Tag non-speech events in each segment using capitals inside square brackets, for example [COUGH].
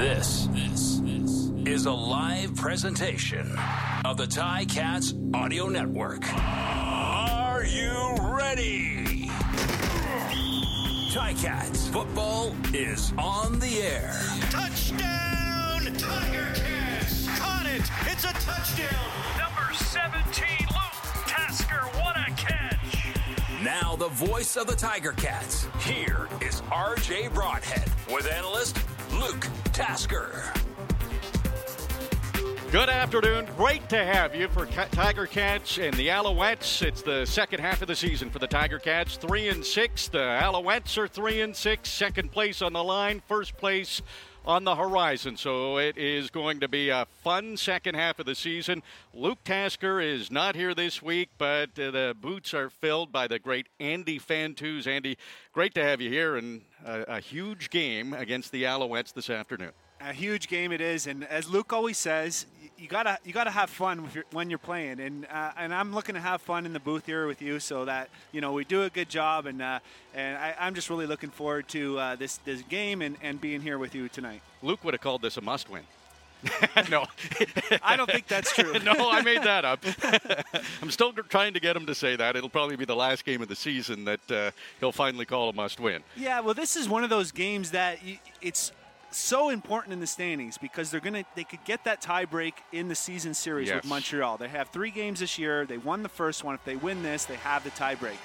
This, this, this is a live presentation of the Ticats Audio Network. Are you ready? Ticats football is on the air. Touchdown, Tiger Cats! Caught it! It's a touchdown! Number 17, Luke Tasker, what a catch! Now, the voice of the Tiger Cats. Here is RJ Broadhead with analyst Luke Tasker. Good afternoon. Great to have you for Tiger Cats and the Alouettes. It's the second half of the season for the Tiger Cats. Three and six. The Alouettes are three and six. Second place on the line. First place on the horizon. So it is going to be a fun second half of the season. Luke Tasker is not here this week, but uh, the boots are filled by the great Andy Fantuz. Andy, great to have you here and a, a huge game against the Alouettes this afternoon. A huge game it is, and as Luke always says, you gotta you gotta have fun you're, when you're playing, and uh, and I'm looking to have fun in the booth here with you, so that you know we do a good job, and uh, and I, am just really looking forward to uh, this this game and, and being here with you tonight. Luke would have called this a must-win. [LAUGHS] no, I don't think that's true. [LAUGHS] no, I made that up. [LAUGHS] I'm still trying to get him to say that. It'll probably be the last game of the season that uh, he'll finally call a must-win. Yeah, well, this is one of those games that it's so important in the standings because they're gonna they could get that tie break in the season series yes. with Montreal. They have three games this year. They won the first one. If they win this, they have the tie break.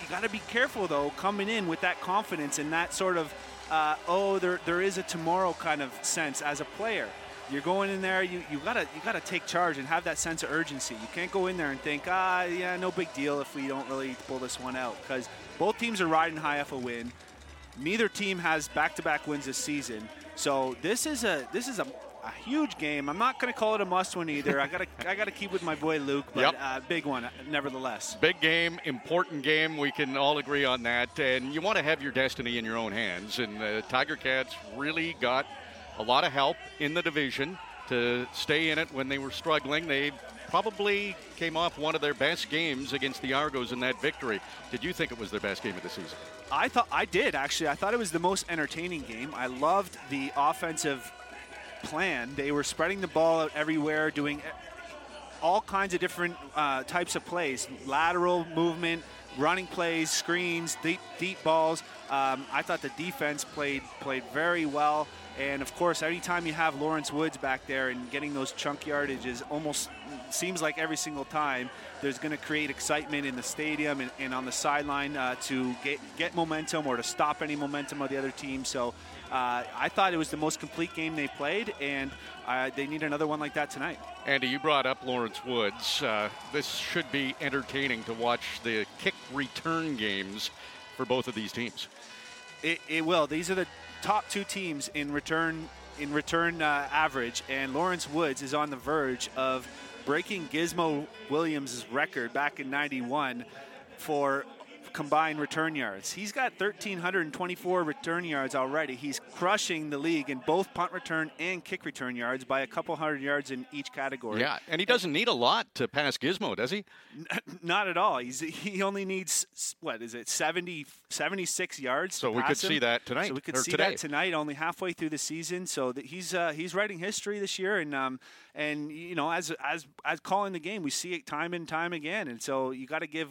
You got to be careful though, coming in with that confidence and that sort of uh, oh there there is a tomorrow kind of sense as a player. You're going in there. You, you gotta you gotta take charge and have that sense of urgency. You can't go in there and think ah yeah no big deal if we don't really pull this one out because both teams are riding high off a win. Neither team has back-to-back wins this season, so this is a this is a, a huge game. I'm not going to call it a must-win either. I got to I got to keep with my boy Luke, but yep. uh, big one nevertheless. Big game, important game. We can all agree on that. And you want to have your destiny in your own hands. And the Tiger Cats really got a lot of help in the division to stay in it when they were struggling. They probably came off one of their best games against the Argos in that victory. Did you think it was their best game of the season? I thought I did actually. I thought it was the most entertaining game. I loved the offensive plan. They were spreading the ball out everywhere, doing all kinds of different uh, types of plays, lateral movement, running plays, screens, deep deep balls. Um, I thought the defense played played very well. And of course, anytime you have Lawrence Woods back there and getting those chunk yardages, almost seems like every single time there's going to create excitement in the stadium and, and on the sideline uh, to get, get momentum or to stop any momentum of the other team. So uh, I thought it was the most complete game they played, and uh, they need another one like that tonight. Andy, you brought up Lawrence Woods. Uh, this should be entertaining to watch the kick return games for both of these teams. It, it will. These are the top two teams in return in return uh, average, and Lawrence Woods is on the verge of breaking Gizmo Williams' record back in '91 for combined return yards. He's got 1,324 return yards already. He's crushing the league in both punt return and kick return yards by a couple hundred yards in each category. Yeah, and he doesn't need a lot to pass Gizmo, does he? [LAUGHS] Not at all. He's he only needs what is it 70 76 yards. So we could him. see that tonight. So we could see today. that tonight, only halfway through the season. So that he's uh, he's writing history this year, and um, and you know as as as calling the game, we see it time and time again. And so you got to give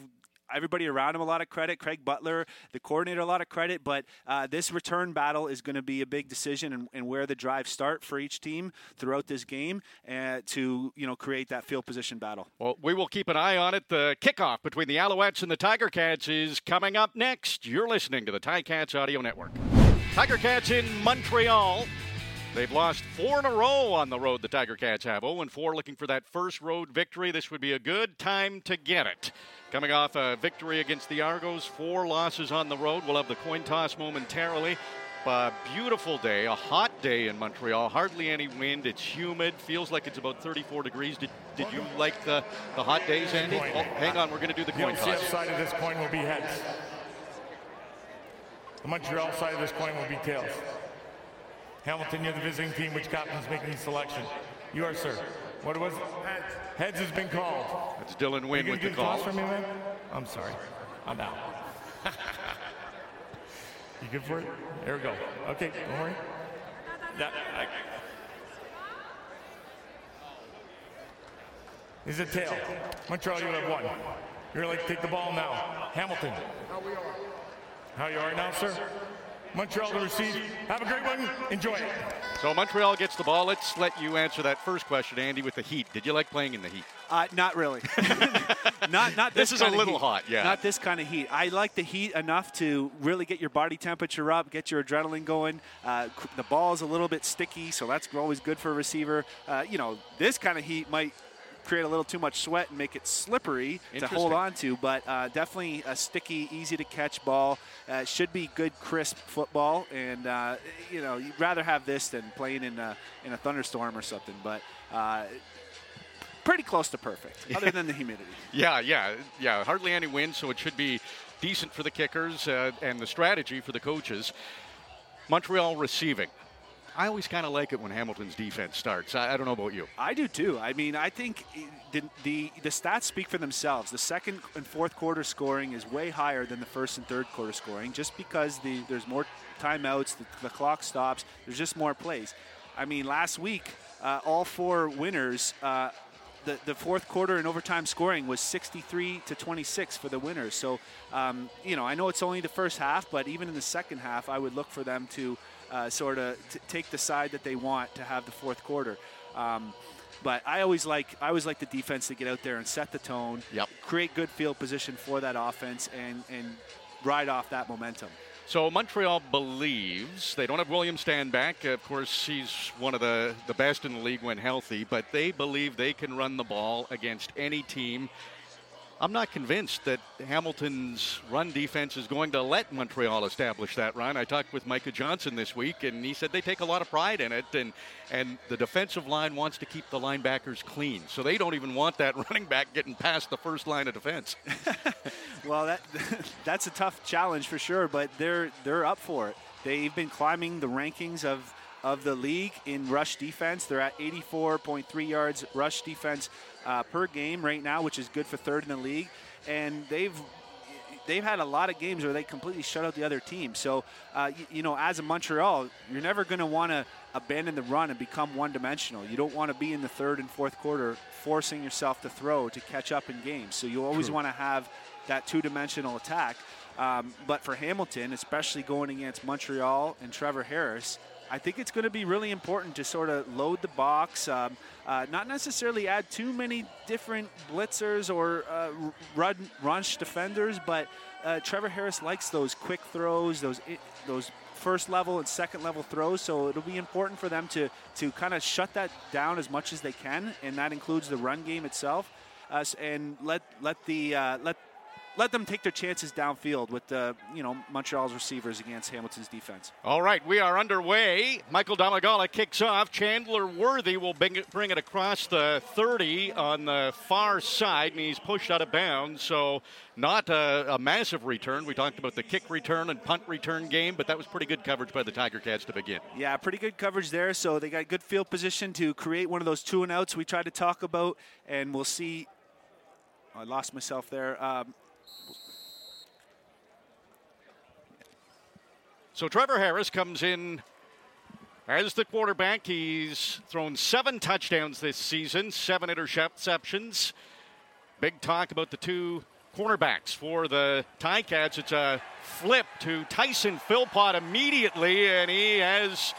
everybody around him a lot of credit. Craig Butler, the coordinator, a lot of credit. But uh, this return battle is going to be a big decision and, and, where the drives start for each team throughout this game uh, to you know create that field position battle. Well, we will keep an eye on it. The kickoff between the Alouettes and the Tiger Cats is coming up next. You're listening to the Ticats Audio Network. Tiger Cats in Montreal. They've lost four in a row on the road, the Tiger Cats have. 0 4 looking for that first road victory. This would be a good time to get it. Coming off a victory against the Argos, four losses on the road. We'll have the coin toss momentarily. A beautiful day, a hot day in Montreal. Hardly any wind. It's humid. Feels like it's about 34 degrees. Did, did you like the, the hot days, Andy? Oh, hang on, we're going to do the coin toss. The side of this coin will be heads. The Montreal side of this coin will be tails. Hamilton, you're the visiting team. Which captain's making the selection? You are, sir. What was it? Heads. Heads has been called. That's Dylan Wynn with the call. For me, man? I'm sorry. I'm out. you good for it? There we go. Okay, don't worry. That, I, is a tail. Montreal, you would have one. You're like, take the ball now. Hamilton. How we are. How you are now, sir? Montreal to receive. Have a great one. Enjoy it. So Montreal gets the ball. Let's let you answer that first question, Andy, with the Heat. Did you like playing in the Heat? Uh, not really. [LAUGHS] [LAUGHS] not not This this. is a kinda little heat. hot, yeah. Not this kind of heat. I like the heat enough to really get your body temperature up, get your adrenaline going. Uh, the ball is a little bit sticky, so that's always good for a receiver. Uh, you know, this kind of heat might create a little too much sweat and make it slippery to hold on to, but uh, definitely a sticky, easy to catch ball. Uh, should be good, crisp football, and uh, you know you'd rather have this than playing in a, in a thunderstorm or something. But uh, pretty close to perfect, [LAUGHS] other than the humidity. Yeah, yeah, yeah. Hardly any wind, so it should be decent for the kickers uh, and the strategy for the coaches. Montreal receiving. I always kind of like it when Hamilton's defense starts. I, I don't know about you. I do too. I mean, I think the, the the stats speak for themselves. The second and fourth quarter scoring is way higher than the first and third quarter scoring, just because the there's more timeouts, the, the clock stops, there's just more plays. I mean, last week, uh, all four winners. Uh, the, the fourth quarter and overtime scoring was 63 to 26 for the winners. So, um, you know, I know it's only the first half, but even in the second half, I would look for them to uh, sort of t- take the side that they want to have the fourth quarter. Um, but I always like I always like the defense to get out there and set the tone, Yep. create good field position for that offense, and and ride off that momentum. So Montreal believes they don't have William Stanback. Of course, he's one of the, the best in the league when healthy, but they believe they can run the ball against any team. I'm not convinced that Hamilton's run defense is going to let Montreal establish that run. I talked with Micah Johnson this week, and he said they take a lot of pride in it, and and the defensive line wants to keep the linebackers clean, so they don't even want that [LAUGHS] running back getting past the first line of defense. [LAUGHS] Well, that [LAUGHS] that's a tough challenge for sure, but they're they're up for it. They've been climbing the rankings of of the league in rush defense. They're at 84.3 yards rush defense uh, per game right now, which is good for third in the league. And they've they've had a lot of games where they completely shut out the other team. So, uh, you, you know, as a Montreal, you're never going to want to abandon the run and become one-dimensional. You don't want to be in the third and fourth quarter forcing yourself to throw to catch up in games. So you always want to have that two-dimensional attack. Um, but for Hamilton, especially going against Montreal and Trevor Harris, I think it's going to be really important to sort of load the box, um, uh, not necessarily add too many different blitzers or uh, run, rush defenders, but uh, Trevor Harris likes those quick throws, those those first level and second level throws. So it'll be important for them to to kind of shut that down as much as they can, and that includes the run game itself, uh, and let let the uh, let let them take their chances downfield with the you know Montreal's receivers against Hamilton's defense. All right, we are underway. Michael Domagala kicks off. Chandler Worthy will bring it, bring it across the 30 on the far side, and he's pushed out of bounds. So, not a, a massive return. We talked about the kick return and punt return game, but that was pretty good coverage by the Tiger Cats to begin. Yeah, pretty good coverage there. So they got good field position to create one of those two and outs we tried to talk about, and we'll see. I lost myself there. Um, So Trevor Harris comes in as the quarterback. He's thrown seven touchdowns this season, seven interceptions. Big talk about the two cornerbacks for the Ticats. It's a flip to Tyson Philpott immediately, and he has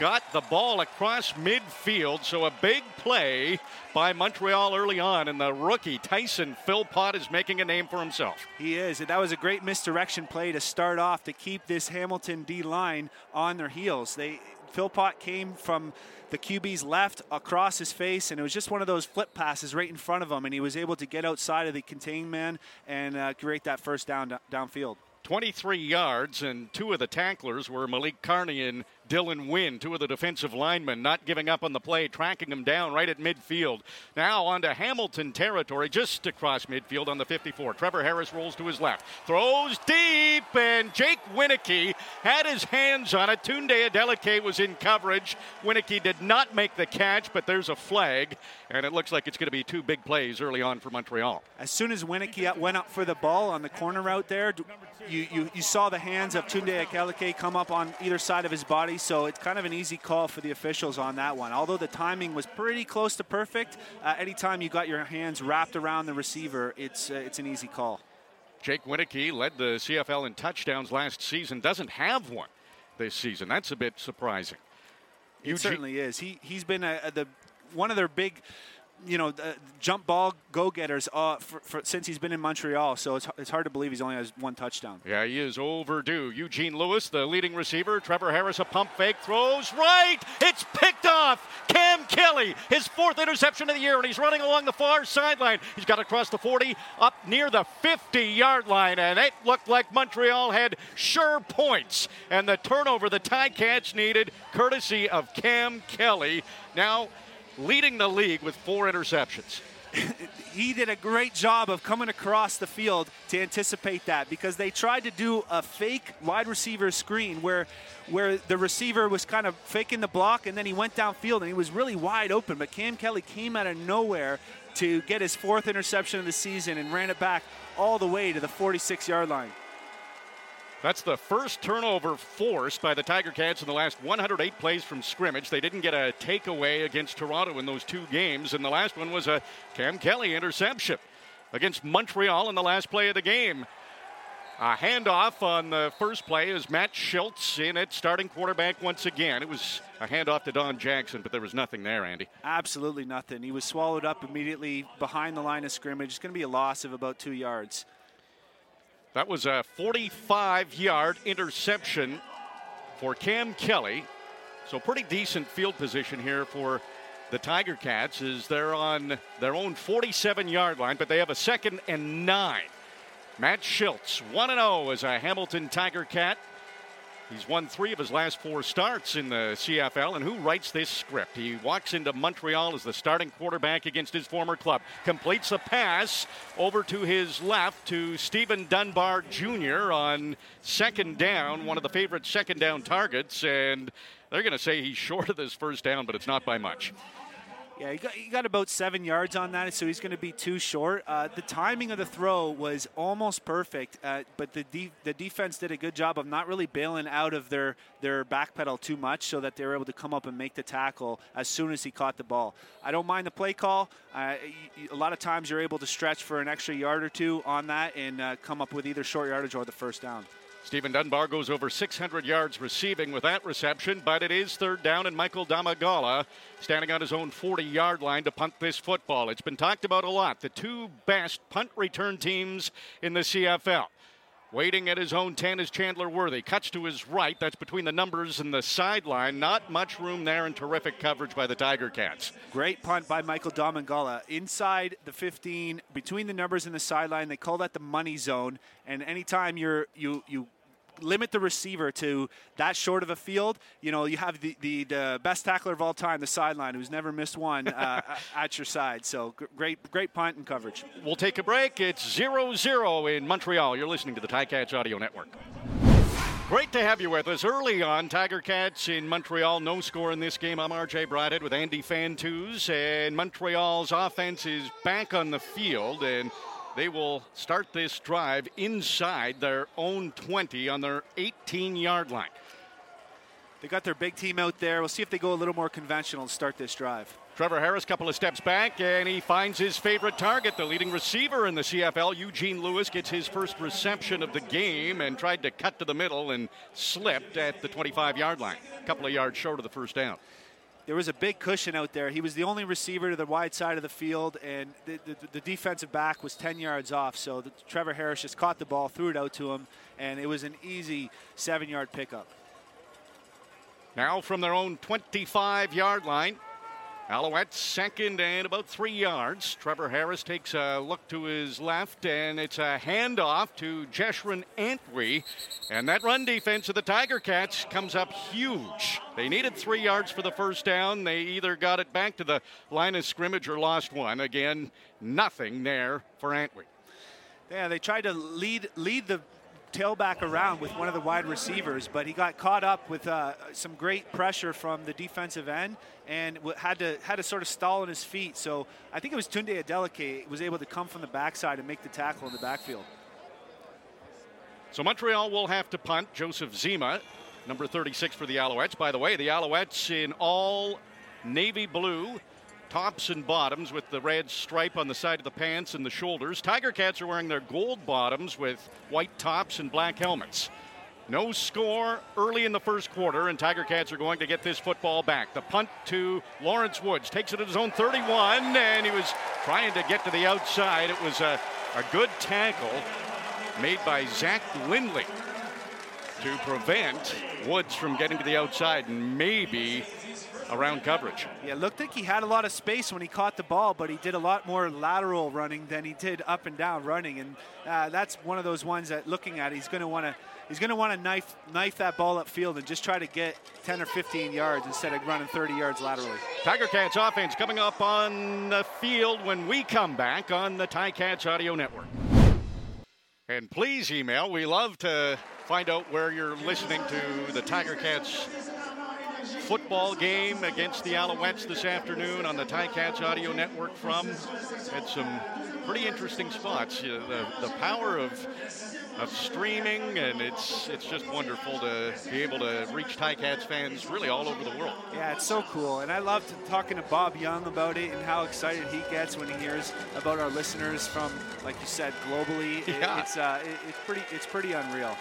got the ball across midfield. So a big play by Montreal early on, and the rookie Tyson Philpott is making a name for himself. He is, and that was a great misdirection play to start off to keep this Hamilton D line on their heels. They Philpott came from the QB's left across his face, and it was just one of those flip passes right in front of him, and he was able to get outside of the contained man and uh, create that first down downfield. 23 yards, and two of the tacklers were Malik Carney and Dylan Wynn, two of the defensive linemen, not giving up on the play, tracking him down right at midfield. Now onto Hamilton territory, just across midfield on the 54. Trevor Harris rolls to his left, throws deep, and Jake Wieneke had his hands on it. Tunde Adeleke was in coverage. Wieneke did not make the catch, but there's a flag, and it looks like it's going to be two big plays early on for Montreal. As soon as Wieneke went up for the ball on the corner out there, you, you, you saw the hands of Tunde Adeleke come up on either side of his body, so it's kind of an easy call for the officials on that one. Although the timing was pretty close to perfect, uh, anytime you got your hands wrapped around the receiver, it's, uh, it's an easy call. Jake Wieneke led the CFL in touchdowns last season, doesn't have one this season. That's a bit surprising. It Eugene- certainly is. He, he's been a, a- the, one of their big you know, jump ball go-getters uh, for, for, since he's been in Montreal. So it's, it's hard to believe he's only has one touchdown. Yeah, he is overdue. Eugene Lewis, the leading receiver. Trevor Harris, a pump fake, throws right. It's picked off. Cam Kelly, his fourth interception of the year, and he's running along the far sideline. He's got across the 40, up near the 50-yard line, and it looked like Montreal had sure points. And the turnover the Ticats needed, courtesy of Cam Kelly. Now leading the league with four interceptions. [LAUGHS] he did a great job of coming across the field to anticipate that because they tried to do a fake wide receiver screen where where the receiver was kind of faking the block and then he went downfield and he was really wide open but Cam Kelly came out of nowhere to get his fourth interception of the season and ran it back all the way to the 46 yard line. That's the first turnover forced by the Tiger Cats in the last 108 plays from scrimmage. They didn't get a takeaway against Toronto in those two games, and the last one was a Cam Kelly interception against Montreal in the last play of the game. A handoff on the first play is Matt Shiltz in at starting quarterback once again. It was a handoff to Don Jackson, but there was nothing there, Andy. Absolutely nothing. He was swallowed up immediately behind the line of scrimmage. It's going to be a loss of about two yards. That was a 45 yard interception for Cam Kelly. So, pretty decent field position here for the Tiger Cats as they're on their own 47 yard line, but they have a second and nine. Matt Shiltz, 1 0 as a Hamilton Tiger Cat. He's won three of his last four starts in the CFL, and who writes this script? He walks into Montreal as the starting quarterback against his former club. Completes a pass over to his left to Stephen Dunbar Jr. on second down, one of the favorite second down targets, and they're going to say he's [LAUGHS] short of this first down, but it's not by much. Yeah, he got, he got about seven yards on that, so he's going to be too short. Uh, the timing of the throw was almost perfect, uh, but the de- the defense did a good job of not really bailing out of their their back pedal too much, so that they were able to come up and make the tackle as soon as he caught the ball. I don't mind the play call. Uh, lot of times you're able to stretch for an extra yard or two on that and uh, come up with either short yardage or the first down. Stephen Dunbar goes over 600 yards receiving with that reception, but it is third down, and Michael Domagala standing on his own 40 yard line to punt this football. It's been talked about a lot. The two best punt return teams in the CFL. Waiting at his own 10 is Chandler Worthy. Cuts to his right. That's between the numbers and the sideline. Not much room there, and terrific coverage by the Tiger Cats. Great punt by Michael Domagala. Inside the 15, between the numbers and the sideline, they call that the money zone. And anytime you're you you limit the receiver to that short of a field, you know, you have the, the, the best tackler of all time, the sideline, who's never missed one uh, at your side. So great, great punt and coverage. We'll take a break. It's 0 0 in Montreal. You're listening to the Ticats Audio Network. Great to have you with us. Early on, Tiger Cats in Montreal, no score in this game. I'm RJ Broadhead with Andy Fantuz, and Montreal's offense is back on the field, and they will start this drive inside their own 20 on their 18 yard line. They got their big team out there. We'll see if they go a little more conventional to start this drive. Trevor Harris, couple of steps back, and he finds his favorite target. The leading receiver in the CFL, Eugene Lewis, gets his first reception of the game and tried to cut to the middle and slipped at the 25 yard line. A couple of yards short of the first down. There was a big cushion out there. He was the only receiver to the wide side of the field, and the, the, the defensive back was 10 yards off. So the, Trevor Harris just caught the ball, threw it out to him, and it was an easy seven yard pickup. Now from their own 25 yard line, Alouettes second and about three yards. Trevor Harris takes a look to his left, and it's a handoff to Jeshrun Antwi. And that run defense of the Tiger Cats comes up huge. They needed three yards for the first down. They either got it back to the line of scrimmage or lost one. Again, nothing there for Antwi. Yeah, they tried to lead lead the tailback around with one of the wide receivers, but he got caught up with uh, some great pressure from the defensive end and had to had to sort of stall on his feet. So I think it was Tunde Adeleke was able to come from the backside and make the tackle in the backfield. So Montreal will have to punt. Joseph Zima, number 36 for the Alouettes. By the way, the Alouettes in all navy blue, tops and bottoms with the red stripe on the side of the pants and the shoulders. Tiger Cats are wearing their gold bottoms with white tops and black helmets. No score early in the first quarter, and Tiger Cats are going to get this football back. The punt to Lawrence Woods takes it at his own 31, and he was trying to get to the outside. It was a, a good tackle made by Zach Lindley to prevent Woods from getting to the outside and maybe around coverage. Yeah, looked like he had a lot of space when he caught the ball, but he did a lot more lateral running than he did up and down running, and uh, that's one of those ones that looking at, he's going to want to he's going to want to knife knife that ball upfield and just try to get 10 or 15 yards instead of running 30 yards laterally. Tiger Cats offense coming up on the field when we come back on the Ticats Audio Network. And please email. We love to find out where you're listening to the Tiger Cats football game against the Alouettes this afternoon on the Ticats Audio Network from. Had some pretty interesting spots. Uh, the, the power of of streaming, and it's it's just wonderful to be able to reach Ticats fans really all over the world. Yeah, it's so cool, and I loved talking to Bob Young about it and how excited he gets when he hears about our listeners from, like you said, globally. It- Yeah. it's uh, it, it's pretty it's pretty unreal.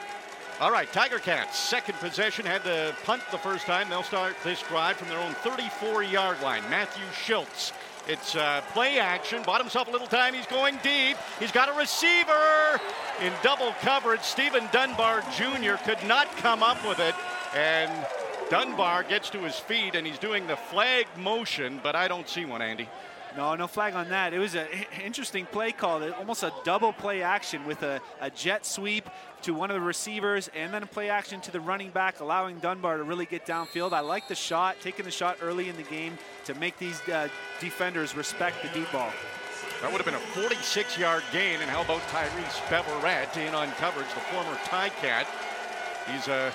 All right, Tiger Cats, second possession, had to punt the first time. They'll start this drive from their own 34 yard line. Matthew Shiltz. It's uh, play action, bought himself a little time. He's going deep. He's got a receiver in double coverage. Stephen Dunbar Jr. could not come up with it. And Dunbar gets to his feet and he's doing the flag motion, but I don't see one, Andy. No, no flag on that. It was an interesting play call, almost a double play action with a, a jet sweep to one of the receivers and then a play action to the running back, allowing Dunbar to really get downfield. I like the shot, taking the shot early in the game to make these uh, defenders respect the deep ball. That would have been a 46 yard gain. And how about Tyrice Beverette in on coverage, the former Ticat? He's a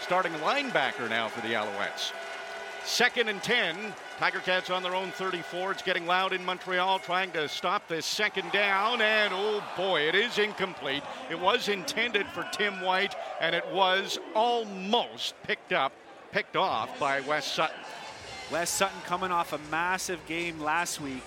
starting linebacker now for the Alouettes. Second and 10. Tiger Cats on their own 34. It's getting loud in Montreal, trying to stop this second down. And oh boy, it is incomplete. It was intended for Tim White, and it was almost picked up, picked off by Wes Sutton. Wes Sutton coming off a massive game last week,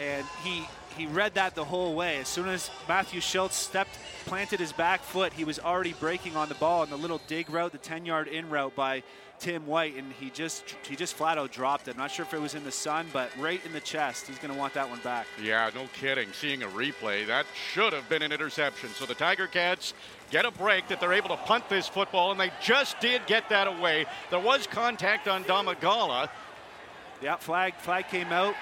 and he he read that the whole way. As soon as Matthew Shiltz stepped, planted his back foot, he was already breaking on the ball on the little dig route, the 10-yard in route by Tim White, and he just he just flat out dropped it. I'm not sure if it was in the sun, but right in the chest. He's going to want that one back. Yeah, no kidding. Seeing a replay, that should have been an interception. So the Tiger Cats get a break that they're able to punt this football, and they just did get that away. There was contact on Domagala, Yeah, flag flag came out.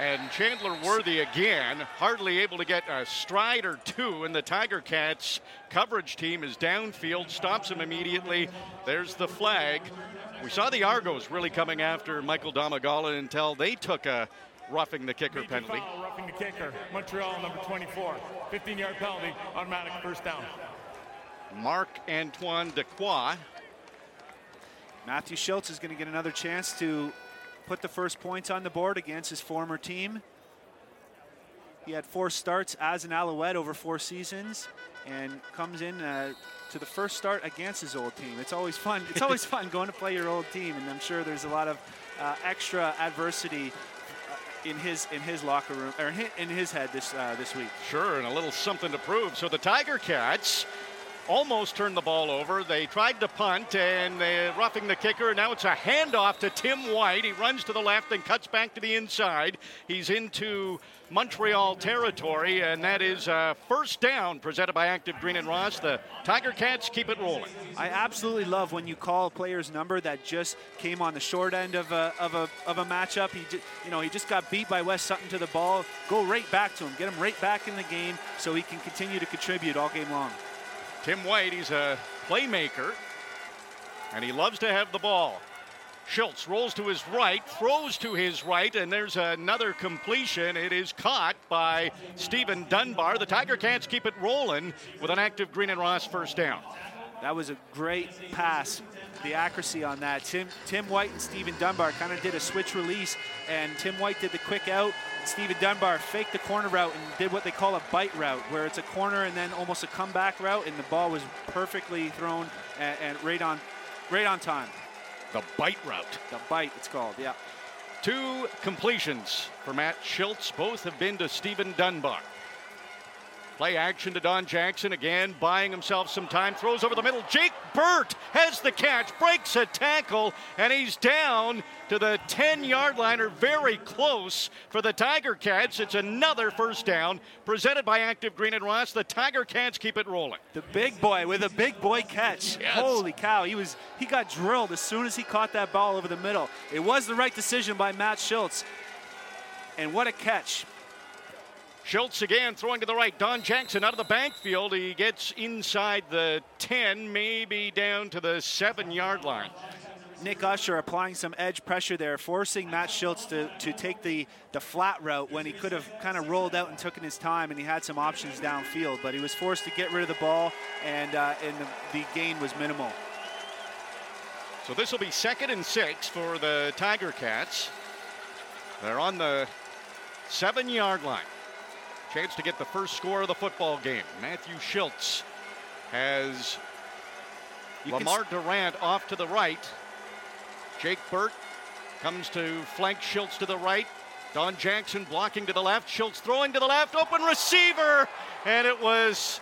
and Chandler Worthy again, hardly able to get a stride or two, and the Tiger Cats coverage team is downfield, stops him immediately. There's the flag. We saw the Argos really coming after Michael Domagala until they took a roughing the kicker Major penalty. foul, roughing the kicker. Montreal, number 24. 15-yard penalty, automatic first down. Marc Antoine Dequoy Matthew Shiltz is going to get another chance to put the first points on the board against his former team. He had four starts as an Alouette over four seasons and comes in uh, to the first start against his old team. It's always fun. It's always fun going to play your old team, and I'm sure there's a lot of uh, extra adversity uh, in his in his locker room or in his head this uh, this week. Sure, and a little something to prove. So the Tiger Cats almost turned the ball over. They tried to punt and they're roughing the kicker. Now it's a handoff to Tim White. He runs to the left and cuts back to the inside. He's into Montreal territory, and that is uh, first down presented by Active Green and Ross. The Tiger Cats keep it rolling. I absolutely love when you call a player's number that just came on the short end of a, of a, of a matchup. He, ju- you know, he just got beat by Wes Sutton to the ball. Go right back to him. Get him right back in the game so he can continue to contribute all game long. Tim White, he's a playmaker, and he loves to have the ball. Shiltz rolls to his right, throws to his right, and there's another completion. It is caught by Stephen Dunbar. The Tiger Cats keep it rolling with an active Green and Ross first down. That was a great pass. The accuracy on that. Tim Tim White and Stephen Dunbar kind of did a switch release, and Tim White did the quick out. Stephen Dunbar faked the corner route and did what they call a bite route, where it's a corner and then almost a comeback route, and the ball was perfectly thrown and, and right on, right on time. The bite route. The bite, it's called. Yeah. Two completions for Matt Shiltz. Both have been to Stephen Dunbar. Play action to Don Jackson again, buying himself some time. Throws over the middle. Jake Burt has the catch, breaks a tackle, and he's down to the 10 yard line or very close for the Tiger Cats. It's another first down presented by Active Green and Ross. The Tiger Cats keep it rolling. The big boy with a big boy catch. Yes. Holy cow. He was he got drilled as soon as he caught that ball over the middle. It was the right decision by Matt Shiltz. And what a catch. Shiltz again throwing to the right. Don Jackson out of the backfield. He gets inside the 10, maybe down to the seven yard line. Nick Usher applying some edge pressure there, forcing Matt Shiltz to, to take the, the flat route when he could have kind of rolled out and taken his time, and he had some options downfield. But he was forced to get rid of the ball, and, uh, and the, the gain was minimal. So this will be second and six for the Tiger Cats. They're on the seven yard line. Chance to get the first score of the football game. Matthew Shiltz has You Lamar Durant off to the right. Jake Burt comes to flank Shiltz to the right. Don Jackson blocking to the left. Shiltz throwing to the left. Open receiver. And it was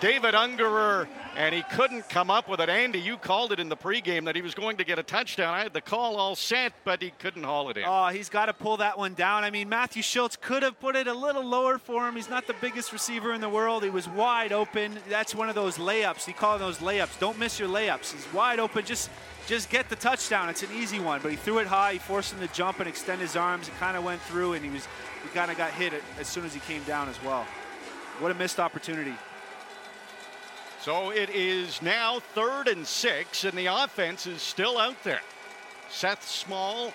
David Ungerer. And he couldn't come up with it. Andy, you called it in the pregame that he was going to get a touchdown. I had the call all set, but he couldn't haul it in. Oh, he's got to pull that one down. I mean, Matthew Shiltz could have put it a little lower for him. He's not the biggest receiver in the world. He was wide open. That's one of those layups. You call those layups. Don't miss your layups. He's wide open. Just just get the touchdown. It's an easy one. But he threw it high. He forced him to jump and extend his arms. It kind of went through, and he was he kind of got hit as soon as he came down as well. What a missed opportunity. So it is now third and six, and the offense is still out there. Seth Small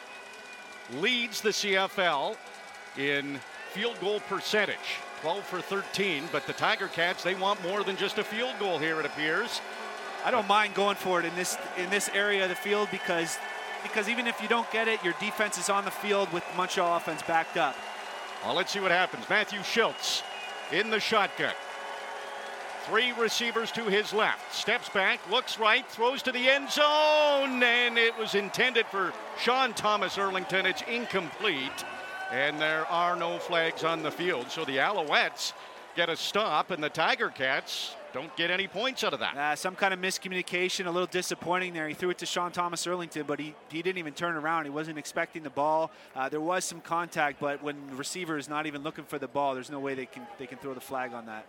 leads the CFL in field goal percentage 12 for 13, but the Tiger Cats, they want more than just a field goal here, it appears. I don't mind going for it in this in this area of the field because because even if you don't get it, your defense is on the field with Montreal offense backed up. Well, let's see what happens. Matthew Shiltz in the shotgun. Three receivers to his left. Steps back, looks right, throws to the end zone, and it was intended for Sean Thomas Erlington. It's incomplete, and there are no flags on the field. So the Alouettes get a stop, and the Tiger Cats don't get any points out of that. Uh, some kind of miscommunication, a little disappointing there. He threw it to Sean Thomas Erlington, but he, he didn't even turn around. He wasn't expecting the ball. Uh, there was some contact, but when the receiver is not even looking for the ball, there's no way they can they can throw the flag on that.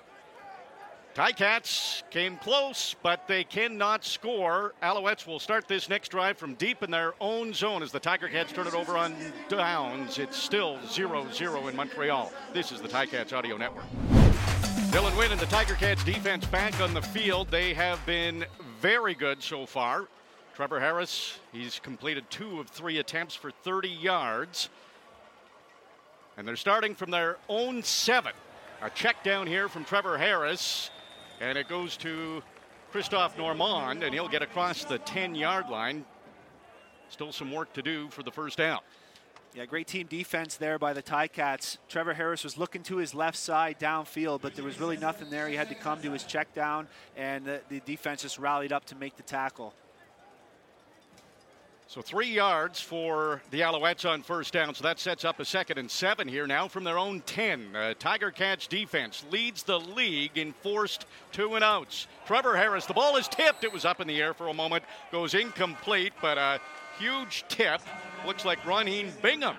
Ticats came close, but they cannot score. Alouettes will start this next drive from deep in their own zone as the Tiger Cats turn it over on downs. It's still 0-0 in Montreal. This is the Ticats Audio Network. Dylan Wynn and the Tiger Cats defense back on the field. They have been very good so far. Trevor Harris, he's completed two of three attempts for 30 yards. And they're starting from their own seven. A check down here from Trevor Harris, and it goes to Christophe Normand, and he'll get across the 10 yard line. Still some work to do for the first down. Yeah, great team defense there by the Ticats. Trevor Harris was looking to his left side downfield, but there was really nothing there. He had to come to his check down, and the, the defense just rallied up to make the tackle. So three yards for the Alouettes on first down. So that sets up a second and seven here now from their own 10. Uh, Tiger Cats defense leads the league in forced two and outs. Trevor Harris, the ball is tipped. It was up in the air for a moment, goes incomplete, but a huge tip. Looks like Ronheen Bingham.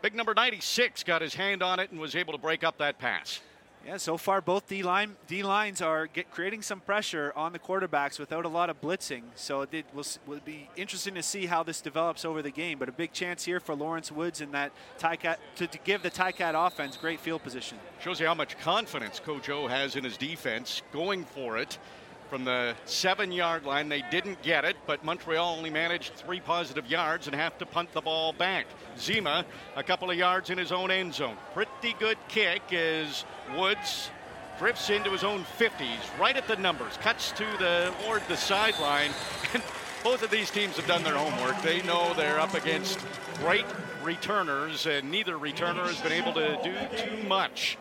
Big number 96 got his hand on it and was able to break up that pass. Yeah, so far both D line D lines are get, creating some pressure on the quarterbacks without a lot of blitzing. So it will will be interesting to see how this develops over the game. But a big chance here for Lawrence Woods and that to, to give the Ticat offense great field position. Shows you how much confidence Coach O has in his defense, going for it from the seven yard line. They didn't get it, but Montreal only managed three positive yards and have to punt the ball back. Zima, a couple of yards in his own end zone. Pretty good kick as Woods drifts into his own 50s, right at the numbers, cuts to the toward the sideline. [LAUGHS] And both of these teams have done their homework. They know they're up against great returners, and neither returner has been able to do too much.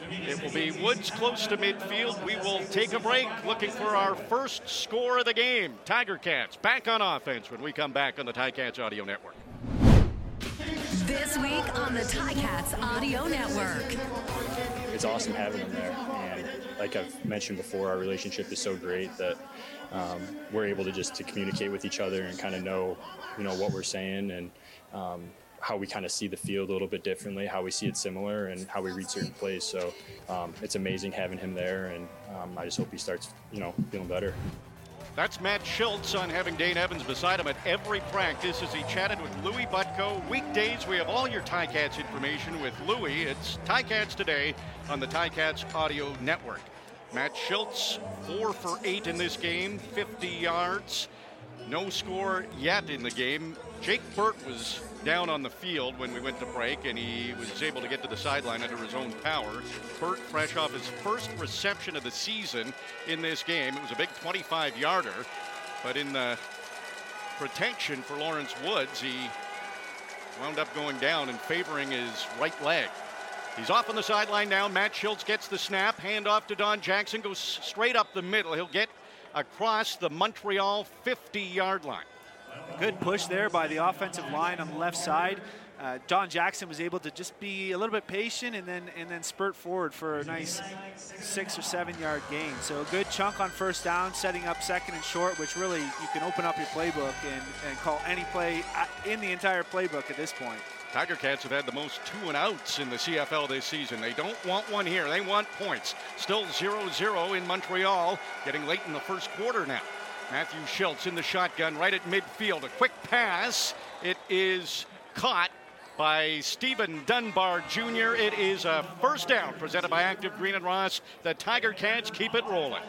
It will be Woods close to midfield. We will take a break looking for our first score of the game. Tiger Cats back on offense when we come back on the Tiger Ticats Audio Network. This week on the Tiger Ticats Audio Network. It's awesome having them there. And like I've mentioned before, our relationship is so great that um, we're able to just to communicate with each other and kind of know, you know, what we're saying and um, how we kind of see the field a little bit differently, how we see it similar, and how we read certain plays. So um, it's amazing having him there, and um, I just hope he starts, you know, feeling better. That's Matt Shiltz on having Dane Evans beside him at every practice as he chatted with Louis Butko. Weekdays, we have all your Ticats information with Louis. It's Ticats Today on the Ticats Audio Network. Matt Shiltz, four for eight in this game, 50 yards. No score yet in the game. Jake Burt was down on the field when we went to break, and he was able to get to the sideline under his own power. Burt, fresh off his first reception of the season in this game, it was a big 25 yarder, but in the protection for Lawrence Woods, he wound up going down and favoring his right leg. He's off on the sideline now. Matt Shiltz gets the snap, hand off to Don Jackson, goes straight up the middle. He'll get across the Montreal 50 yard line. Good push there by the offensive line on the left side. Uh, Don Jackson was able to just be a little bit patient and then and then spurt forward for a nice six or seven yard gain. So a good chunk on first down, setting up second and short, which really you can open up your playbook and, and call any play in the entire playbook at this point. Tiger Cats have had the most two and outs in the CFL this season. They don't want one here. They want points. Still 0-0 in Montreal, getting late in the first quarter now. Matthew Shiltz in the shotgun right at midfield. A quick pass. It is caught by Stephen Dunbar Jr. It is a first down presented by Active Green and Ross. The Tiger Cats keep it rolling.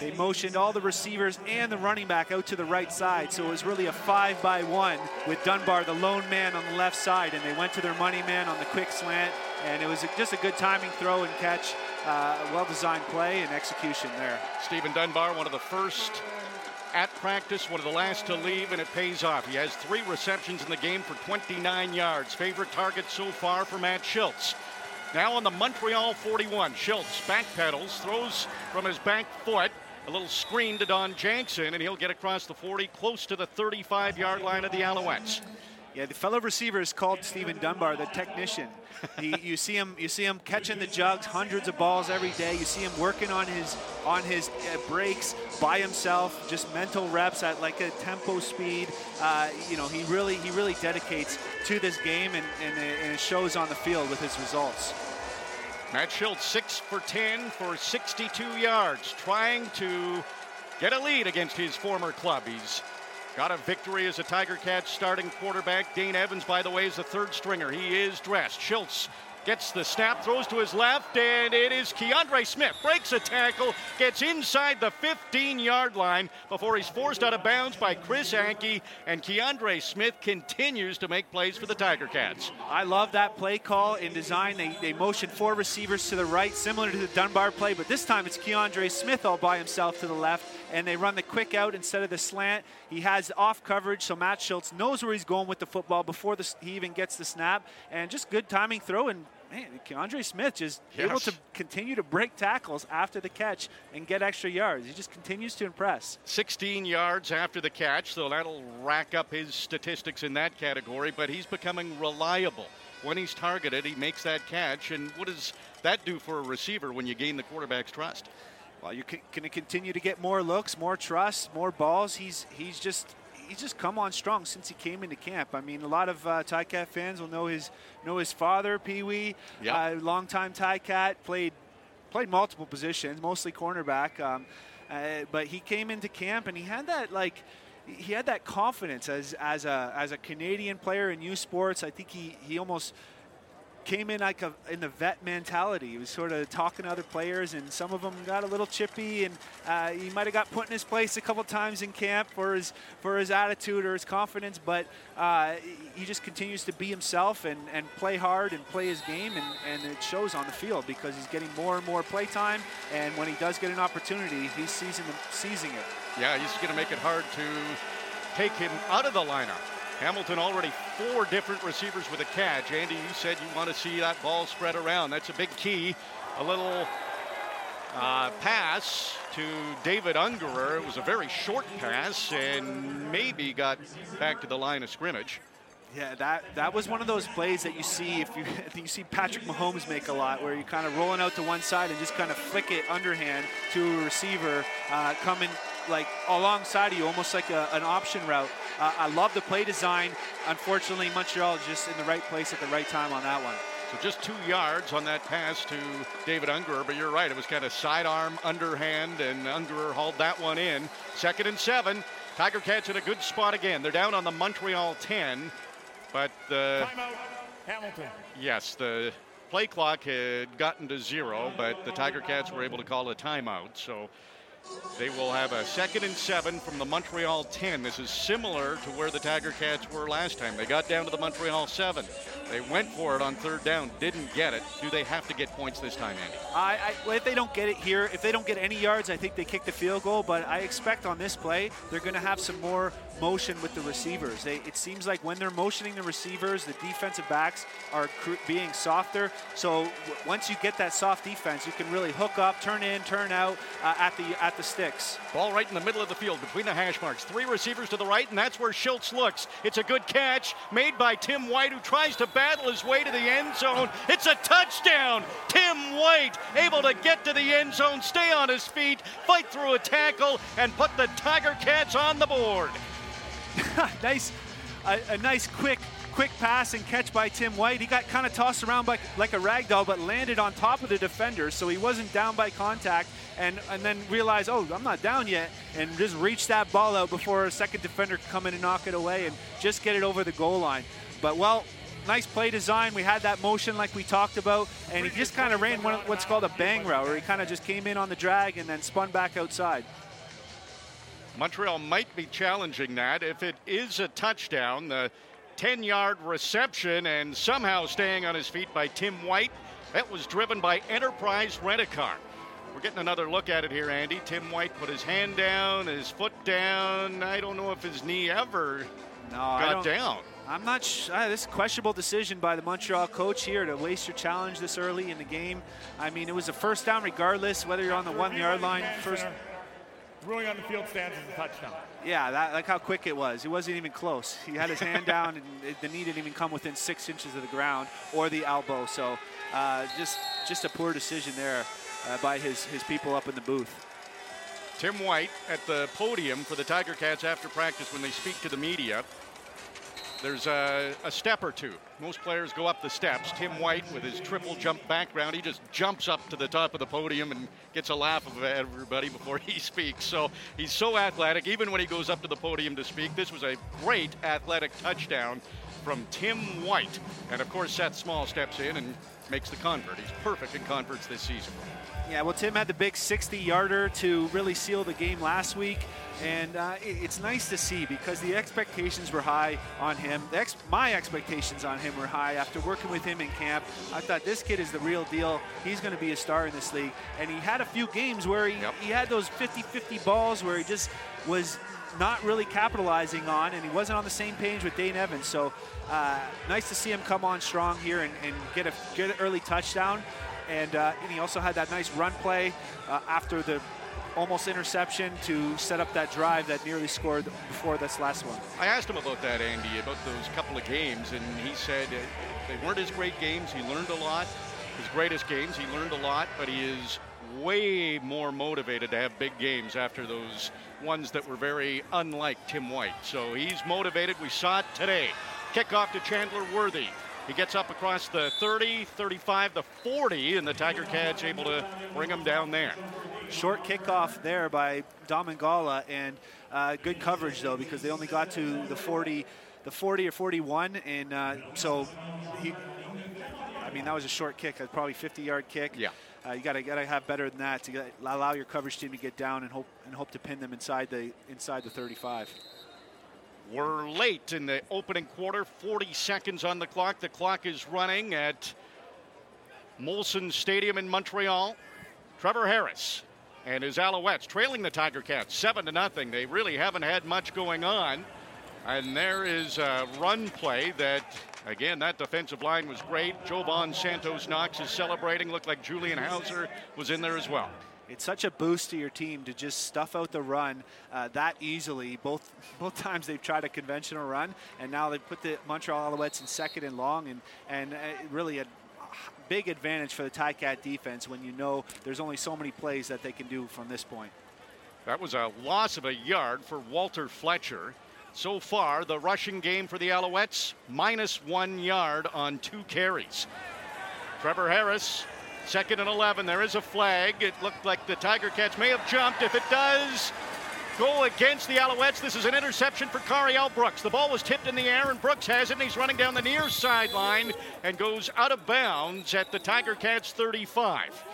They motioned all the receivers and the running back out to the right side, so it was really a five by one with Dunbar, the lone man, on the left side, and they went to their money man on the quick slant, and it was just a good timing throw and catch, uh, well-designed play and execution there. Stephen Dunbar, one of the first at practice, one of the last to leave, and it pays off. He has three receptions in the game for 29 yards. Favorite target so far for Matt Shiltz. Now on the Montreal 41, Shiltz backpedals, throws from his back foot, a little screen to Don Jackson, and he'll get across the 40, close to the 35 yard line of the Alouettes. Yeah, the fellow receiver is called Stephen Dunbar, the technician. he, [LAUGHS] you see him, you see him catching the jugs, hundreds of balls every day. You see him working on his on his uh, breaks by himself, just mental reps at like a tempo speed. Uh, you know, he really he really dedicates to this game, and, and, and it shows on the field with his results. Matt Shiltz, six for 10 for 62 yards, trying to get a lead against his former club. He's Got a victory as a Tiger Cats starting quarterback. Dane Evans, by the way, is the third stringer. He is dressed. Shiltz gets the snap, throws to his left, and it is Kiondre Smith. Breaks a tackle, gets inside the 15 yard line before he's forced out of bounds by Chris Anke, and Kiondre Smith continues to make plays for the Tiger Cats. I love that play call in design. They, they motion four receivers to the right, similar to the Dunbar play, but this time it's Kiondre Smith all by himself to the left, and they run the quick out instead of the slant. He has off coverage, so Matt Shiltz knows where he's going with the football before the, he even gets the snap, and just good timing throw and man, Andre Smith is Yes. able to continue to break tackles after the catch and get extra yards. He just continues to impress. 16 yards after the catch, so that'll rack up his statistics in that category, but he's becoming reliable. When he's targeted, he makes that catch, and what does that do for a receiver when you gain the quarterback's trust? Well, you're going to continue to get more looks, more trust, more balls. He's he's just he's just come on strong since he came into camp. I mean, a lot of uh, Cat fans will know his know his father, Pee Wee, Yeah. uh, longtime Cat, played played multiple positions, mostly cornerback. Um, uh, but he came into camp and he had that like he had that confidence as as a as a Canadian player in U sports. I think he he almost came in like a, in the vet mentality. He was sort of talking to other players, and some of them got a little chippy, and uh, he might have got put in his place a couple times in camp for his for his attitude or his confidence. But uh, he just continues to be himself and, and play hard and play his game, and, and it shows on the field because he's getting more and more play time. And when he does get an opportunity, he's seizing, seizing it. Yeah, he's going to make it hard to take him out of the lineup. Hamilton already four different receivers with a catch. Andy, you said you want to see that ball spread around. That's a big key. A little uh, pass to David Ungerer. It was a very short pass and maybe got back to the line of scrimmage. Yeah, that that was one of those plays that you see if you [LAUGHS] you see Patrick Mahomes make a lot, where you're kind of rolling out to one side and just kind of flick it underhand to a receiver uh, coming like alongside of you, almost like a, an option route. Uh, I love the play design. Unfortunately, Montreal just in the right place at the right time on that one. So just two yards on that pass to David Ungerer, but you're right, it was kind of sidearm, underhand, and Ungerer hauled that one in. Second and seven. Tiger Cats in a good spot again. They're down on the Montreal 10, but the. Timeout, Hamilton. Yes, the play clock had gotten to zero, but the Tiger Cats were able to call a timeout. So they will have a second and seven from the Montreal 10. This is similar to where the Tiger Cats were last time. They got down to the Montreal 7. They went for it on third down, didn't get it. Do they have to get points this time, Andy? I, I, well, if they don't get it here, if they don't get any yards, I think they kick the field goal. But I expect on this play, they're going to have some more motion with the receivers. They, it seems like when they're motioning the receivers, the defensive backs are cr- being softer. So w- once you get that soft defense, you can really hook up, turn in, turn out uh, at the at the sticks. Ball right in the middle of the field between the hash marks. Three receivers to the right, and that's where Shiltz looks. It's a good catch made by Tim White, who tries to battle his way to the end zone. It's a touchdown. Tim White able to get to the end zone, stay on his feet, fight through a tackle, and put the Tiger Cats on the board. [LAUGHS] nice, a, a, nice quick, quick pass and catch by Tim White. He got kind of tossed around by, like a rag doll, but landed on top of the defender, so he wasn't down by contact. And and then realized, oh, I'm not down yet, and just reached that ball out before a second defender could come in and knock it away, and just get it over the goal line. But well, nice play design. We had that motion like we talked about, and he just kind of ran one, what's called a bang route, where he kind of just came in on the drag and then spun back outside. Montreal might be challenging that. If it is a touchdown, the 10 yard reception and somehow staying on his feet by Tim White, that was driven by Enterprise Rent a Car. We're getting another look at it here, Andy. Tim White put his hand down, his foot down. I don't know if his knee ever no, got down. I'm not sure. Uh, this is a questionable decision by the Montreal coach here to waste your challenge this early in the game. I mean, it was a first down regardless, whether you're on the one yard line. First. Ruling on the field stands as a touchdown. Yeah, that, like how quick it was. He wasn't even close. He had his hand down, and [LAUGHS] it, the knee didn't even come within six inches of the ground or the elbow. So, uh, just just a poor decision there uh, by his his people up in the booth. Tim White at the podium for the Tiger Cats after practice when they speak to the media. There's a, a, step or two. Most players go up the steps. Tim White, with his triple jump background, he just jumps up to the top of the podium and gets a laugh of everybody before he [LAUGHS] speaks. So he's so athletic, even when he goes up to the podium to speak. This was a great athletic touchdown from Tim White. And of course, Seth Small steps in and makes the convert. He's perfect in converts this season. Yeah, well, Tim had the big 60 yarder to really seal the game last week. And uh, it's nice to see because the expectations were high on him. Ex- my expectations on him were high after working with him in camp. I thought this kid is the real deal. He's going to be a star in this league. And he had a few games where he, yep. he had those 50 50 balls where he just was not really capitalizing on, and he wasn't on the same page with Dane Evans. So uh, nice to see him come on strong here and, and get a an early touchdown. And, uh, and, he also had that nice run play uh, after the almost interception to set up that drive that nearly scored before this last one. I asked him about that, Andy, about those couple of games, and he said they weren't his great games. He learned a lot. His greatest games, he learned a lot, but he is way more motivated to have big games after those ones that were very unlike Tim White. So he's motivated. We saw it today. Kickoff to Chandler Worthy. He gets up across the 30, 35, the 40, and the Tiger Cats able to bring him down there. Short kickoff there by Domagala, and uh, good coverage though because they only got to the 40, the 40 or 41, and uh, so he. I mean, that was a short kick, a probably 50-yard kick. Yeah. Uh, you got to got to have better than that to get, allow your coverage team to get down and hope and hope to pin them inside the inside the 35. We're late in the opening quarter, 40 seconds on the clock. The clock is running at Molson Stadium in Montreal. Trevor Harris and his Alouettes trailing the Tiger Cats 7 to nothing. They really haven't had much going on. And there is a run play that, again, that defensive line was great. Jovan Santos Knox is celebrating. Looked like Julian Howsare was in there as well. It's such a boost to your team to just stuff out the run uh, that easily. Both [LAUGHS] both times they've tried a conventional run, and now they put the Montreal Alouettes in second and long, and and uh, really a big advantage for the Ticat defense when you know there's only so many plays that they can do from this point. That was a loss of a yard for Walter Fletcher. So far, the rushing game for the Alouettes, minus one yard on two carries. Trevor Harris, second and 11. There is a flag. It looked like the Tiger Cats may have jumped. If it does, go against the Alouettes. This is an interception for Cariel Brooks. The ball was tipped in the air, and Brooks has it, and he's running down the near sideline and goes out of bounds at the Tiger Cats 35.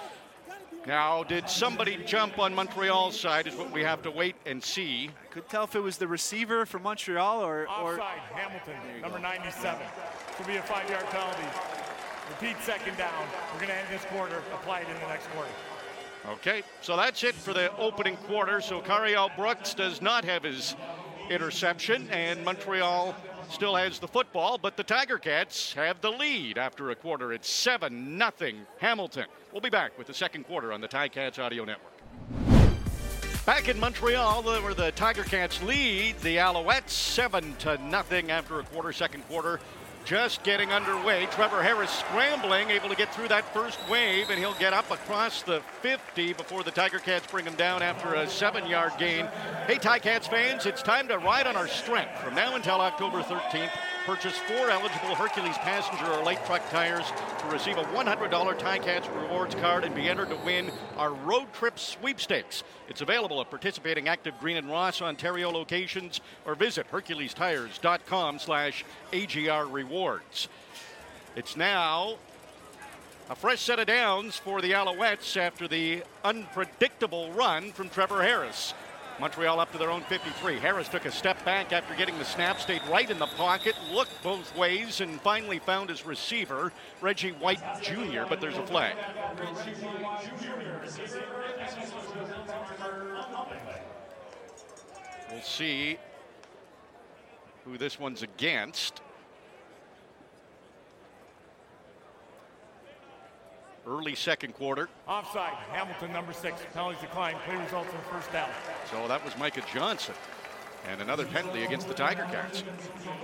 Now, did somebody jump on Montreal's side? Is what we have to wait and see. Could tell if it was the receiver from Montreal or. or Offside, Hamilton, number 97. This will be a five-yard penalty. Repeat second down. We're going to end this quarter, apply it in the next quarter. Okay, so that's it for the opening quarter. So Cariel Brooks does not have his interception, and Montreal still has the football, but the Tiger Cats have the lead after a quarter. It's 7 nothing Hamilton. We'll be back with the second quarter on the Ticats Audio Network. Back in Montreal, uh, where the Tiger Cats lead the Alouettes 7 to nothing after a quarter, second quarter just getting underway. Trevor Harris scrambling, able to get through that first wave, and he'll get up across the 50 before the Tiger Cats bring him down after a seven yard gain. Hey, Ticats fans, it's time to ride on our strength. From now until October 13th, purchase four eligible Hercules passenger or light truck tires to receive a $100 Ticats rewards card and be entered to win our road trip sweepstakes. It's available at participating Active Green and Ross Ontario locations or visit herculestires.com slash AGR rewards. It's now a fresh set of downs for the Alouettes after the unpredictable run from Trevor Harris. Montreal up to their own 53. Harris took a step back after getting the snap, stayed right in the pocket, looked both ways, and finally found his receiver, Reggie White Jr., but there's a flag. We'll see who this one's against. Early second quarter. Offside, Hamilton, number six. Penalties declined. Play results in first down. So that was Micah Johnson. And another penalty against the Tiger Cats.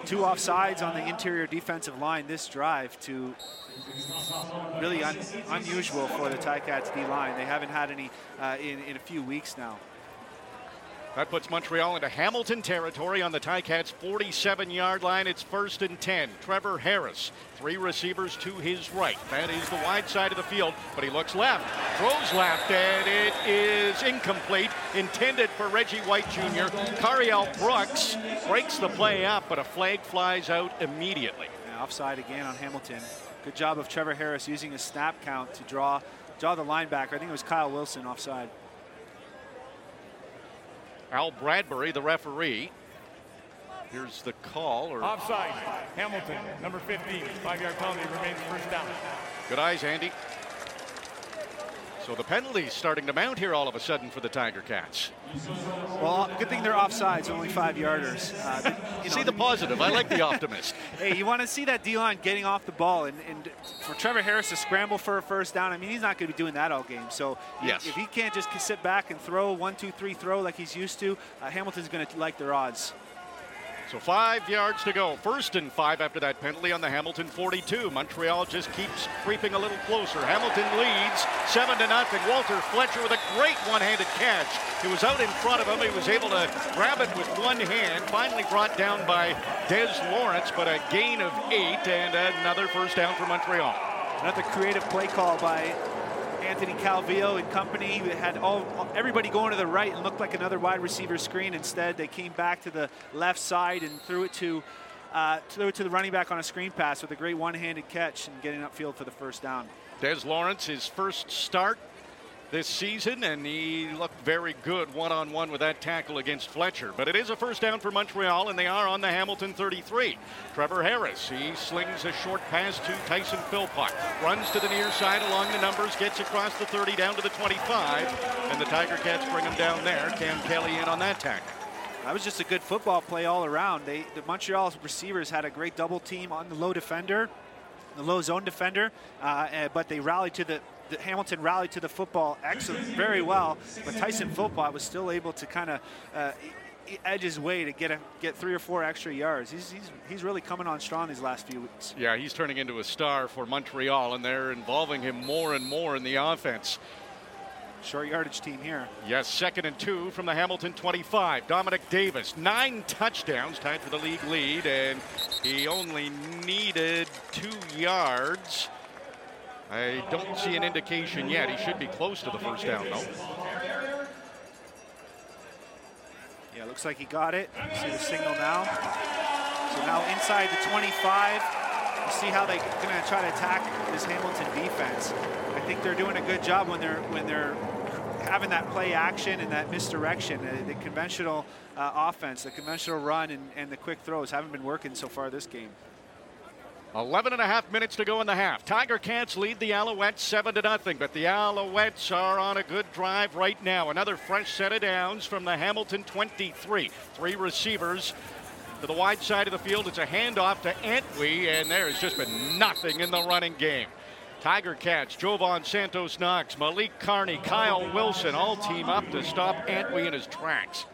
Two offsides on the interior defensive line this drive to really un unusual for the Ticats D line. They haven't had any uh, in, in a few weeks now. That puts Montreal into Hamilton territory on the Ticats 47 yard line. It's first and 10. Trevor Harris, three receivers to his right. That is the wide side of the field, but he looks left, throws left, and it is incomplete. Intended for Reggie White Jr. Cariel Brooks breaks the play up, but a flag flies out immediately. Yeah, offside again on Hamilton. Good job of Trevor Harris using his snap count to draw draw the linebacker. I think it was Kyle Wilson offside. Al Bradbury, the referee. Here's the call. Or Offside, Hamilton, number 15. Five-yard penalty remains first down. Good eyes, Andy. So the penalties starting to mount here all of a sudden for the Tiger Cats. Well, good thing they're offsides, only five yarders. Uh, [LAUGHS] you know, see the positive. I like the [LAUGHS] optimist. hey, you want to see that D line getting off the ball, and, and, for Trevor Harris to scramble for a first down. I mean, he's not going to be doing that all game. So yes. if he can't just sit back and throw one, two, three, throw like he's used to, uh, Hamilton's going to like their odds. So five yards to go. First and five after that penalty on the Hamilton 42. Montreal just keeps creeping a little closer. Hamilton leads seven to nothing. Walter Fletcher with a great one-handed catch. He was out in front of him. He was able to grab it with one hand. Finally brought down by Des Lawrence, but a gain of eight and another first down for Montreal. Another creative play call by Anthony Calvillo and company had all everybody going to the right and looked like another wide receiver screen. Instead, they came back to the left side and threw it to uh, to, to the running back on a screen pass with a great one-handed catch and getting upfield for the first down. Des Lawrence, his first start this season, and he looked very good one on one with that tackle against Fletcher. But it is a first down for Montreal, and they are on the Hamilton 33. Trevor Harris, he slings a short pass to Tyson Philpott, runs to the near side along the numbers, gets across the 30 down to the 25, and the Tiger Cats bring him down there. Cam Kelly in on that tackle. That was just a good football play all around. They, the Montreal receivers had a great double team on the low defender, the low zone defender, uh, eh, but they rallied to the the Hamilton rallied to the football excellent, very well, but Tyson Philpott was still able to kind of uh, edge his way to get a, get three or four extra yards. He's, he's, he's really coming on strong these last few weeks. Yeah, he's turning into a star for Montreal, and they're involving him more and more in the offense. Short yardage team here. Yes, second and two from the Hamilton 25. Dominic Davis, nine touchdowns, tied for the league lead, and he only needed two yards. I don't see an indication yet. He should be close to the first down, though. Yeah, looks like he got it. See the signal now. So now inside the 25. You see how they're going to try to attack this Hamilton defense. I think they're doing a good job when they're when they're having that play action and that misdirection. The, the conventional uh, offense, the conventional run, and, and the quick throws haven't been working so far this game. 11 and a half minutes to go in the half. Tiger Cats lead the Alouettes 7 to nothing, but the Alouettes are on a good drive right now. Another fresh set of downs from the Hamilton 23. Three receivers to the wide side of the field. It's a handoff to Antwi, and there has just been nothing in the running game. Tiger Cats, Jovan Santos Knox, Malik Carney, Kyle Wilson all team up to stop Antwi in his tracks.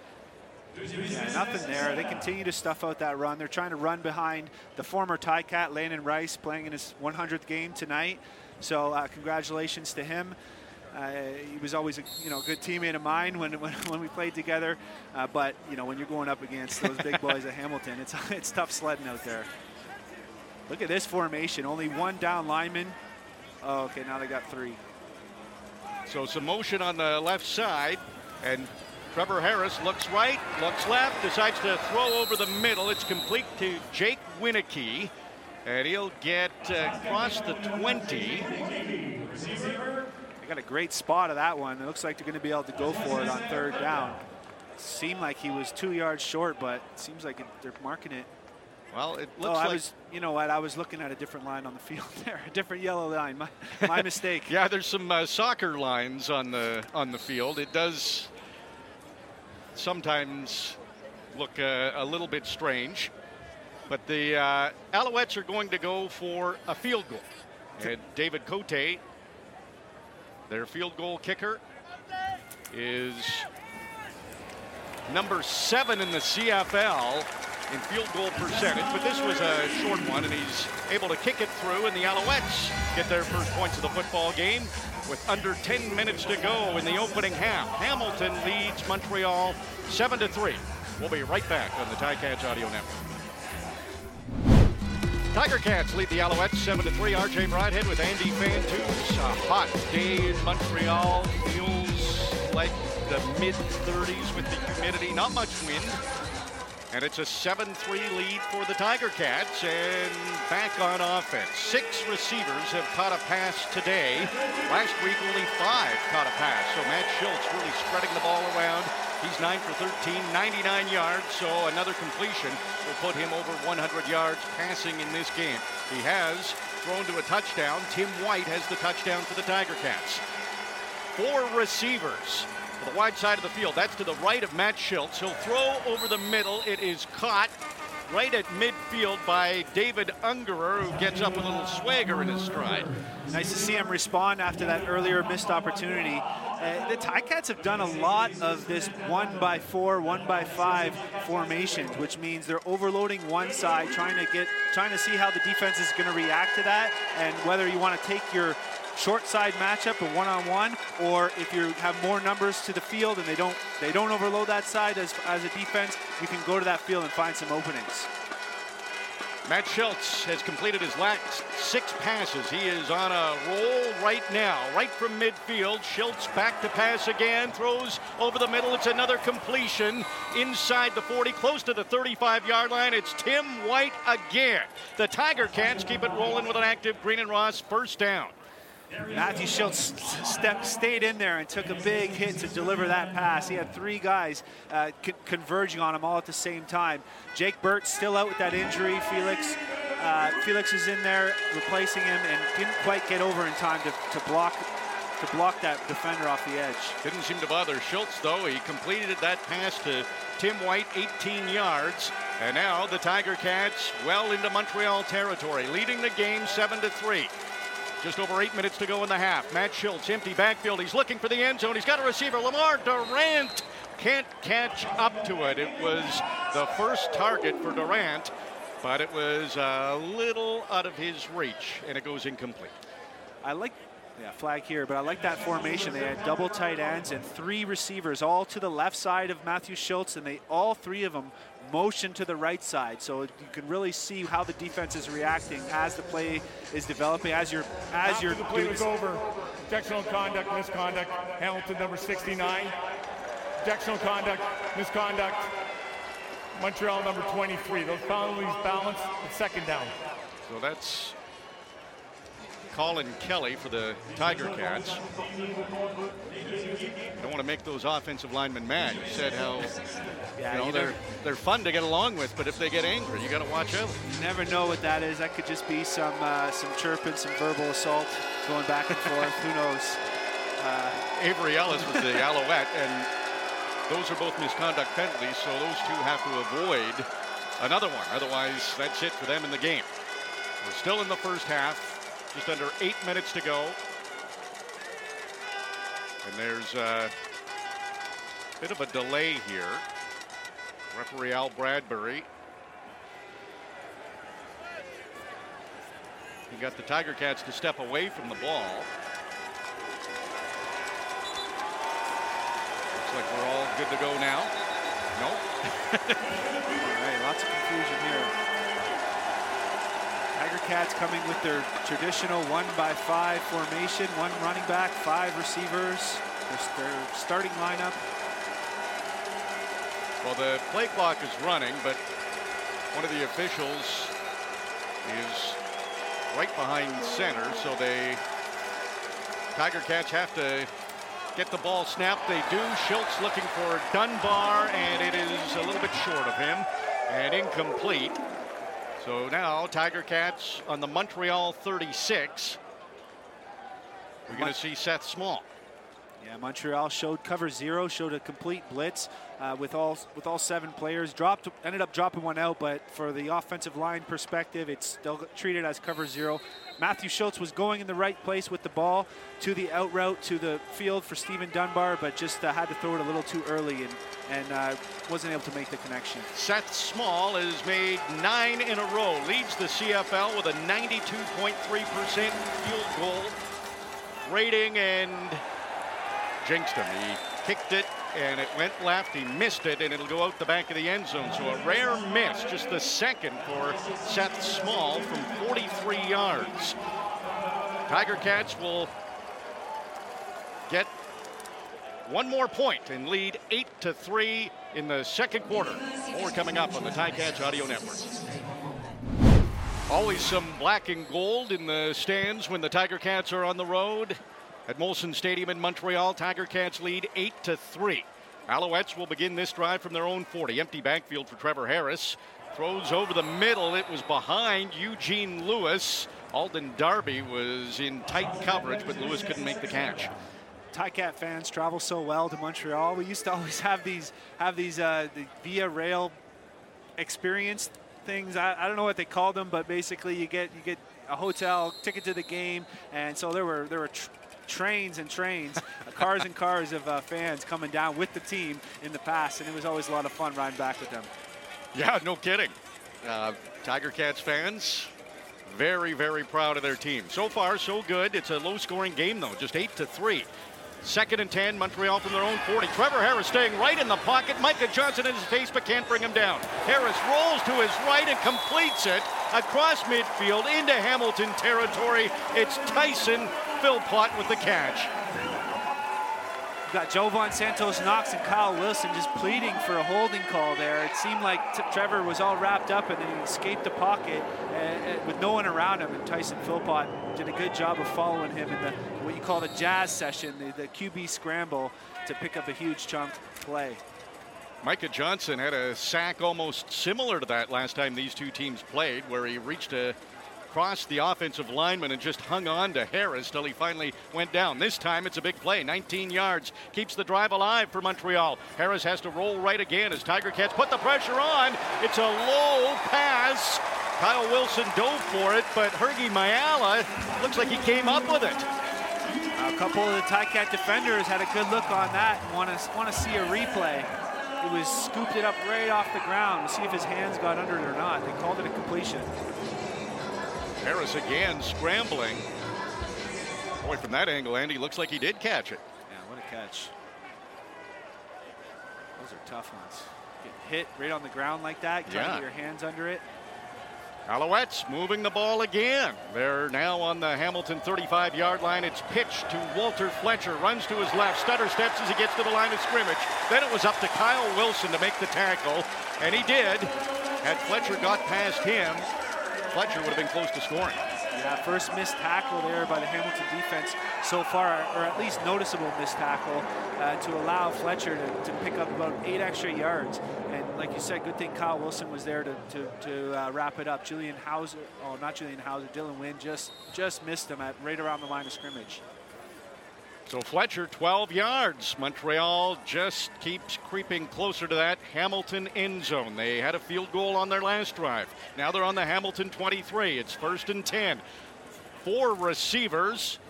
Yeah, nothing there. They continue to stuff out that run. They're trying to run behind the former Cat, Landon Rice, playing in his 100th game tonight. So uh, congratulations to him. Uh, he was always a you know good teammate of mine when [LAUGHS] when, when we played together. Uh, but you know when you're going up against those big [LAUGHS] boys at Hamilton, it's [LAUGHS] it's tough sledding out there. Look at this formation. Only one down lineman. Oh, okay, now they got three. So some motion on the left side, and Trevor Harris looks right, looks left, decides to throw over the middle. It's complete to Jake Wieneke, and he'll get uh, across the 20. They got a great spot of that one. It looks like they're going to be able to go for it on third down. Seemed like he was two yards short, but it seems like it, they're marking it. Well, it looks oh, I like was, you know what? I was looking at a different line on the [LAUGHS] field there, a different yellow line. My, my [LAUGHS] mistake. yeah, there's some uh, soccer lines on the on the field. It does sometimes look uh, a little bit strange. But the uh, Alouettes are going to go for a field goal. And David Cote, their field goal kicker, is number seven in the CFL in field goal percentage. But this was a short one, and he's able to kick it through, and the Alouettes get their first points of the football game with under 10 minutes to go in the opening half. Hamilton leads Montreal 7 to 3. We'll be right back on the Ticats Audio Network. Tiger Cats lead the Alouettes 7 to 3. RJ Broadhead with Andy Fantuz. A hot day in Montreal. Feels like the mid 30s with the humidity. Not much wind. And it's a 7-3 lead for the Tiger Cats and back on offense. Six receivers have caught a pass today. Last week only five caught a pass. So Matt Shiltz really spreading the ball around. He's 9 for 13, 99 yards. So another completion will put him over 100 yards passing in this game. He has thrown to a touchdown. Tim White has the touchdown for the Tiger Cats. Four receivers to the wide side of the field. That's to the right of Matt Shiltz. He'll throw over the middle. It is caught right at midfield by David Ungerer, who gets up a little swagger in his stride. Nice to see him respond after that earlier missed opportunity. Uh, the Ticats have done a lot of this one by four, one by five formations, which means they're overloading one side, trying to get, trying to see how the defense is going to react to that, and whether you want to take your short side matchup, a one-on-one, or if you have more numbers to the field and they don't they don't overload that side as, as a defense, you can go to that field and find some openings. Matt Shiltz has completed his last six passes. He is on a roll right now, right from midfield. Shiltz back to pass again, throws over the middle. It's another completion inside the 40, close to the 35 yard line. It's Tim White again. The Tiger Cats keep it rolling with an active Green and Ross first down. Matthew Shiltz step, stayed in there and took a big hit to deliver that pass. He had three guys uh, co- converging on him all at the same time. Jake Burt still out with that injury. Felix uh, Felix is in there replacing him and didn't quite get over in time to, to block to block that defender off the edge. Didn't seem to bother Shiltz, though. He completed that pass to Tim White, 18 yards. And now the Tiger Cats well into Montreal territory, leading the game 7 to 3. Just over eight minutes to go in the half. Matt Shiltz, empty backfield. He's looking for the end zone. He's got a receiver. Lamar Durant can't catch up to it. It was the first target for Durant, but it was a little out of his reach, and it goes incomplete. I like yeah, flag here, but I like that formation. They had double tight ends and three receivers all to the left side of Matthew Shiltz, and they all three of them motion to the right side. So you can really see how the defense is reacting as the play is developing, as you're as After you're the play doing was over, objectional conduct, misconduct, Hamilton number 69. Objectional conduct, misconduct, Montreal number 23. Those penalties balanced, it's second down. So that's Colin Kelly for the Tiger Cats. Don't want to make those offensive linemen mad. You said how Yeah, you know you they're they're fun to get along with, but if they get angry, you got to watch out. You never know what that is. That could just be some uh, some chirping, some verbal assault going back and forth. Who knows? Avery Ellis was the [LAUGHS] Alouette, and those are both misconduct penalties, so those two have to avoid another one. Otherwise, that's it for them in the game. We're still in the first half, just under eight minutes to go. And there's a bit of a delay here. Referee Al Bradbury. He got the Tiger Cats to step away from the ball. Looks like we're all good to go now. Nope. [LAUGHS] Hey, lots of confusion here. Tiger Cats coming with their traditional one by five formation, one running back, five receivers. Their, their starting lineup. Well, the play clock is running, but one of the officials is right behind center, so they Tiger Cats have to get the ball snapped. They do. Shiltz looking for Dunbar, and it is a little bit short of him and incomplete. So now Tiger Cats on the Montreal 36. We're going to see Seth Small. Yeah, Montreal showed cover zero, showed a complete blitz uh, with all with all seven players. Dropped, ended up dropping one out, but for the offensive line perspective, it's still treated as cover zero. Matthew Shiltz was going in the right place with the ball to the out route to the field for Stephen Dunbar, but just uh, had to throw it a little too early and and uh, wasn't able to make the connection. Seth Small has made nine in a row, leads the CFL with a 92.3% field goal rating and jinxed him. He kicked it and it went left. He missed it and it'll go out the back of the end zone. So a rare miss, just the second for Seth Small from 43 yards. Tiger Cats will get one more point and lead eight to three in the second quarter. More coming up on the Ticats Audio Network. Always some black and gold in the stands when the Tiger Cats are on the road. At Molson Stadium in Montreal, Tiger Cats lead 8 to 3. Alouettes will begin this drive from their own 40. Empty backfield for Trevor Harris. Throws over the middle. It was behind Eugene Lewis. Alden Darby was in tight coverage, but Lewis couldn't make the catch. Ticat fans travel so well to Montreal. We used to always have these have these uh, the via rail experience things. I, I don't know what they call them, but basically you get you get a hotel ticket to the game, and so there were there were. Tr- trains and trains, [LAUGHS] cars and cars of uh, fans coming down with the team in the past, and it was always a lot of fun riding back with them. Yeah, no kidding. Uh, Tiger Cats fans, very, very proud of their team. So far, so good. It's a low-scoring game, though, just 8 to 3. Second and 10, Montreal from their own 40. Trevor Harris staying right in the pocket. Micah Johnson in his face, but can't bring him down. Harris rolls to his right and completes it across midfield into Hamilton territory. It's Tyson Philpott with the catch. You've got Jovan Santos Knox and Kyle Wilson just pleading for a holding call there. It seemed like T- Trevor was all wrapped up and then he escaped the pocket uh, uh, with no one around him. And Tyson Philpott did a good job of following him in the what you call the jazz session, the, the QB scramble to pick up a huge chunk play. Micah Johnson had a sack almost similar to that last time these two teams played, where he reached a crossed the offensive lineman and just hung on to Harris till he finally went down. This time it's a big play, 19 yards, keeps the drive alive for Montreal. Harris has to roll right again as Tiger Cats put the pressure on. It's a low pass. Kyle Wilson dove for it, but Hergy Mayala looks like he came up with it. A couple of the Ticat defenders had a good look on that and want to want to see a replay. He was scooped it up right off the ground to see if his hands got under it or not. They called it a completion. Harris again scrambling. Boy, from that angle, Andy looks like he did catch it. Yeah, what a catch. Those are tough ones. Get hit right on the ground like that, trying Yeah. to get your hands under it. Alouettes moving the ball again. They're now on the Hamilton 35 yard line. It's pitched to Walter Fletcher. Runs to his left. Stutter steps as he gets to the line of scrimmage. Then it was up to Kyle Wilson to make the tackle, and he did. Had Fletcher got past him, Fletcher would have been close to scoring. Yeah, first missed tackle there by the Hamilton defense so far, or at least noticeable missed tackle uh, to allow Fletcher to, to pick up about eight extra yards. And like you said, good thing Kyle Wilson was there to, to, to uh, wrap it up. Julian Howsare, oh, not Julian Howsare, Dylan Wynn just, just missed him at right around the line of scrimmage. So Fletcher, 12 yards. Montreal just keeps creeping closer to that Hamilton end zone. They had a field goal on their last drive. Now they're on the Hamilton 23. It's first and 10. Four receivers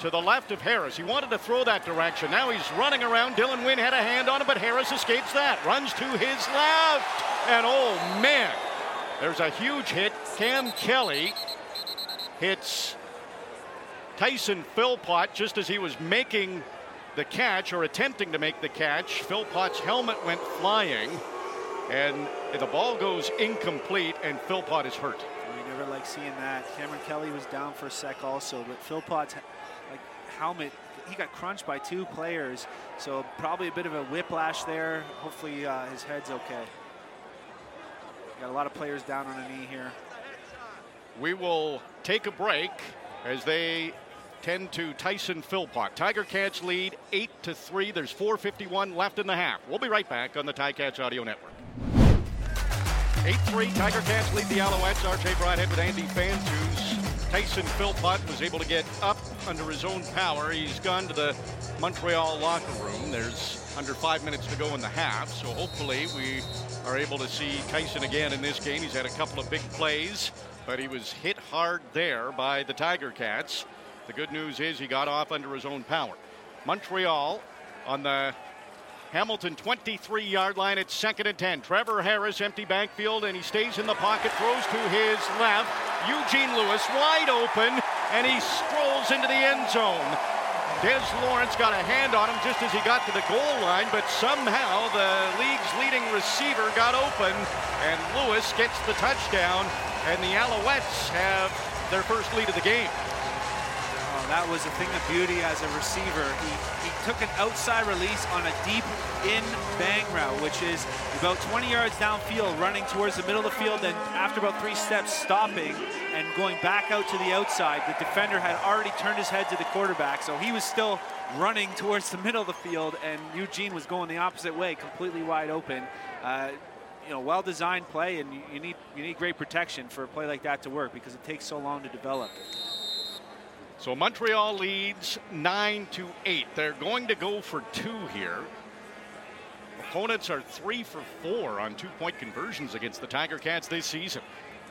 to the left of Harris. He wanted to throw that direction. Now he's running around. Dylan Wynn had a hand on him, but Harris escapes that. Runs to his left. And oh man, there's a huge hit. Cam Kelly hits Tyson Philpott just as he was making the catch or attempting to make the catch. Philpott's helmet went flying, and the ball goes incomplete, and Philpott is hurt. We never like seeing that. Cameron Kelly was down for a sec also, but Philpott's like helmet, he got crunched by two players, so probably a bit of a whiplash there. Hopefully uh, his head's okay. Got a lot of players down on a knee here. We will take a break as they tend to Tyson Philpott. Tiger Cats lead 8 to 3. There's 451 left in the half. We'll be right back on the Ticats Audio Network. 8-3, Tiger Cats lead the Alouettes. RJ Broadhead with Andy Fantuz. Tyson Philpott was able to get up under his own power. He's gone to the Montreal locker room. There's under five minutes to go in the half, so hopefully we are able to see Tyson again in this game. He's had a couple of big plays, but he was hit hard there by the Tiger Cats. The good news is he got off under his own power. Montreal on the Hamilton 23 yard line at second and 10. Trevor Harris, empty backfield, and he stays in the pocket, throws to his left. Eugene Lewis wide open, and he strolls into the end zone. Des Lawrence got a hand on him just as he got to the goal line, but somehow the league's leading receiver got open, and Lewis gets the touchdown, and the Alouettes have their first lead of the game. That was a thing of beauty as a receiver. He, he took an outside release on a deep in bang route, which is about 20 yards downfield, running towards the middle of the field, and after about three steps, stopping and going back out to the outside. The defender had already turned his head to the quarterback, so he was still running towards the middle of the field, and Eugene was going the opposite way, completely wide open. Uh, you know, well-designed play, and you, you need you need great protection for a play like that to work because it takes so long to develop. So Montreal leads 9 to 8. They're going to go for two here. Opponents are three for four on two point conversions against the Tiger Cats this season.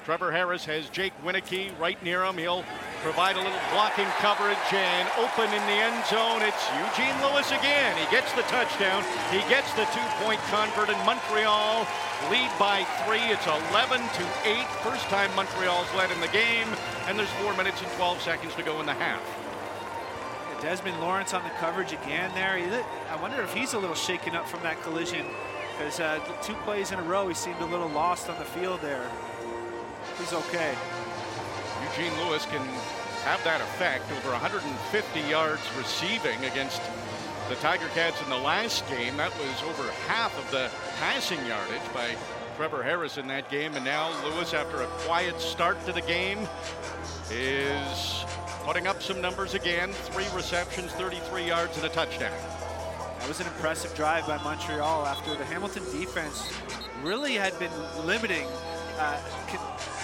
Trevor Harris has Jake Wieneke right near him. He'll provide a little blocking coverage and open in the end zone. It's Eugene Lewis again. He gets the touchdown. He gets the two point convert, and Montreal lead by three. It's 11 to 8. First time Montreal's led in the game, and there's four minutes and 12 seconds to go in the half. Desmond Lawrence on the coverage again there. I wonder if he's a little shaken up from that collision because uh, two plays in a row he seemed a little lost on the field there. he's okay. Eugene Lewis can have that effect. Over 150 yards receiving against the Tiger Cats in the last game. That was over half of the passing yardage by Trevor Harris in that game. And now Lewis, after a quiet start to the game, is putting up some numbers again. Three receptions, 33 yards, and a touchdown. That was an impressive drive by Montreal after the Hamilton defense really had been limiting uh,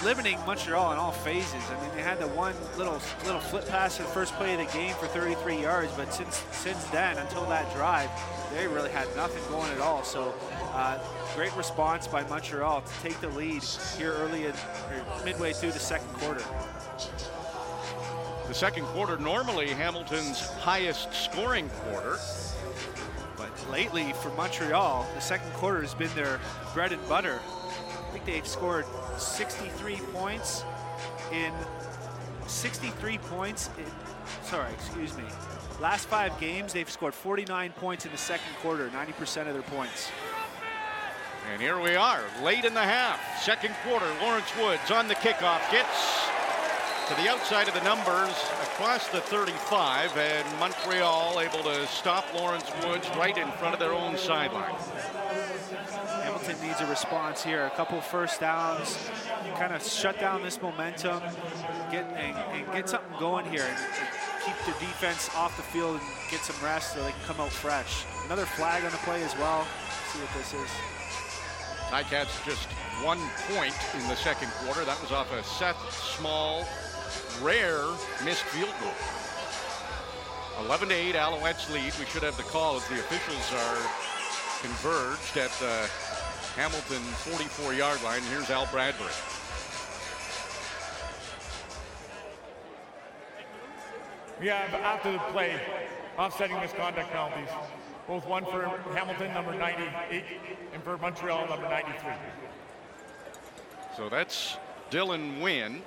limiting Montreal in all phases. I mean, they had the one little little flip pass in the first play of the game for 33 yards, but since since then, until that drive, they really had nothing going at all. So, uh, great response by Montreal to take the lead here early in, midway through the second quarter. The second quarter, normally Hamilton's highest scoring quarter. But lately for Montreal, the second quarter has been their bread and butter. I think they've scored 63 points in 63 points in, sorry, excuse me. Last five games, they've scored 49 points in the second quarter, 90% of their points. And here we are, late in the half, second quarter. Lawrence Woods on the kickoff gets to the outside of the numbers across the 35, and Montreal able to stop Lawrence Woods right in front of their own sideline. Hamilton needs a response here. A couple first downs, kind of shut down this momentum, get and, and get something going here, and, keep the defense off the field and get some rest so they can come out fresh. Another flag on the play as well. Let's see what this is. Ticats just one point in the second quarter. That was off a Seth Small rare missed field goal. 11 to 8, Alouettes lead. We should have the call as the officials are converged at the Hamilton 44 yard line. Here's Al Bradbury. We have after the play offsetting misconduct penalties. Both one for Hamilton, number 98, and for Montreal, number 93. So that's Dylan Wynn.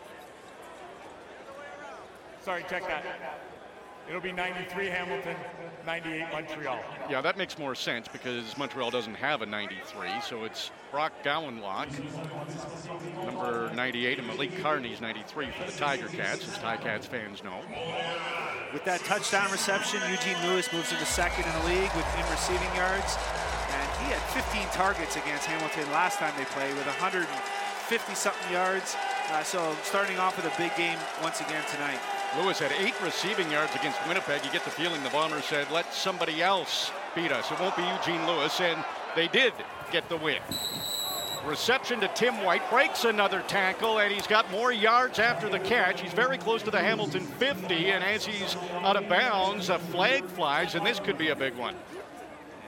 Sorry, check that. It'll be 93 Hamilton, 98 Montreal. Yeah, that makes more sense because Montreal doesn't have a 93, so it's Brock Gowanlock, number 98, and Malik Carney's 93 for the Tiger Cats, as Tiger Cats fans know. With that touchdown reception, Eugene Lewis moves into second in the league with in receiving yards, and he had 15 targets against Hamilton last time they played with 150 something yards. Uh, so starting off with a big game once again tonight. Lewis had eight receiving yards against Winnipeg. You get the feeling the Bombers said, let somebody else beat us. It won't be Eugene Lewis, and they did get the win. Reception to Tim White breaks another tackle, and he's got more yards after the catch. He's very close to the Hamilton 50, and as he's out of bounds, a flag flies, and this could be a big one.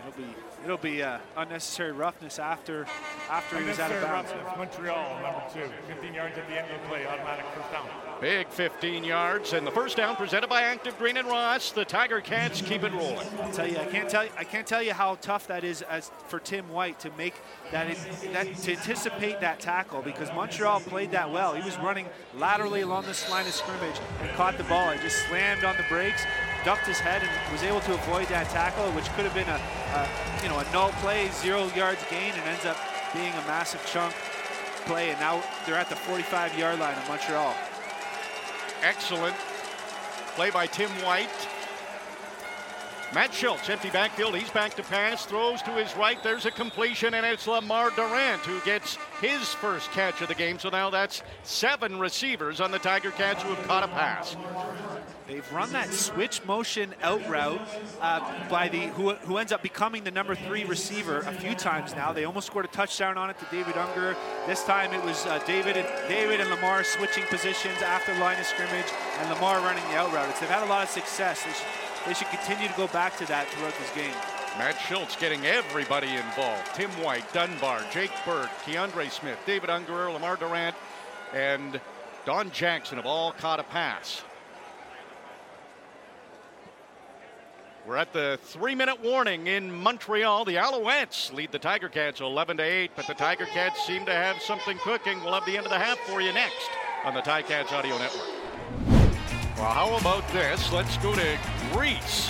It'll be it'll be uh, unnecessary roughness after after he was out of bounds. Montreal, number two. 15 yards at the end of the play, automatic first down. Big 15 yards, and the first down presented by Active Green and Ross. The Tiger Cats keep it rolling. I'll tell you, I can't tell you, I can't tell you how tough that is as for Tim White to make that, that to anticipate that tackle because Montreal played that well. He was running laterally along this line of scrimmage and caught the ball. He just slammed on the brakes, ducked his head, and was able to avoid that tackle, which could have been a, a you know a null play, zero yards gain, and ends up being a massive chunk play. And now they're at the 45-yard line of Montreal. Excellent play by Tim White. Matt Shiltz, empty backfield. He's back to pass, throws to his right. There's a completion, and it's Lamar Durant who gets his first catch of the game. So now that's seven receivers on the Tiger Cats who have caught a pass. They've run that switch motion out route uh, by the who, who ends up becoming the number three receiver a few times now. They almost scored a touchdown on it to David Ungerer. This time it was uh, David and David and Lamar switching positions after line of scrimmage, and Lamar running the out route. They've had a lot of success. They should, continue to go back to that throughout this game. Matt Shiltz getting everybody involved. Tim White, Dunbar, Jake Burke, Kiondre Smith, David Ungerer, Lamar Durant, and Don Jackson have all caught a pass. We're at the three-minute warning in Montreal. The Alouettes lead the Tiger Cats 11 to 8, but the Tiger Cats seem to have something cooking. We'll have the end of the half for you next on the Ticats Audio Network. Well, how about this? Let's go to Greece.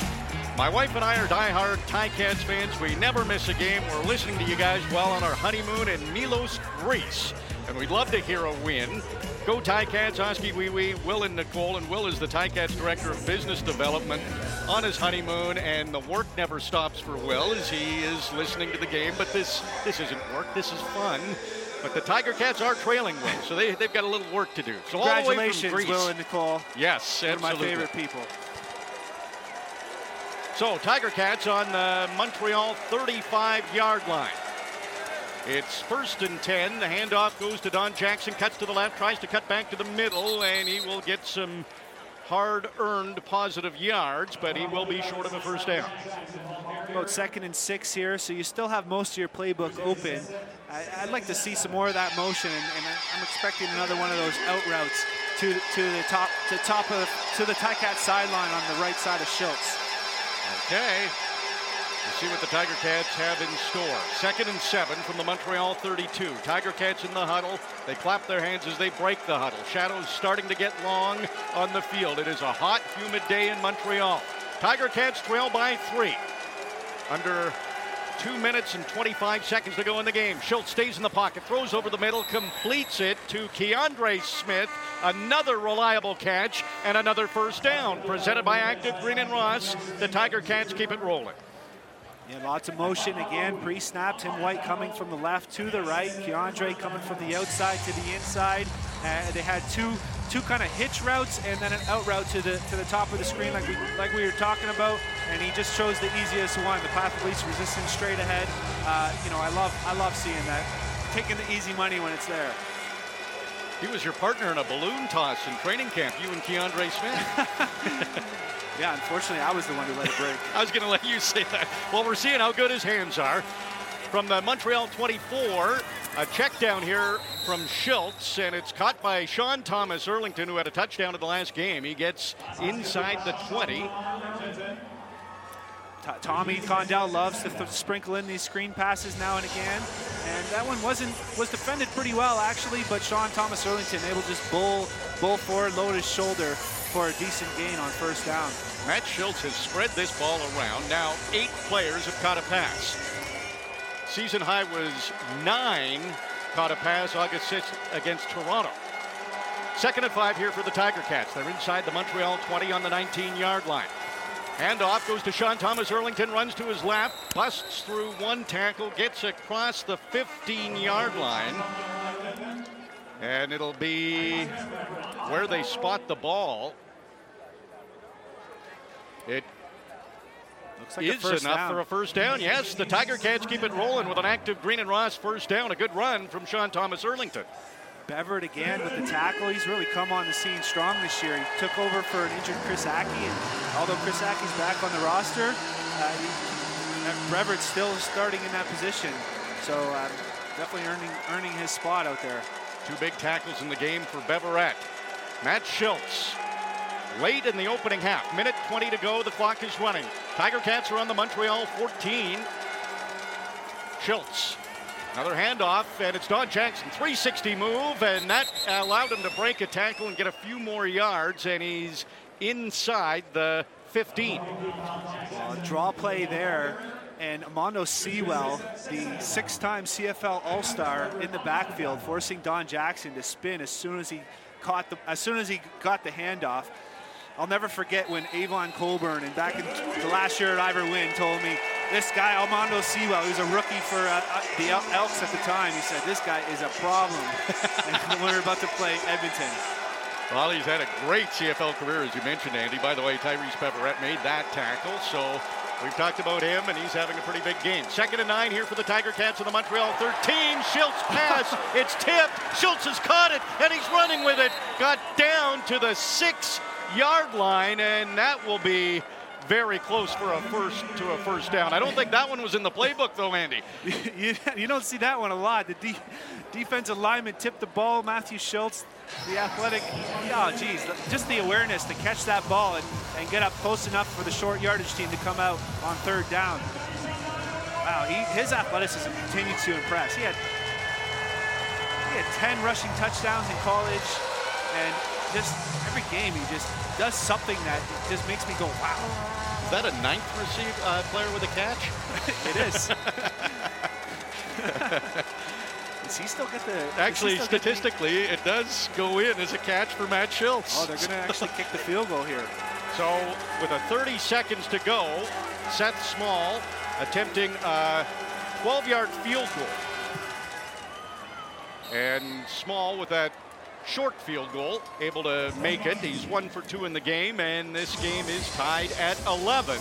My wife and I are diehard Ticats fans. We never miss a game. We're listening to you guys while on our honeymoon in Milos, Greece. And we'd love to hear a win. Go Ticats, Oskee Wee Wee, Will and Nicole, and Will is the Ticats Director of Business Development on his honeymoon, and the work never stops for Will as he is listening to the game. But this this isn't work, this is fun. But the Tiger Cats are trailing Will, so they, they've got a little work to do. So all the way from Congratulations, Greece. Will and Nicole. Yes, One of my favorite people. So Tiger Cats on the Montreal 35-yard line. It's first and 10. The handoff goes to Don Jackson, cuts to the left, tries to cut back to the middle, and he will get some hard-earned positive yards, but he will be short of a first down. About second and six here, so you still have most of your playbook open. I, I'd like to see some more of that motion, and, and I'm expecting another one of those out routes to to the top to top of to the Ticat sideline on the right side of Shiltz. Okay. See what the Tiger Cats have in store. Second and seven from the Montreal 32. Tiger Cats in the huddle. They clap their hands as they break the huddle. Shadows starting to get long on the field. It is a hot, humid day in Montreal. Tiger Cats trail by three. Under two minutes and 25 seconds to go in the game. Shiltz stays in the pocket, throws over the middle, completes it to Kiondre Smith. Another reliable catch and another first down. Presented by Active Green and Ross. The Tiger Cats keep it rolling. Yeah, lots of motion again. Pre-snap, Tim White coming from the left to the right. Kiondre coming from the outside to the inside. Uh, they had two two kind of hitch routes and then an out route to the to the top of the screen, like we like we were talking about. And he just chose the easiest one, the path of least resistance, straight ahead. Uh, you know, I love I love seeing that. Taking the easy money when it's there. He was your partner in a balloon toss in training camp, you and Kiondre Smith. [LAUGHS] Yeah, unfortunately, I was the one who let it break. [LAUGHS] I was going to let you say that. Well, we're seeing how good his hands are. From the Montreal 24, a check down here from Shiltz, and it's caught by Sean Thomas Erlington, who had a touchdown in the last game. He gets inside the 20. Tommy Condell loves to th- sprinkle in these screen passes now and again, and that one wasn't was defended pretty well actually. But Sean Thomas Erlington able to just bull bull forward, load his shoulder for a decent gain on first down. Matt Shiltz has spread this ball around. Now eight players have caught a pass. Season high was nine caught a pass August 6th against Toronto. Second and five here for the Tiger Cats. They're inside the Montreal 20 on the 19-yard line. Handoff goes to Sean Thomas. Erlington runs to his left, busts through one tackle, gets across the 15-yard line. And it'll be where they spot the ball. It Looks like is first enough down. for a first down. Yes, the Tiger Cats keep it rolling with an active Green and Ross first down. A good run from Sean Thomas Erlington. Beverette again with the tackle. He's really come on the scene strong this year. He took over for an injured Chris Ackie, and although Chris Ackie's back on the roster, uh, uh, Beverette's still starting in that position. So um, definitely earning earning his spot out there. Two big tackles in the game for Beverette. Matt Shiltz. Late in the opening half. Minute 20 to go. The clock is running. Tiger Cats are on the Montreal 14. Shiltz. Another handoff, and it's Don Jackson. 360 move, and that allowed him to break a tackle and get a few more yards, and he's inside the 15. Uh, draw play there, and Almondo Sewell, the six-time CFL All-Star in the backfield, forcing Don Jackson to spin as soon as he caught the as soon as he got the handoff. I'll never forget when Avon Cobourne and back in the last year at Ivor Wynn told me this guy Almondo Sewell, he was a rookie for uh, uh, the El- Elks at the time. He said this guy is a problem [LAUGHS] And when [LAUGHS] we were about to play Edmonton. Well, he's had a great CFL career, as you mentioned, Andy. By the way, Tyrice Beverette made that tackle, so we've talked about him, and he's having a pretty big game. Second and nine here for the Tiger Cats in the Montreal 13. Shiltz pass. [LAUGHS] it's tipped. Shiltz has caught it, and he's running with it. Got down to the six-yard line, and that will be very close for a first to a first down. I don't think that one was in the playbook, though, Andy. [LAUGHS] you, you don't see that one a lot. The de- defensive lineman tipped the ball. Matthew Shiltz, the athletic, oh geez, just the awareness to catch that ball and, and get up close enough for the short yardage team to come out on third down. Wow, he, his athleticism continues to impress. He had he had 10 rushing touchdowns in college, and just every game he just does something that just makes me go, wow. Is that a ninth receive uh, player with a catch? [LAUGHS] it is. [LAUGHS] Does he still get the? does he Actually, the- statistically, it does go in as a catch for Matt Shiltz. Oh, they're going to actually kick the field goal here. So, with a 30 seconds to go, Seth Small attempting a 12-yard field goal. And Small with that short field goal, able to make it. He's one for two in the game, and this game is tied at 11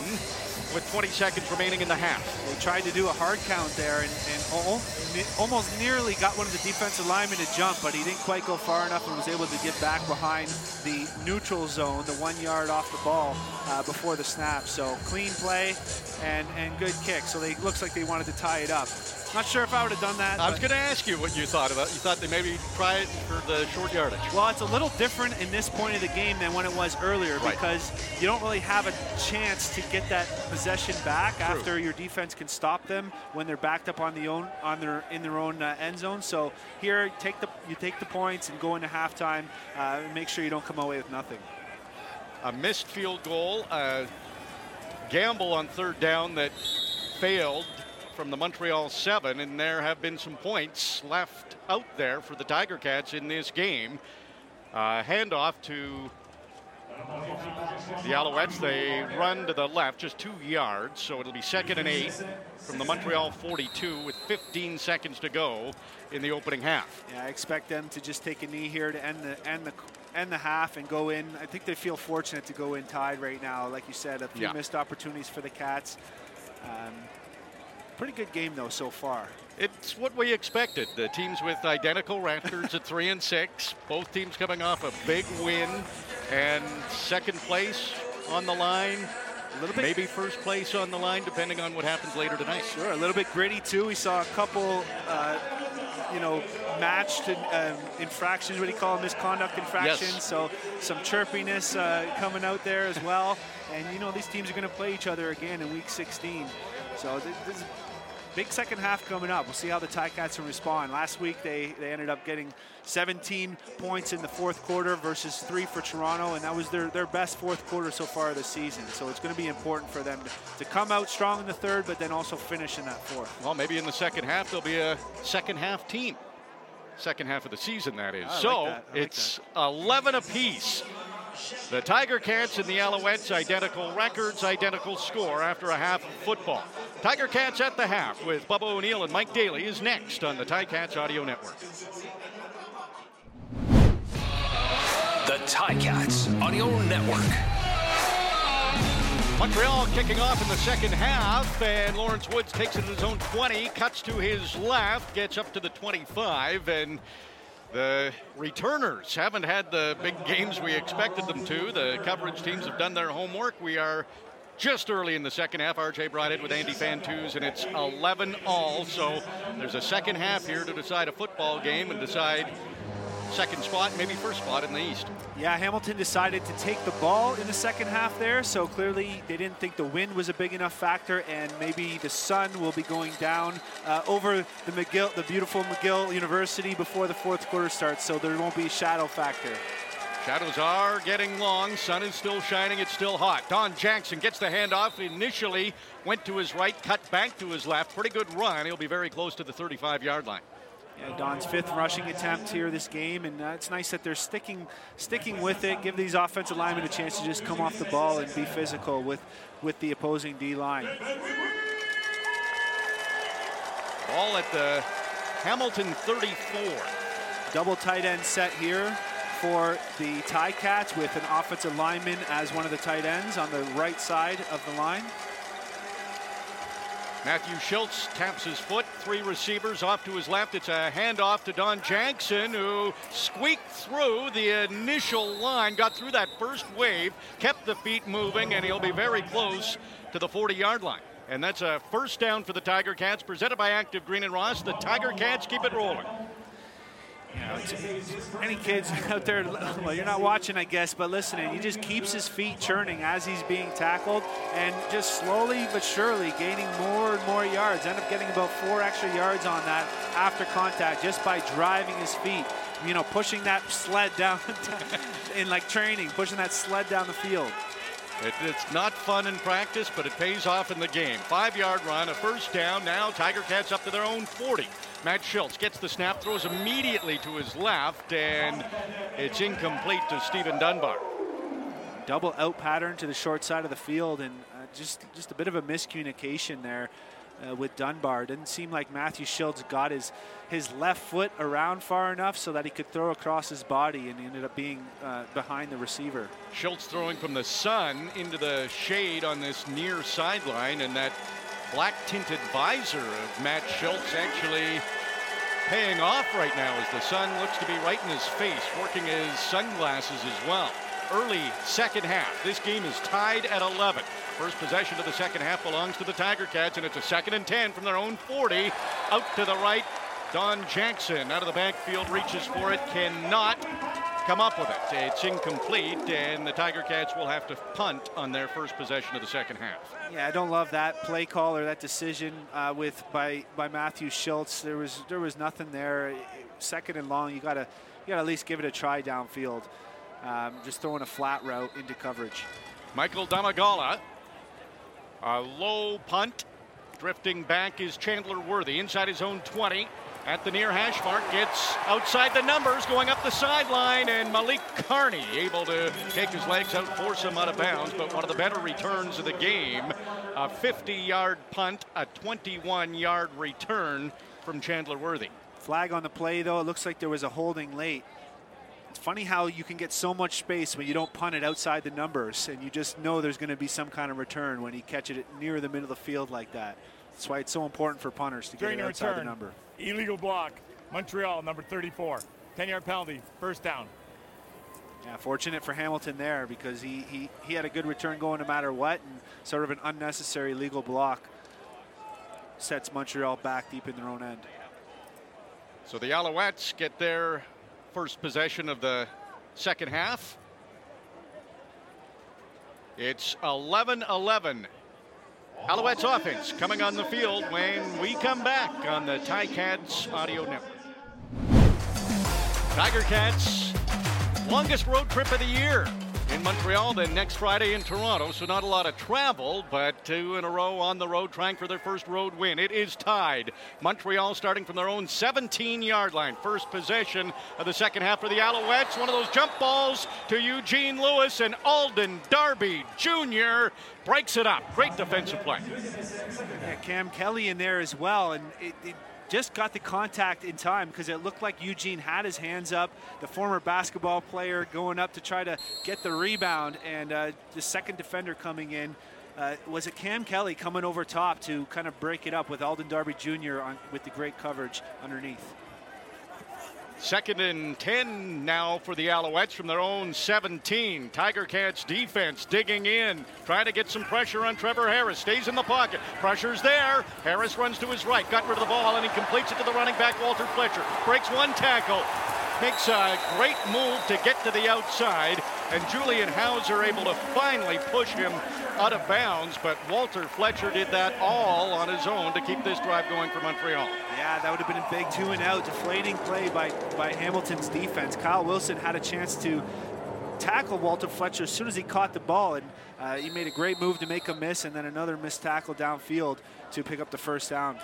with 20 seconds remaining in the half. They tried to do a hard count there and, and almost nearly got one of the defensive linemen to jump, but he didn't quite go far enough and was able to get back behind the neutral zone, the one yard off the ball uh, before the snap. So clean play and, and good kick. So they looks like they wanted to tie it up. Not sure if I would have done that. I was going to ask you what you thought about. You thought they maybe try it for the short yardage. Well, it's a little different in this point of the game than when it was earlier Right. because you don't really have a chance to get that possession back after your defense can stop them when they're backed up on the own on their in their own uh, end zone. So here, take the you take the points and go into halftime. Uh, and make sure you don't come away with nothing. a missed field goal, a gamble on third down that failed from the Montreal seven, and there have been some points left out there for the Tiger Cats in this game. Uh, handoff to the Alouettes. They run to the left, just two yards, so it'll be second and eight from the Montreal 42 with 15 seconds to go in the opening half. Yeah, I expect them to just take a knee here to end the end the end the half and go in. I think they feel fortunate to go in tied right now. Like you said, a few Yeah. missed opportunities for the Cats. Um, pretty good game though so far. It's what we expected. The teams with identical records at three and six. Both teams coming off a big win, and second place on the line. A little bit Maybe first place on the line, depending on what happens later tonight. Sure, a little bit gritty too. We saw a couple, uh, you know, matched um, infractions. What do you call them? Misconduct infractions. Yes. So some chirpiness uh, coming out there as well. And you know, these teams are going to play each other again in Week 16. So th- this is a big second half coming up. We'll see how the Ticats will respond. Last week they they ended up getting 17 points in the fourth quarter versus three for Toronto, and that was their their best fourth quarter so far this season. So it's going to be important for them to, to come out strong in the third, but then also finish in that fourth. Well, maybe in the second half there'll be a second half team. Second half of the season, that is. I like so that. Like it's 11 apiece. The Tiger Cats and the Alouettes identical records, identical score after a half of football. Tiger Cats at the half with Bubba O'Neill and Mike Daly is next on the Ticats Audio Network. The Ticats Audio Network. Montreal kicking off in the second half, and Lawrence Woods takes it to his own 20, cuts to his left, gets up to the 25, and the returners haven't had the big games we expected them to. The coverage teams have done their homework. We are just early in the second half. RJ brought it with Andy Fantuz, and it's 11 all. So there's a second half here to decide a football game and decide second spot, maybe first spot in the East. Yeah, Hamilton decided to take the ball in the second half there, so clearly they didn't think the wind was a big enough factor, and maybe the sun will be going down uh, over the McGill, the beautiful McGill University before the fourth quarter starts, so there won't be a shadow factor. Shadows are getting long. Sun is still shining. It's still hot. Don Jackson gets the handoff. Initially went to his right, cut back to his left. Pretty good run. He'll be very close to the 35-yard line. Yeah, Don's fifth rushing attempt here this game, and uh, it's nice that they're sticking sticking with it. Give these offensive linemen a chance to just come off the ball and be physical with with the opposing D line. Ball at the Hamilton 34. Double tight end set here for the Ticats with an offensive lineman as one of the tight ends on the right side of the line. Matthew Shiltz taps his foot. Three receivers off to his left. It's a handoff to Don Jackson, who squeaked through the initial line, got through that first wave, kept the feet moving, and he'll be very close to the 40-yard line. And that's a first down for the Tiger Cats, presented by Active Green and Ross. The Tiger Cats keep it rolling. Any kids [LAUGHS] out there, well, you're not watching, I guess, but listening, he just keeps his feet churning as he's being tackled and just slowly but surely gaining more and more yards. End up getting about four extra yards on that after contact just by driving his feet. You know, pushing that sled [LAUGHS] down [LAUGHS] in like training, pushing that sled down the field. It, it's not fun in practice, but it pays off in the game. Five yard run, a first down. Now Tiger Cats up to their own 40. Matt Shiltz gets the snap, throws immediately to his left, and it's incomplete to Stephen Dunbar. Double out pattern to the short side of the field, and uh, just just a bit of a miscommunication there uh, with Dunbar. Didn't seem like Matthew Shiltz got his his left foot around far enough so that he could throw across his body, and he ended up being uh, behind the receiver. Shiltz throwing from the sun into the shade on this near sideline, and that black tinted visor of Matt Shiltz actually paying off right now as the sun looks to be right in his face, working his sunglasses as well. Early second half. This game is tied at 11. First possession of the second half belongs to the Tiger Cats, and it's a second and 10 from their own 40. Out to the right, Don Jackson out of the backfield reaches for it, cannot come up with it. It's incomplete, and the Tiger Cats will have to punt on their first possession of the second half. Yeah, I don't love that play call or that decision uh, with by by Matthew Shiltz. There was there was nothing there. Second and long, you gotta you gotta at least give it a try downfield. Um, just throwing a flat route into coverage. Michael Domagala, a low punt. Drifting back is Chandler Worthy inside his own 20 at the near hash mark, gets outside the numbers, going up the sideline, and Malik Carney able to take his legs out, force him out of bounds. But one of the better returns of the game, a 50-yard punt, a 21-yard return from Chandler Worthy. Flag on the play, though. It looks like there was a holding late. It's funny how you can get so much space when you don't punt it outside the numbers, and you just know there's going to be some kind of return when you catch it near the middle of the field like that. That's why it's so important for punters to During get it the outside return, the number. Illegal block. Montreal, number 34. 10 yard penalty. First down. Yeah, fortunate for Hamilton there because he, he, he had a good return going no matter what, and sort of an unnecessary legal block sets Montreal back deep in their own end. So the Alouettes get their first possession of the second half. It's 11 11. Alouettes offense coming on the field when we come back on the Ticats Audio Network. Tiger Cats, longest road trip of the year in Montreal, then next Friday in Toronto. So not a lot of travel, but two in a row on the road trying for their first road win. It is tied. Montreal starting from their own 17-yard line. First possession of the second half for the Alouettes. One of those jump balls to Eugene Lewis and Alden Darby Jr. breaks it up. Great defensive play. Yeah, Cam Kelly in there as well, and it, it just got the contact in time because it looked like Eugene had his hands up. The former basketball player going up to try to get the rebound, and uh, the second defender coming in. Uh, was it Cam Kelly coming over top to kind of break it up with Alden Darby Jr. On, with the great coverage underneath? Second and 10 now for the Alouettes from their own 17. Tiger Cats defense digging in, trying to get some pressure on Trevor Harris. Stays in the pocket. Pressure's there. Harris runs to his right, got rid of the ball, and he completes it to the running back, Walter Fletcher. Breaks one tackle. Makes a great move to get to the outside, and Julian Howsare able to finally push him out of bounds, but Walter Fletcher did that all on his own to keep this drive going for Montreal. Yeah, that would have been a big two and out, deflating play by, by Hamilton's defense. Kyle Wilson had a chance to tackle Walter Fletcher as soon as he caught the ball, and uh, he made a great move to make a miss, and then another missed tackle downfield to pick up the first down.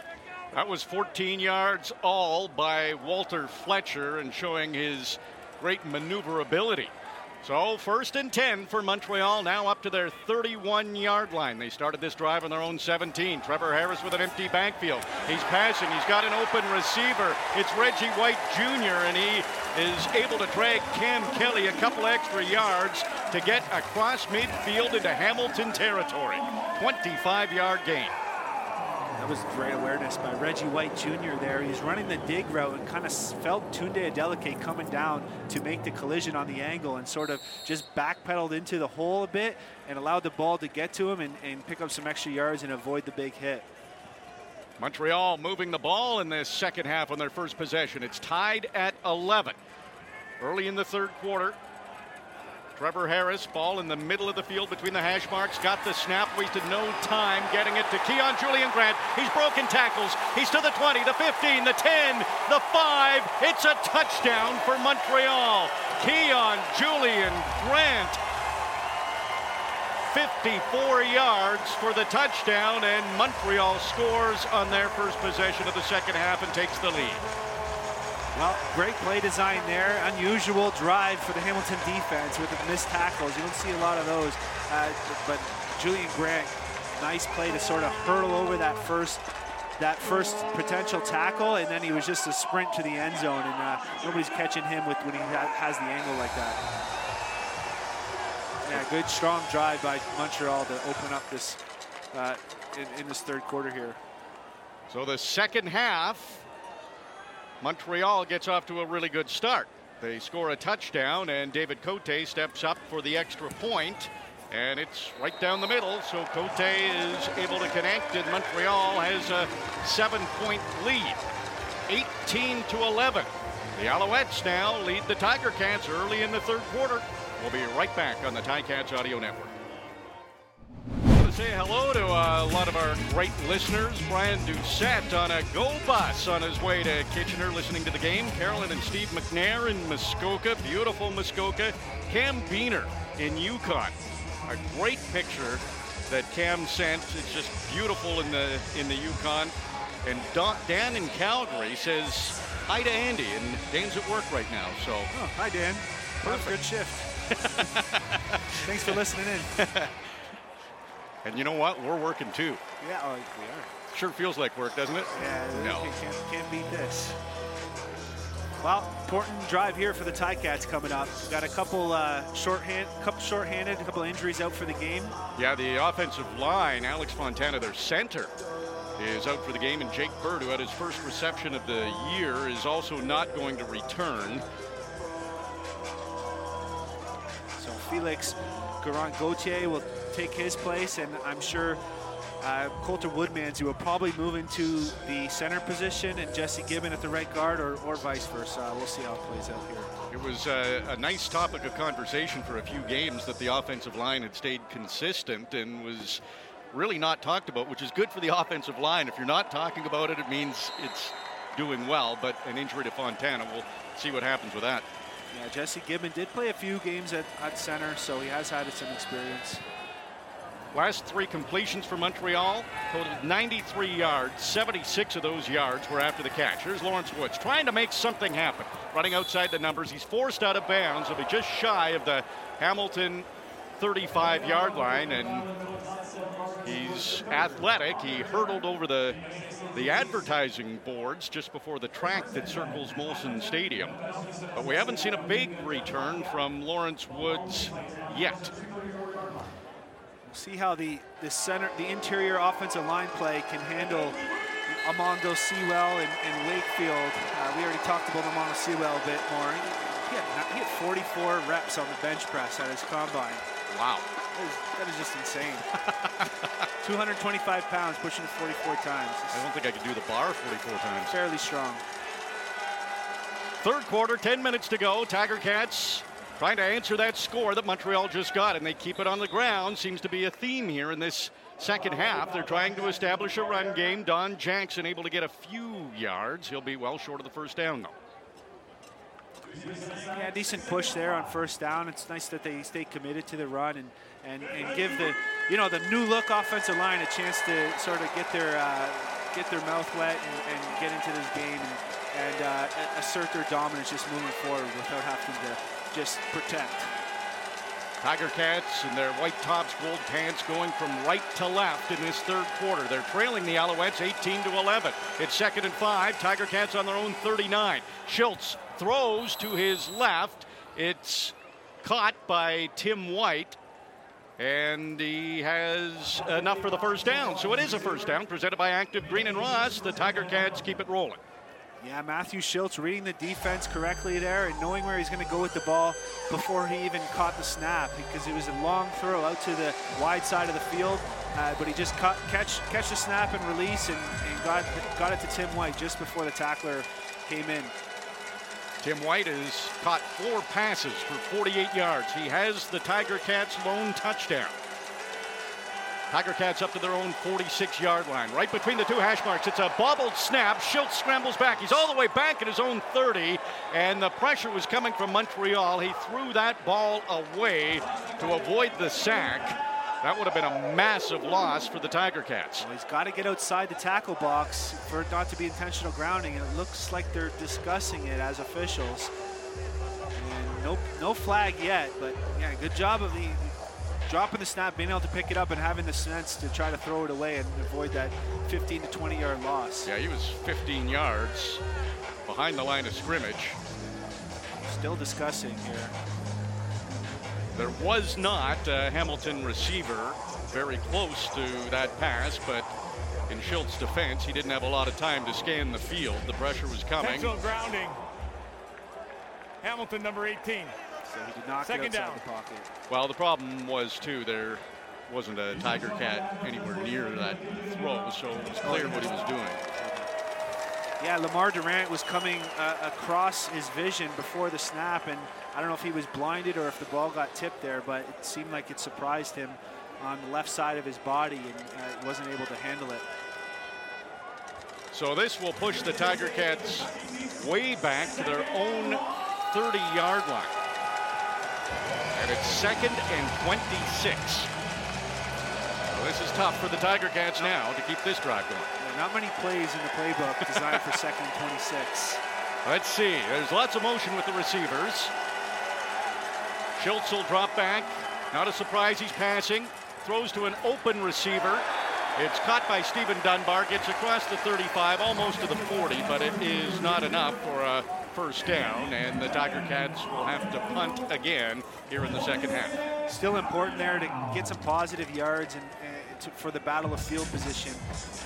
That was 14 yards all by Walter Fletcher and showing his great maneuverability. So first and 10 for Montreal, now up to their 31 yard line. They started this drive on their own 17. Trevor Harris with an empty backfield. He's passing, he's got an open receiver. It's Reggie White Jr., and he is able to drag Cam Kelly a couple extra yards to get across midfield into Hamilton territory. 25 yard gain. That was great awareness by Reggie White Jr. there. He's running the dig route and kind of felt Tunde Adeleke coming down to make the collision on the angle and sort of just backpedaled into the hole a bit and allowed the ball to get to him and, and pick up some extra yards and avoid the big hit. Montreal moving the ball in this second half on their first possession. It's tied at 11. Early in the third quarter, Trevor Harris, ball in the middle of the field between the hash marks, got the snap, wasted no time getting it to Kaion Julien-Grant. He's broken tackles. He's to the 20, the 15, the 10, the 5. It's a touchdown for Montreal. Keon Julian Grant 54 yards for the touchdown, and Montreal scores on their first possession of the second half and takes the lead. Well, great play design there. Unusual drive for the Hamilton defense with the missed tackles. You don't see a lot of those. Uh, but Julien-Grant, nice play to sort of hurdle over that first that first potential tackle, and then he was just a sprint to the end zone, and uh, nobody's catching him with when he ha has the angle like that. Yeah, good strong drive by Montreal to open up this uh, in, in this third quarter here. So the second half, Montreal gets off to a really good start. They score a touchdown, and David Cote steps up for the extra point, and it's right down the middle. So Cote is able to connect, and Montreal has a seven-point lead, 18 to 11. The Alouettes now lead the Tiger Cats early in the third quarter. We'll be right back on the Ticats Audio Network. I want to say hello to uh, a lot of our great listeners. Brian Doucette on a go bus on his way to Kitchener listening to the game. Carolyn and Steve McNair in Muskoka, beautiful Muskoka. Cam Beener in Yukon. A great picture that Cam sent. It's just beautiful in the in the Yukon. And Dan in Calgary says hi to Andy, and Dan's at work right now. So Oh, hi, Dan. Perfect. Good shift. [LAUGHS] Thanks for listening in. [LAUGHS] And you know what? We're working too. Yeah, oh, we are. Sure feels like work, doesn't it? Yeah, No. can't, can't beat this. Well, important drive here for the Ticats coming up. Got a couple uh, shorthand, couple shorthanded, a couple injuries out for the game. Yeah, the offensive line, Alex Fontana, their center, is out for the game, and Jake Bird, who had his first reception of the year, is also not going to return. So Felix Garant Gauthier will take his place, and I'm sure uh, Coulter Woodmans, who will probably move into the center position, and Jesse Gibbon at the right guard, or, or vice versa. We'll see how it plays out here. It was uh, a nice topic of conversation for a few games that the offensive line had stayed consistent and was really not talked about, which is good for the [LAUGHS] offensive line. If you're not talking about it, it means it's doing well, but an injury to Fontana, we'll see what happens with that. Yeah, Jesse Gibbon did play a few games at, at center, so he has had some experience. Last three completions for Montreal totaled 93 yards. 76 of those yards were after the catch. Here's Lawrence Woods trying to make something happen. Running outside the numbers. He's forced out of bounds. He'll be just shy of the Hamilton 35 yard line, and he's athletic. He hurdled over the the advertising boards just before the track that circles Molson Stadium. But we haven't seen a big return from Lawrence Woods yet. See how the, the center, the interior offensive line play can handle Almondo Sewell and, and Wakefield. Uh, we already talked about Almondo Sewell a bit more. He had, he had 44 reps on the bench press at his combine. Wow. That is, that is just insane. [LAUGHS] 225 pounds, pushing it 44 times. I don't think I could do the bar 44 times. Fairly strong. Third quarter, 10 minutes to go. Tiger Cats trying to answer that score that Montreal just got, and they keep it on the ground. Seems to be a theme here in this second half. They're trying to establish a run game. Don Jackson able to get a few yards. He'll be well short of the first down, though. Yeah, decent push there on first down. It's nice that they stay committed to the run and, and, and give the you know the new look offensive line a chance to sort of get their uh, get their mouth wet and, and get into this game and, and uh, assert their dominance just moving forward without having to just protect. Tiger Cats in their white tops, gold pants, going from right to left in this third quarter. They're trailing the Alouettes 18 to 11. It's second and five. Tiger Cats on their own 39. Shiltz throws to his left. It's caught by Tim White. And he has enough for the first down. So it is a first down presented by Active Green and Ross. The Tiger Cats keep it rolling. Yeah, Matthew Shiltz reading the defense correctly there and knowing where he's going to go with the ball before he even caught the snap because it was a long throw out to the wide side of the field. Uh, but he just caught, catch catch the snap and release and, and got got it to Tim White just before the tackler came in. Tim White has caught four passes for 48 yards. He has the Tiger Cats lone touchdown. Tiger Cats up to their own 46 yard line. Right between the two hash marks. It's a bobbled snap. Shiltz scrambles back. He's all the way back at his own 30, and the pressure was coming from Montreal. He threw that ball away to avoid the sack. That would have been a massive loss for the Tiger Cats. Well, he's got to get outside the tackle box for it not to be intentional grounding, and it looks like they're discussing it as officials. And no, no flag yet, but yeah, good job of the dropping the snap, being able to pick it up, and having the sense to try to throw it away and avoid that 15 to 20 yard loss. Yeah, he was 15 yards behind the line of scrimmage. Still discussing here. There was not a Hamilton receiver very close to that pass, but in Shiltz's defense, he didn't have a lot of time to scan the field. The pressure was coming. Intentional grounding. Hamilton, number 18. So he did not Second get outside down. the pocket. Well, the problem was, too, there wasn't a Tiger Cat anywhere near that throw, so it was clear what he was doing. Yeah, Lamar Durant was coming uh, across his vision before the snap, and I don't know if he was blinded or if the ball got tipped there, but it seemed like it surprised him on the left side of his body and uh, wasn't able to handle it. So this will push the Tiger Cats way back to their own 30-yard line. And it's second and 26. So this is tough for the Tiger Cats now to keep this drive going. Yeah, not many plays in the playbook designed for second and 26. [LAUGHS] Let's see. There's lots of motion with the receivers. Shiltz will drop back. Not a surprise he's passing. Throws to an open receiver. It's caught by Stephen Dunbar. Gets across the 35, almost to the 40, but it is not enough for a first down. And the Tiger Cats will have to punt again here in the second half. Still important there to get some positive yards and, and to, for the battle of field position.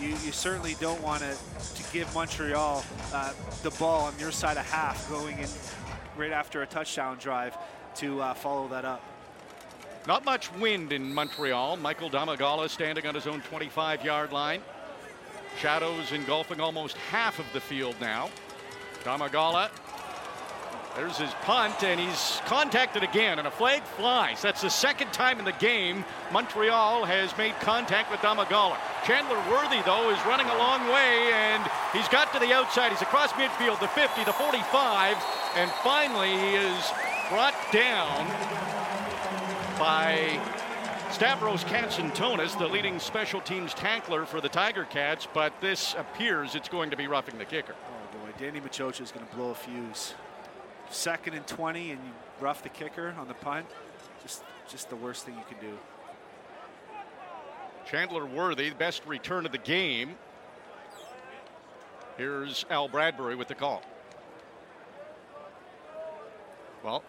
You, you certainly don't want to to give Montreal uh, the ball on your side of half going in right after a touchdown drive to uh, follow that up. Not much wind in Montreal. Michael Domagala standing on his own 25-yard line. Shadows engulfing almost half of the field now. Domagala. There's his punt, and he's contacted again, and a flag flies. That's the second time in the game Montreal has made contact with Domagala. Chandler Worthy, though, is running a long way, and he's got to the outside. He's across midfield, the 50, the 45, and finally he is brought down by Stavros Katsantonis, the leading special teams tackler for the Tiger Cats, but this appears it's going to be roughing the kicker. Danny Maciocia is going to blow a fuse. Second and 20, and you rough the kicker on the punt. Just, just the worst thing you can do. Chandler Worthy, best return of the game. Here's Al Bradbury with the call. Well,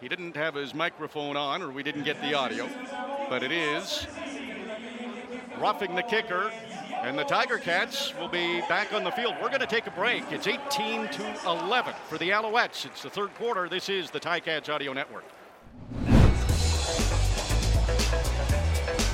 he didn't have his microphone on, or we didn't get the audio, but it is roughing the kicker, and the Tiger Cats will be back on the field. We're going to take a break. It's 18 to 11 for the Alouettes. It's the third quarter. This is the Ticats Audio Network.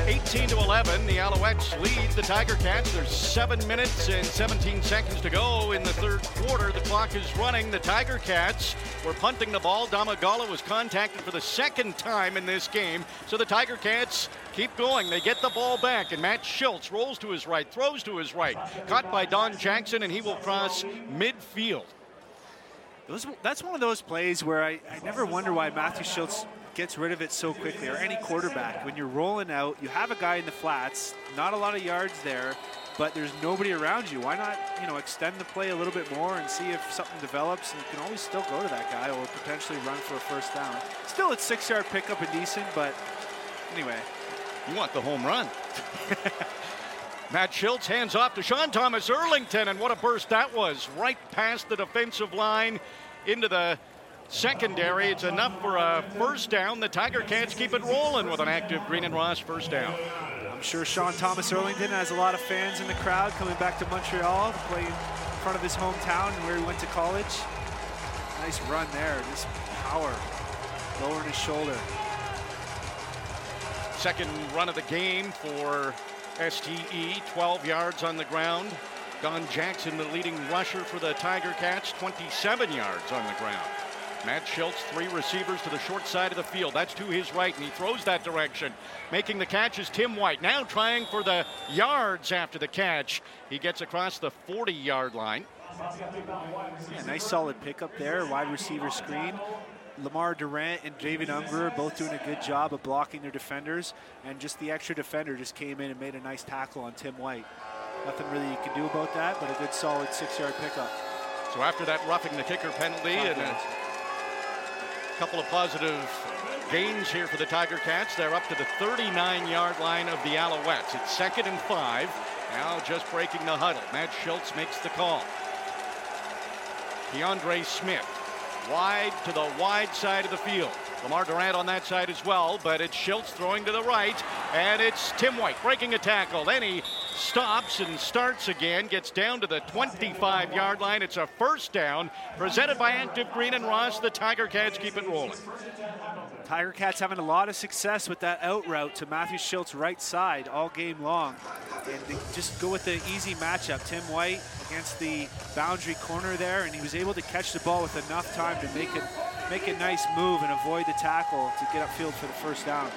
18 to 11, the Alouettes lead the Tiger Cats. There's seven minutes and 17 seconds to go in the third quarter. The clock is running. The Tiger Cats were punting the ball. Domagala was contacted for the second time in this game. So the Tiger Cats keep going. They get the ball back, and Matt Shiltz rolls to his right, throws to his right. Caught by Don Jackson, and he will cross midfield. Those, that's one of those plays where I, I never wonder why Matthew Shiltz gets rid of it so quickly, or any quarterback. When you're rolling out, you have a guy in the flats, not a lot of yards there, but there's nobody around you. Why not, you know, extend the play a little bit more and see if something develops? And you can always still go to that guy or potentially run for a first down. Still, it's six-yard pickup and decent, but anyway. You want the home run. [LAUGHS] Matt Shiltz hands off to Sean Thomas Erlington, and what a burst that was. Right past the defensive line into the secondary. It's enough for a first down. The Tiger Cats keep it rolling with an active Green and Ross first down. I'm sure Sean Thomas Erlington has a lot of fans in the crowd coming back to Montreal to play in front of his hometown and where he went to college. Nice run there, just power, lowering his shoulder. Second run of the game for STE, 12 yards on the ground. Don Jackson, the leading rusher for the Tiger Cats, 27 yards on the ground. Matt Shiltz, three receivers to the short side of the field. That's to his right, and he throws that direction. Making the catch is Tim White. Now trying for the yards after the catch. He gets across the 40 yard line. Yeah, nice solid pickup there, wide receiver screen. Lamar Durant and David Ungerer both doing a good job of blocking their defenders, and just the extra defender just came in and made a nice tackle on Tim White. Nothing really you can do about that, but a good solid six-yard pickup. So after that roughing the kicker penalty and a couple of positive gains here for the Tiger Cats, they're up to the 39-yard line of the Alouettes. It's second and five. Now just breaking the huddle. Matt Shiltz makes the call. DeAndre Smith wide to the wide side of the field. Lamar Durant on that side as well, but it's Shiltz throwing to the right, and it's Tim White breaking a tackle. Then he stops and starts again, gets down to the 25 yard line. It's a first down presented by Active Green and Ross. The Tiger Cats keep it rolling. Tiger Cats having a lot of success with that out route to Matthew Shiltz right side all game long. And just go with the easy matchup. Tim White against the boundary corner there, and he was able to catch the ball with enough time to make it make a nice move and avoid the tackle to get upfield for the first down.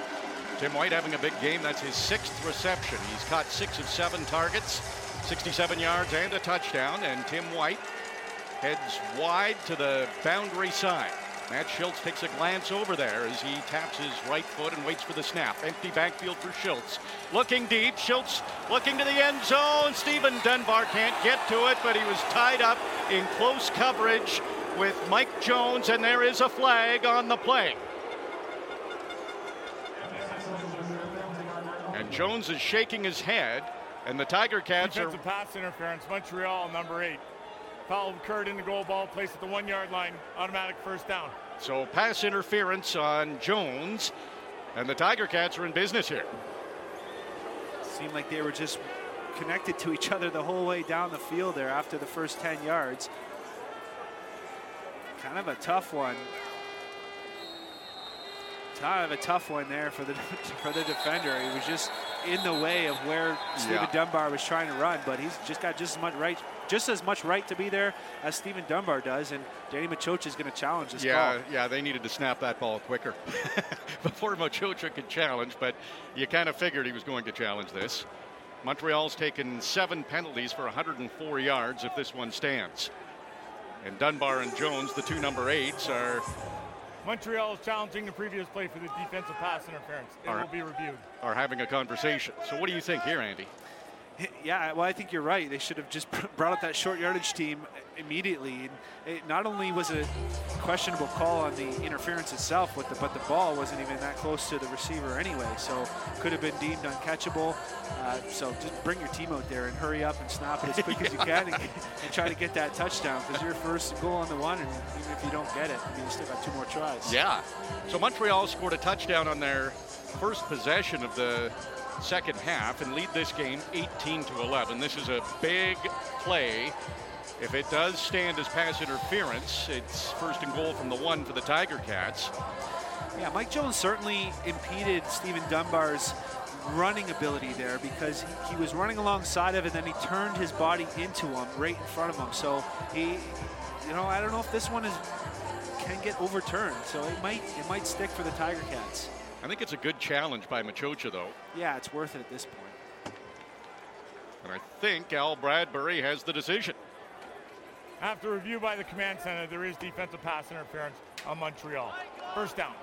Tim White having a big game. That's his sixth reception. He's caught six of seven targets, 67 yards and a touchdown. And Tim White heads wide to the boundary side. Matt Shiltz takes a glance over there as he taps his right foot and waits for the snap. Empty backfield for Shiltz. Looking deep. Shiltz looking to the end zone. Stephen Dunbar can't get to it, but he was tied up in close coverage with Mike Jones, and there is a flag on the play. And Jones is shaking his head, and the Tiger Cats are. Defensive pass interference, Montreal, number eight. Foul occurred in the goal ball, placed at the one yard line, automatic first down. So pass interference on Jones, and the Tiger Cats are in business here. Seemed like they were just connected to each other the whole way down the field there after the first 10 yards. Kind of a tough one. Kind of a tough one there for the [LAUGHS] for the defender. He was just in the way of where Stephen Yeah. Dunbar was trying to run, but he's just got just as much right, just as much right to be there as Stephen Dunbar does. And Danny Maciocia is going to challenge this Yeah, call. yeah, they needed to snap that ball quicker [LAUGHS] before Maciocia could challenge, but you kind of figured he was going to challenge this. Montreal's taken seven penalties for 104 yards if this one stands. And Dunbar and Jones, the two number eights, are Montreal is challenging the previous play for the defensive pass interference. It All will be reviewed. are having a conversation. So what do you think here, Andy? Yeah, well, I think you're right. They should have just [LAUGHS] brought up that short yardage team immediately. And it not only was a questionable call on the interference itself, with the, but the ball wasn't even that close to the receiver anyway. So could have been deemed uncatchable. Uh, so just bring your team out there and hurry up and snap it as quick as you can and, [LAUGHS] and try to get that touchdown because you're first goal on the one. And even if you don't get it, I mean, you still got two more tries. Yeah. So Montreal scored a touchdown on their first possession of the second half and lead this game 18 to 11. This is a big play. If it does stand as pass interference, it's first and goal from the one for the Tiger Cats. Yeah, Mike Jones certainly impeded Stephen Dunbar's running ability there because he, he was running alongside of it, and then he turned his body into him right in front of him. So he, you know, I don't know if this one is can get overturned. So it might it might stick for the Tiger Cats. I think it's a good challenge by Maciocia, though. Yeah, it's worth it at this point. And I think Al Bradbury has the decision. After review by the command center, there is defensive pass interference on Montreal. First down.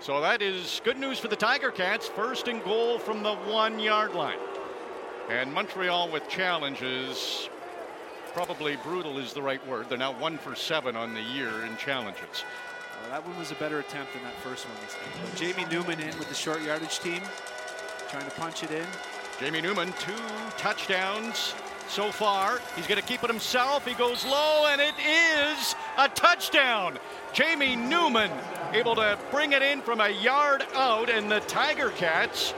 So that is good news for the Tiger Cats. First and goal from the one yard line. And Montreal with challenges. Probably brutal is the right word. They're now one for seven on the year in challenges. Well, that one was a better attempt than that first one. Jamie Newman in with the short yardage team, trying to punch it in. Jamie Newman, two touchdowns so far. He's going to keep it himself. He goes low, and it is a touchdown. Jamie Newman able to bring it in from a yard out, and the Tiger Cats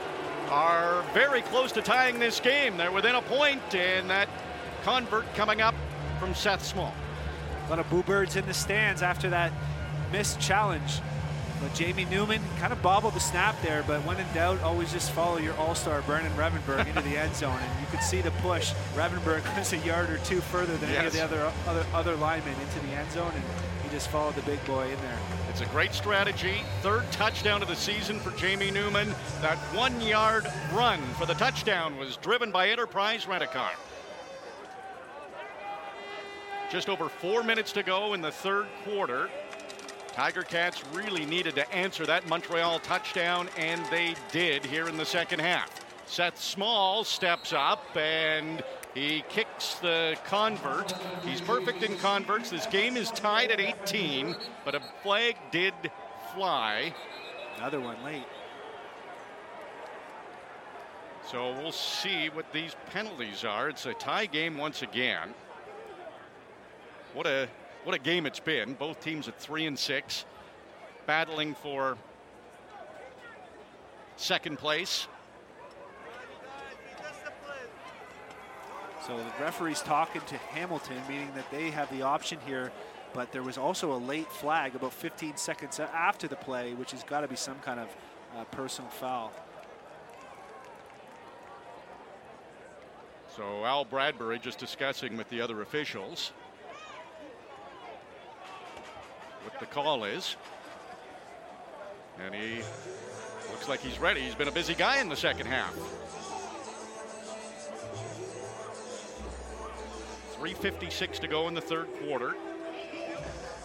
are very close to tying this game. They're within a point, and that convert coming up from Seth Small. A lot of boo birds in the stands after that missed challenge. But Jamie Newman kind of bobbled the snap there, but when in doubt, always just follow your all-star Brandon Revenberg into the end zone, and you could see the push. Revenberg [LAUGHS] was a yard or two further than any of the other other other linemen into the end zone, and he just followed the big boy in there. It's a great strategy. Third touchdown of the season for Jamie Newman. That one yard run for the touchdown was driven by Enterprise Rent-A-Car. Just over four minutes to go in the third quarter. Tiger Cats really needed to answer that Montreal touchdown, and they did here in the second half. Seth Small steps up and he kicks the convert. He's perfect in converts. This game is tied at 18, but a flag did fly. Another one late. So we'll see what these penalties are. It's a tie game once again. What a what a game it's been. Both teams at three and six, battling for second place. So the referee's talking to Hamilton, meaning that they have the option here. But there was also a late flag about 15 seconds after the play, which has got to be some kind of uh, personal foul. So Al Bradbury just discussing with the other officials what the call is. And he looks like he's ready. He's been a busy guy in the second half. 3.56 to go in the third quarter.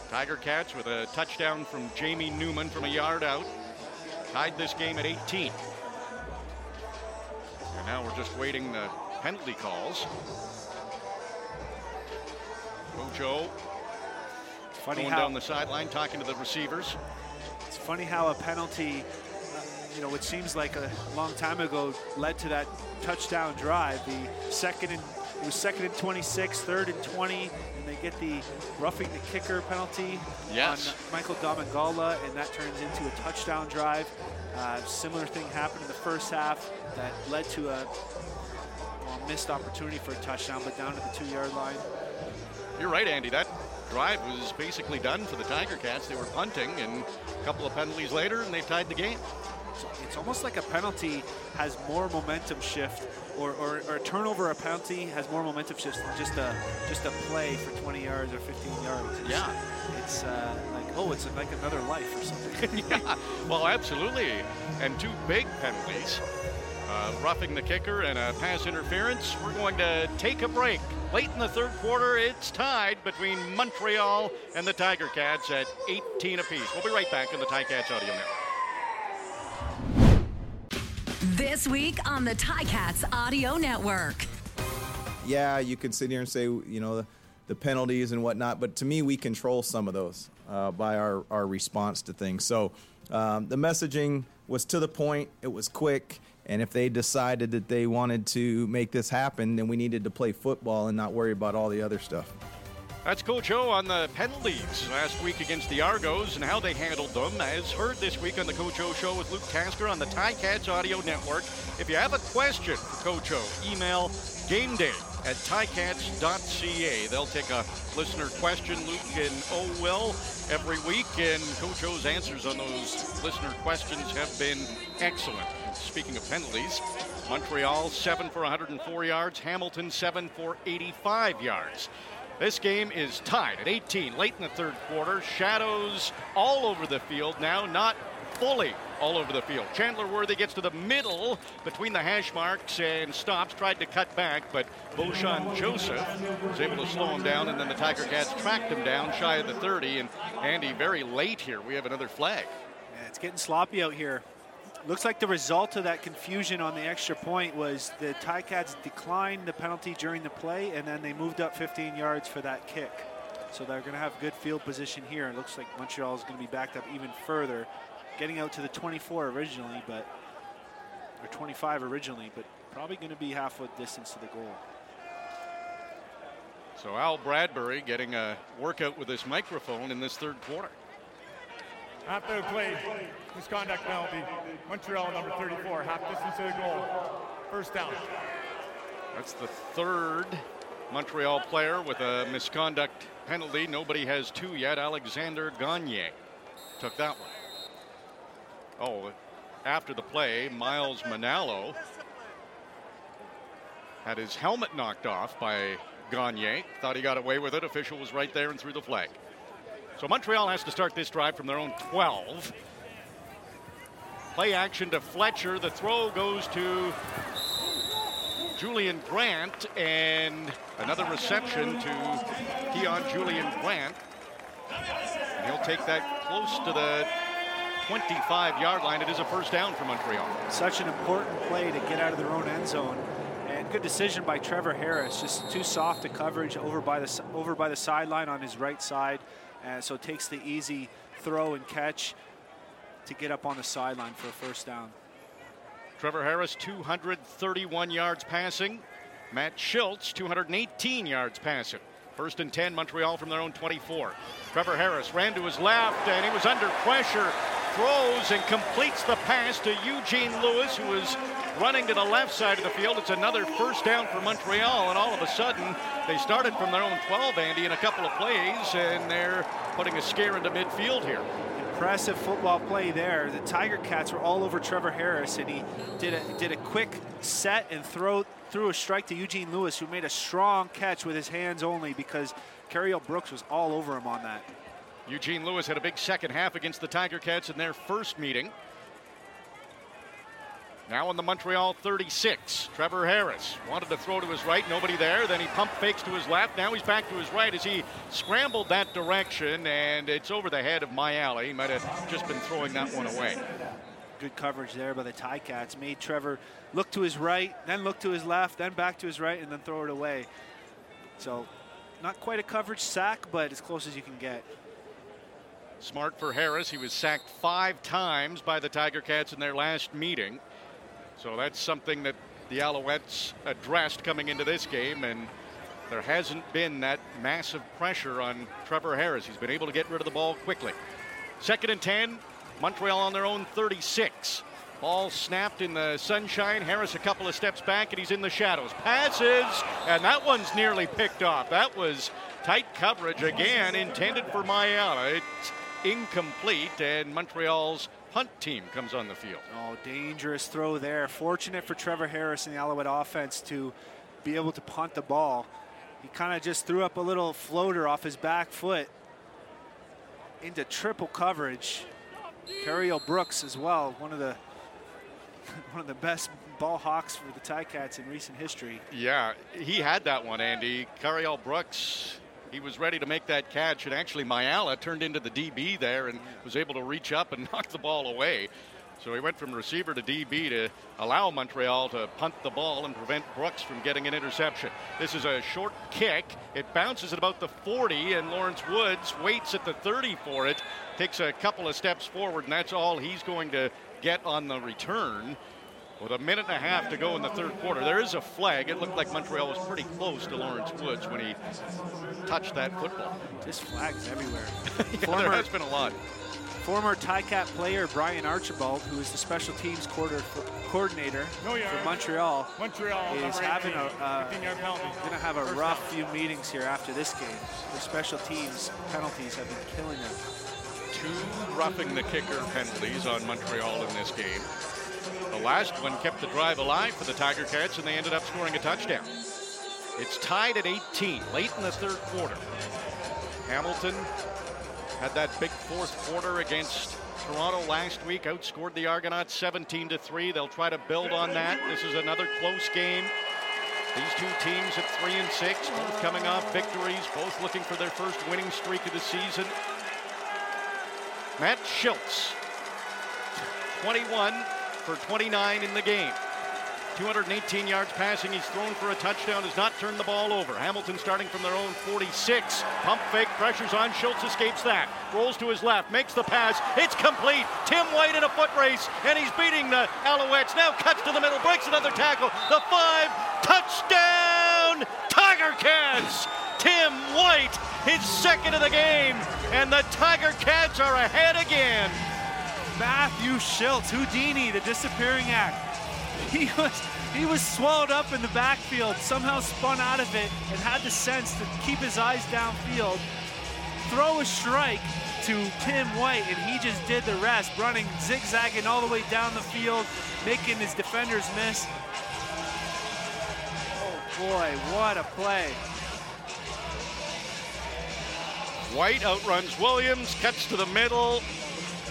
Tiger Cats with a touchdown from Jamie Newman from a yard out. Tied this game at 18. And now we're just waiting the penalty calls. Ojo Funny going how down the sideline talking to the receivers. it's funny how a penalty, uh, you know, what seems like a long time ago, led to that touchdown drive. The second and it was second and 26, third and 20, and they get the roughing the kicker penalty Yes. on Michael Domagala, and that turns into a touchdown drive. Uh, similar thing happened in the first half that led to a well, missed opportunity for a touchdown, but down to the two-yard line. You're right, Andy. That drive was basically done for the Tiger Cats. They were punting, and a couple of penalties later, and they tied the game. So it's almost like a penalty has more momentum shift, or, or, or a turnover, a penalty has more momentum shift than just a just a play for 20 yards or 15 yards. It's, Yeah. It's uh, like oh, it's like another life or something. [LAUGHS] yeah, well, absolutely. And two big penalties uh, roughing the kicker and a pass interference. We're going to take a break. Late in the third quarter, it's tied between Montreal and the Tiger Cats at 18 apiece. We'll be right back in the Ticats Audio Network. This week on the Ticats Audio Network. yeah, you could sit here and say, you know, the, the penalties and whatnot, but to me, we control some of those uh, by our, our response to things. So um, the messaging was to the point, it was quick, and if they decided that they wanted to make this happen, then we needed to play football and not worry about all the other stuff. That's Coach O on the penalties last week against the Argos and how they handled them, as heard this week on the Coach O Show with Luke Tasker on the Ticats Audio Network. If you have a question for Coach O, email gameday at ticats.ca. They'll take a listener question, Luke and O will, every week, and Coach O's answers on those listener questions have been excellent. Speaking of penalties, Montreal 7 for 104 yards, Hamilton 7 for 85 yards. This game is tied at 18 late in the third quarter. Shadows all over the field now, not fully all over the field. Chandler Worthy gets to the middle between the hash marks and stops, tried to cut back, but Boshan Joseph was able to slow him down, and then the Tiger Cats tracked him down shy of the 30. And Andy, very late here, we have another flag. Yeah, it's getting sloppy out here. Looks like the result of that confusion on the extra point was the Ticats declined the penalty during the play, and then they moved up 15 yards for that kick. So they're going to have good field position here. It looks like Montreal is going to be backed up even further, getting out to the 24 originally, but or 25 originally, but probably going to be half a distance to the goal. So Al Bradbury getting a workout with his microphone in this third quarter. After the play, misconduct penalty. Montreal number 34, half distance to the goal. First down. That's the third Montreal player with a misconduct penalty. Nobody has two yet. Alexander Gagne took that one. Oh, after the play, Miles Manalo had his helmet knocked off by Gagne. Thought he got away with it. Official was right there and threw the flag. So Montreal has to start this drive from their own 12. Play action to Fletcher. The throw goes to Julien-Grant and another reception to Keon Julian Grant. And he'll take that close to the 25 yard line. It is a first down for Montreal. Such an important play to get out of their own end zone. And good decision by Trevor Harris. Just too soft a coverage over by the over by the sideline on his right side, and so takes the easy throw and catch to get up on the sideline for a first down. Trevor Harris, 231 yards passing. Matt Shiltz, 218 yards passing. First and 10, Montreal from their own 24. Trevor Harris ran to his left and he was under pressure, throws and completes the pass to Eugene Lewis, who was running to the left side of the field. It's another first down for Montreal, and all of a sudden, they started from their own 12, Andy, in a couple of plays, and they're putting a scare into midfield here impressive football play there. The Tiger Cats were all over Trevor Harris, and he did a did a quick set and throw threw a strike to Eugene Lewis, who made a strong catch with his hands only because Cariel Brooks was all over him on that. Eugene Lewis had a big second half against the Tiger Cats in their first meeting. Now on the Montreal 36, Trevor Harris wanted to throw to his right, nobody there. Then he pump fakes to his left. Now he's back to his right as he scrambled that direction, and it's over the head of Mayala. He might have just been throwing that one away. Good coverage there by the Ticats. Made Trevor look to his right, then look to his left, then back to his right, and then throw it away. So, not quite a coverage sack, but as close as you can get. Smart for Harris. He was sacked five times by the Tiger Cats in their last meeting. So that's something that the Alouettes addressed coming into this game, and there hasn't been that massive pressure on Trevor Harris. He's been able to get rid of the ball quickly. Second and 10, Montreal on their own 36. Ball snapped in the sunshine. Harris a couple of steps back, and he's in the shadows. Passes, and that one's nearly picked off. That was tight coverage again, intended for Mayala. It's incomplete, and Montreal's punt team comes on the field. Oh, dangerous throw there. Fortunate for Trevor Harris and the Alouette offense to be able to punt the ball. He kind of just threw up a little floater off his back foot into triple coverage. Cariel Brooks as well, one of the [LAUGHS] one of the best ball hawks for the Ticats in recent history. Yeah, he had that one, Andy. Cariel Brooks he was ready to make that catch, and actually Mayala turned into the DB there and was able to reach up and [LAUGHS] knock the ball away. So he went from receiver to DB to allow Montreal to punt the ball and prevent Brooks from getting an interception. This is a short kick. It bounces at about the 40, and Lawrence Woods waits at the 30 for it, takes a couple of steps forward, and that's all he's going to get on the return. With a minute and a half to go in the third quarter, there is a flag. It looked like Montreal was pretty close to Lawrence Woods when he touched that football. Just flags everywhere. [LAUGHS] yeah, former, there has been a lot. Former Ticat player Byron Archibald, who is the special teams coordinator no for Montreal, Montreal is having a uh, going to have a rough few meetings here after this game. The special teams penalties have been killing them. Two roughing the kicker penalties on Montreal in this game. The last one kept the drive alive for the Tiger Cats, and they ended up scoring a touchdown. It's tied at 18, late in the third quarter. Hamilton had that big fourth quarter against Toronto last week, outscored the Argonauts 17 to 3. They'll try to build on that. This is another close game. These two teams at 3 and 6, both coming off victories, both looking for their first winning streak of the season. Matt Shiltz, 21 for 29 in the game. 218 yards passing. He's thrown for a touchdown, has not turned the ball over. Hamilton starting from their own 46. Pump fake, pressures on. Shiltz escapes that. Rolls to his left, makes the pass. It's complete. Tim White in a foot race, and he's beating the Alouettes. Now cuts to the middle, breaks another tackle. The five, touchdown, Tiger Cats. Tim White, his second of the game, and the Tiger Cats are ahead again. Matthew Shiltz, Houdini, the disappearing act. [LAUGHS] He was he was swallowed up in the backfield, somehow spun out of it, and had the sense to keep his eyes downfield, throw a strike to Tim White, and he just did the rest, running, zigzagging all the way down the field, making his defenders miss. Oh boy, what a play. White outruns Williams, cuts to the middle,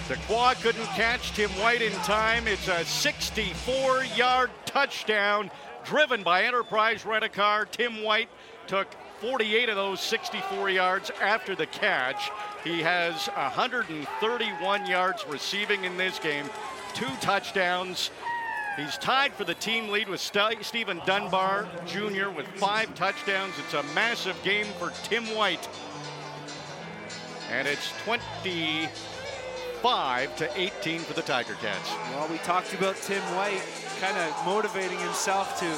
Dequoy couldn't catch Tim White in time. It's a 64-yard touchdown driven by Enterprise Rent-A-Car. Tim White took 48 of those 64 yards after the catch. He has 131 yards receiving in this game, two touchdowns. He's tied for the team lead with St- Steven Dunbar Jr. with five touchdowns. It's a massive game for Tim White. And it's 25 to 18 for the Tiger Cats. Well, we talked about Tim White kind of motivating himself to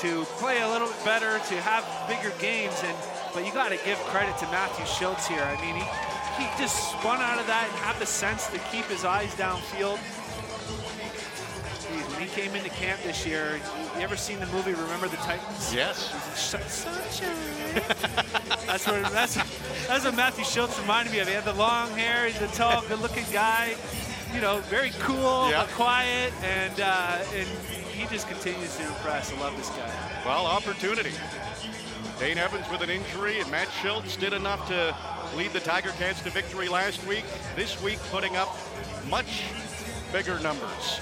to play a little bit better, to have bigger games, and but you got to give credit to Matthew Shiltz here. I mean, he he just spun out of that and had the sense to keep his eyes downfield. When he came into camp this year, you ever seen the movie Remember the Titans? Yes. Sunshine. that's what that's that's what Matthew Shiltz reminded me of. He had the long hair. He's a tall, good-looking guy. You know, very cool, Yeah. quiet, and uh, and he just continues to impress. I love this guy. Well, opportunity. Dane Evans with an injury, and Matt Shiltz did enough to lead the Tiger Cats to victory last week. This week, putting up much bigger numbers.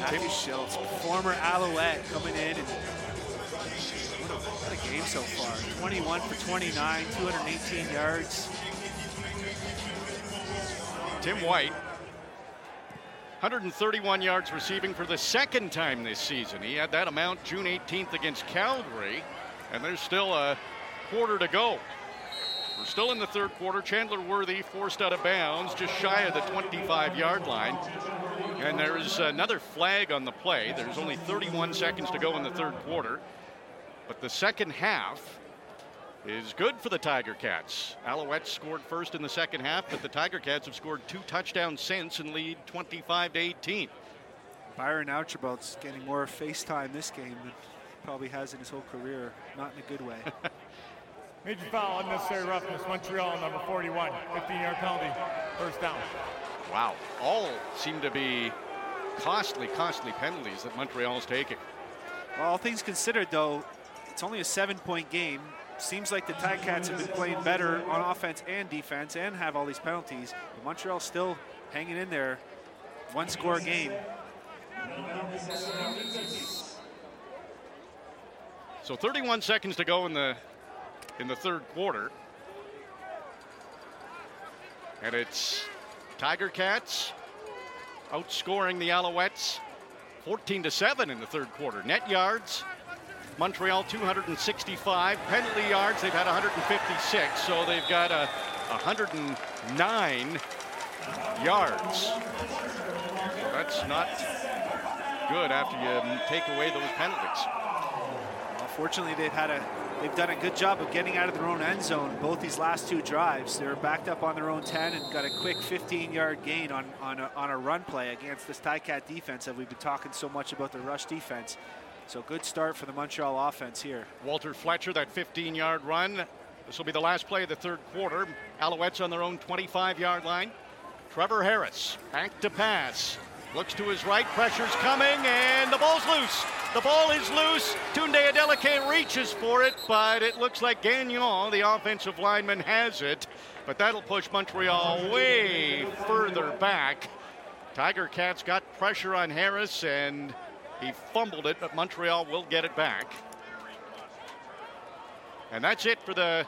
Matthew Shiltz, former Alouette, coming in and what a, what a game so far. 21 for 29, 218 yards. Tim White, 131 yards receiving for the second time this season. He had that amount June 18th against Calgary, and there's still a quarter to go. We're still in the third quarter. Chandler Worthy forced out of bounds, just shy of the 25 yard line. And there's another flag on the play. There's only 31 seconds to go in the third quarter. But the second half is good for the Tiger Cats. Alouettes scored first in the second half, but the Tiger Cats have scored two touchdowns since and lead 25 to 18. Byron Archibald's getting more FaceTime this game than he probably has in his whole career. Not in a good way. [LAUGHS] Major foul, unnecessary roughness, Montreal, number 41. 15-yard penalty, first down. Wow. All seem to be costly, costly penalties that Montreal is taking. Well, all things considered, though, it's only a seven-point game. Seems like the Ticats have been playing better on offense and defense and have all these penalties. But Montreal's still hanging in there. One-score game. So 31 seconds to go in the in the third quarter. And it's Tiger Cats outscoring the Alouettes 14 to 7 in the third quarter. Net yards, Montreal 265. Penalty yards, they've had 156. So they've got a 109 yards. That's not good after you take away those penalties. Unfortunately, they've had a they've done a good job of getting out of their own end zone both these last two drives. They were backed up on their own 10 and got a quick 15-yard gain on on a, on a run play against this Ticat defense that we've been talking so much about the rush defense. So good start for the Montreal offense here. Walter Fletcher, that 15 yard run. This will be the last play of the third quarter. Alouettes on their own 25 yard line. Trevor Harris back to pass. Looks to his right, pressure's coming, and the ball's loose. The ball is loose. Tunde Adeleke reaches for it, but it looks like Gagnon, the offensive lineman, has it. But that'll push Montreal way further back. Tiger Cats got pressure on Harris, and he fumbled it, but Montreal will get it back. And that's it for the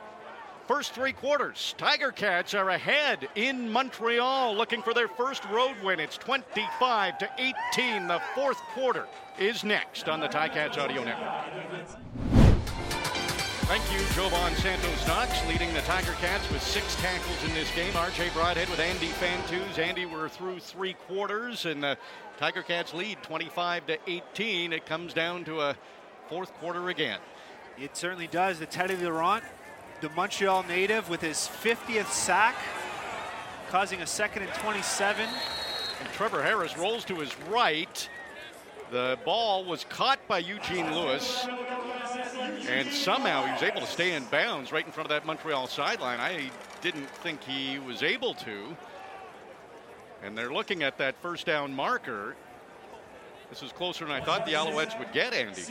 first three quarters. Tiger Cats are ahead in Montreal, looking for their first road win. It's 25 to 18. The fourth quarter is next on the Ticats Audio Network. Thank you, Jovan Santos Knox, leading the Tiger Cats with six tackles in this game. RJ Broadhead with Andy Fantuz. Andy, we're through three quarters, and the Tiger Cats lead 25 to 18. It comes down to a fourth quarter again. It certainly does. The Teddy Laurent, the Montreal native, with his 50th sack, causing a second and 27. And Trevor Harris rolls to his right. The ball was caught by Eugene Lewis, and somehow he was able to stay in bounds right in front of that Montreal sideline. I didn't think he was able to. And they're looking at that first down marker. This is closer than I thought the Alouettes would get, Andy.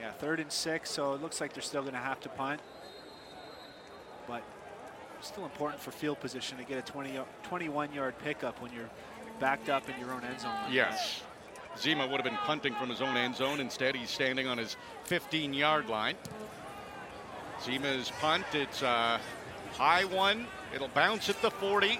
Yeah, third and six, so it looks like they're still going to have to punt. But still important for field position to get a 20, 21 yard pickup when you're backed up in your own end zone. like Yes. Zema would have been punting from his own end zone. Instead, he's standing on his 15 yard line. Zema's punt, it's a high one. It'll bounce at the 40.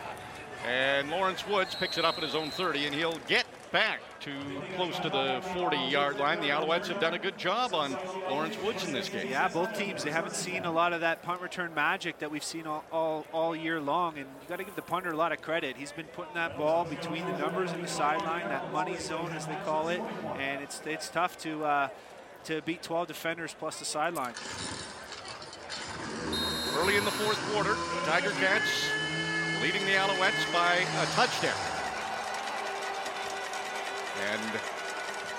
And Lawrence Woods picks it up at his own 30, and he'll get back to close to the 40 yard line. The Alouettes have done a good job on Lawrence Woods in this game. Yeah, both teams, they haven't seen a lot of that punt return magic that we've seen all, all, all year long. And you got to give the punter a lot of credit. He's been putting that ball between the numbers and the sideline, that money zone, as they call it. And it's, it's tough to, uh, to beat 12 defenders plus the sideline. Early in the fourth quarter, Tiger Cats leading the Alouettes by a touchdown. And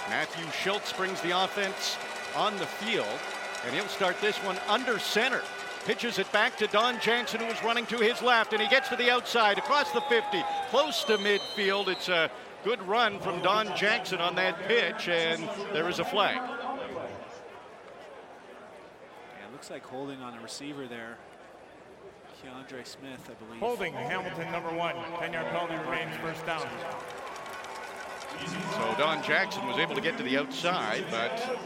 Matthew Shiltz brings the offense on the field, and he'll start this one under center. Pitches it back to Don Jackson, who is running to his left, and he gets to the outside, across the 50, close to midfield. It's a good run from Don Jackson on that pitch, and there is a flag. Yeah, it looks like holding on a receiver there. Kiondre Smith, I believe. Holding Hamilton number one. 10 yard penalty remains first down. So Don Jackson was able to get to the outside, but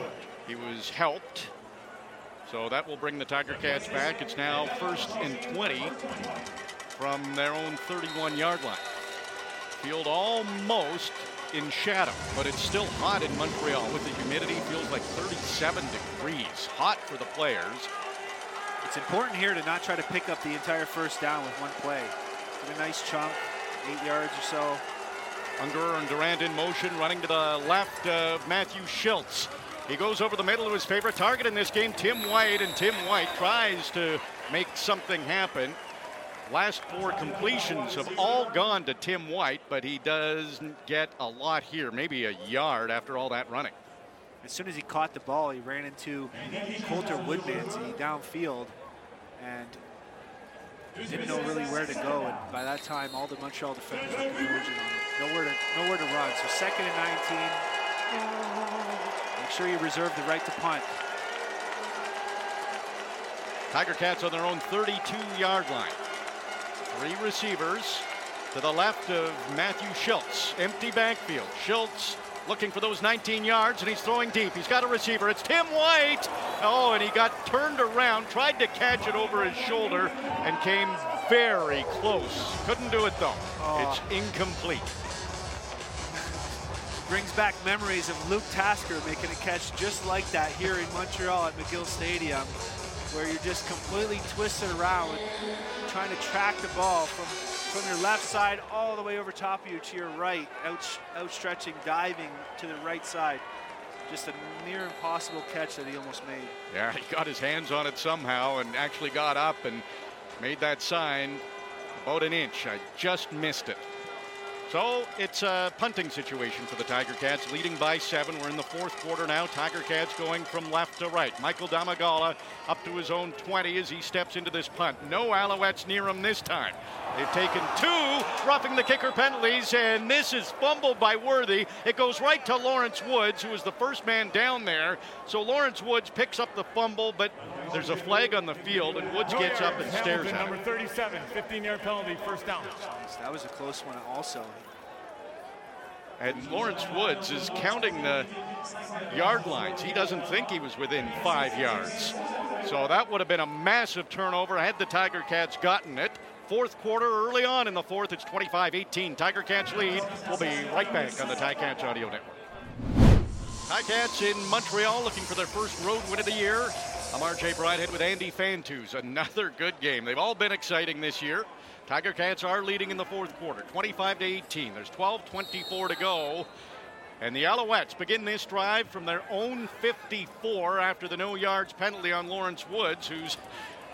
he was helped. So that will bring the Tiger Cats back. It's now first and 20 from their own 31 yard line. Field almost in shadow, but it's still hot in Montreal with the humidity. Feels like 37 degrees. Hot for the players. It's important here to not try to pick up the entire first down with one play. Get a nice chunk, eight yards or so. Unger and Durant in motion, running to the left of Matthew Shiltz. He goes over the middle to his favorite target in this game, Tim White, and Tim White tries to make something happen. Last four completions have all gone to Tim White, but he doesn't get a lot here, maybe a yard after all that running. As soon as he caught the ball, he ran into Coulter Woodmansey downfield and didn't know really where to go. And by that time, all the Montreal defenders were converging on him. Nowhere to, nowhere to run. So second and 19. Make sure you reserve the right to punt. Tiger Cats on their own 32-yard line. Three receivers to the left of Matthew Shiltz. Empty backfield. Shiltz looking for those 19 yards, and he's throwing deep. He's got a receiver. It's Tim White. Oh, and he got turned around, tried to catch it over his shoulder, and came very close. Couldn't do it, though. Oh. It's incomplete. Brings back memories of Luke Tasker making a catch just like that here in Montreal at McGill Stadium, where you're just completely twisted around, trying to track the ball from, from your left side all the way over top of you to your right, out, outstretching, diving to the right side. Just a near impossible catch that he almost made. Yeah, he got his hands on it somehow and actually got up and made that sign about an inch. I just missed it. So it's a punting situation for the Tiger Cats, leading by seven. We're in the fourth quarter now. Tiger Cats going from left to right. Michael Domagala up to his own 20 as he steps into this punt. No Alouettes near him this time. They've taken two roughing the kicker penalties, and this is fumbled by Worthy. It goes right to Lawrence Woods, who is the first man down there. So Lawrence Woods picks up the fumble, but there's a flag on the field, and Woods gets up and stares Hamilton at number 37, 15 yard penalty, first down. That was a close one also. And Lawrence Woods is counting the yard lines. He doesn't think he was within five yards. So that would have been a massive turnover had the Tiger Cats gotten it. Fourth quarter, early on in the fourth, it's 25-18. Tiger Cats lead. We'll be right back on the Tiger Ticats Audio Network. Ticats in Montreal looking for their first road win of the year. I'm RJ Broadhead with Andy Fantuz. Another good game. They've all been exciting this year. Tiger Cats are leading in the fourth quarter, 25 to 18. There's 12-24 to go. And the Alouettes begin this drive from their own 54 after the no yards penalty on Lawrence Woods, who's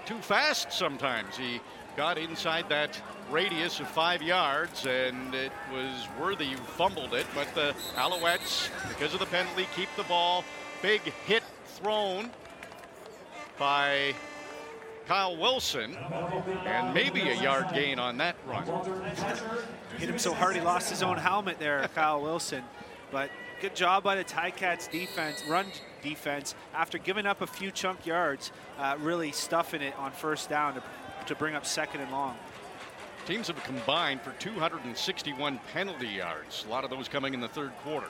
too fast sometimes. He got inside that radius of five yards, and it was Worthy who fumbled it. But the Alouettes, because of the penalty, keep the ball. Big hit thrown by Kyle Wilson, and maybe a yard gain on that run. Hit him so hard he lost his own helmet there, [LAUGHS] Kyle Wilson. But good job by the Ticats defense, run defense, after giving up a few chunk yards, uh, really stuffing it on first down to, to bring up second and long. Teams have combined for 261 penalty yards, a lot of those coming in the third quarter.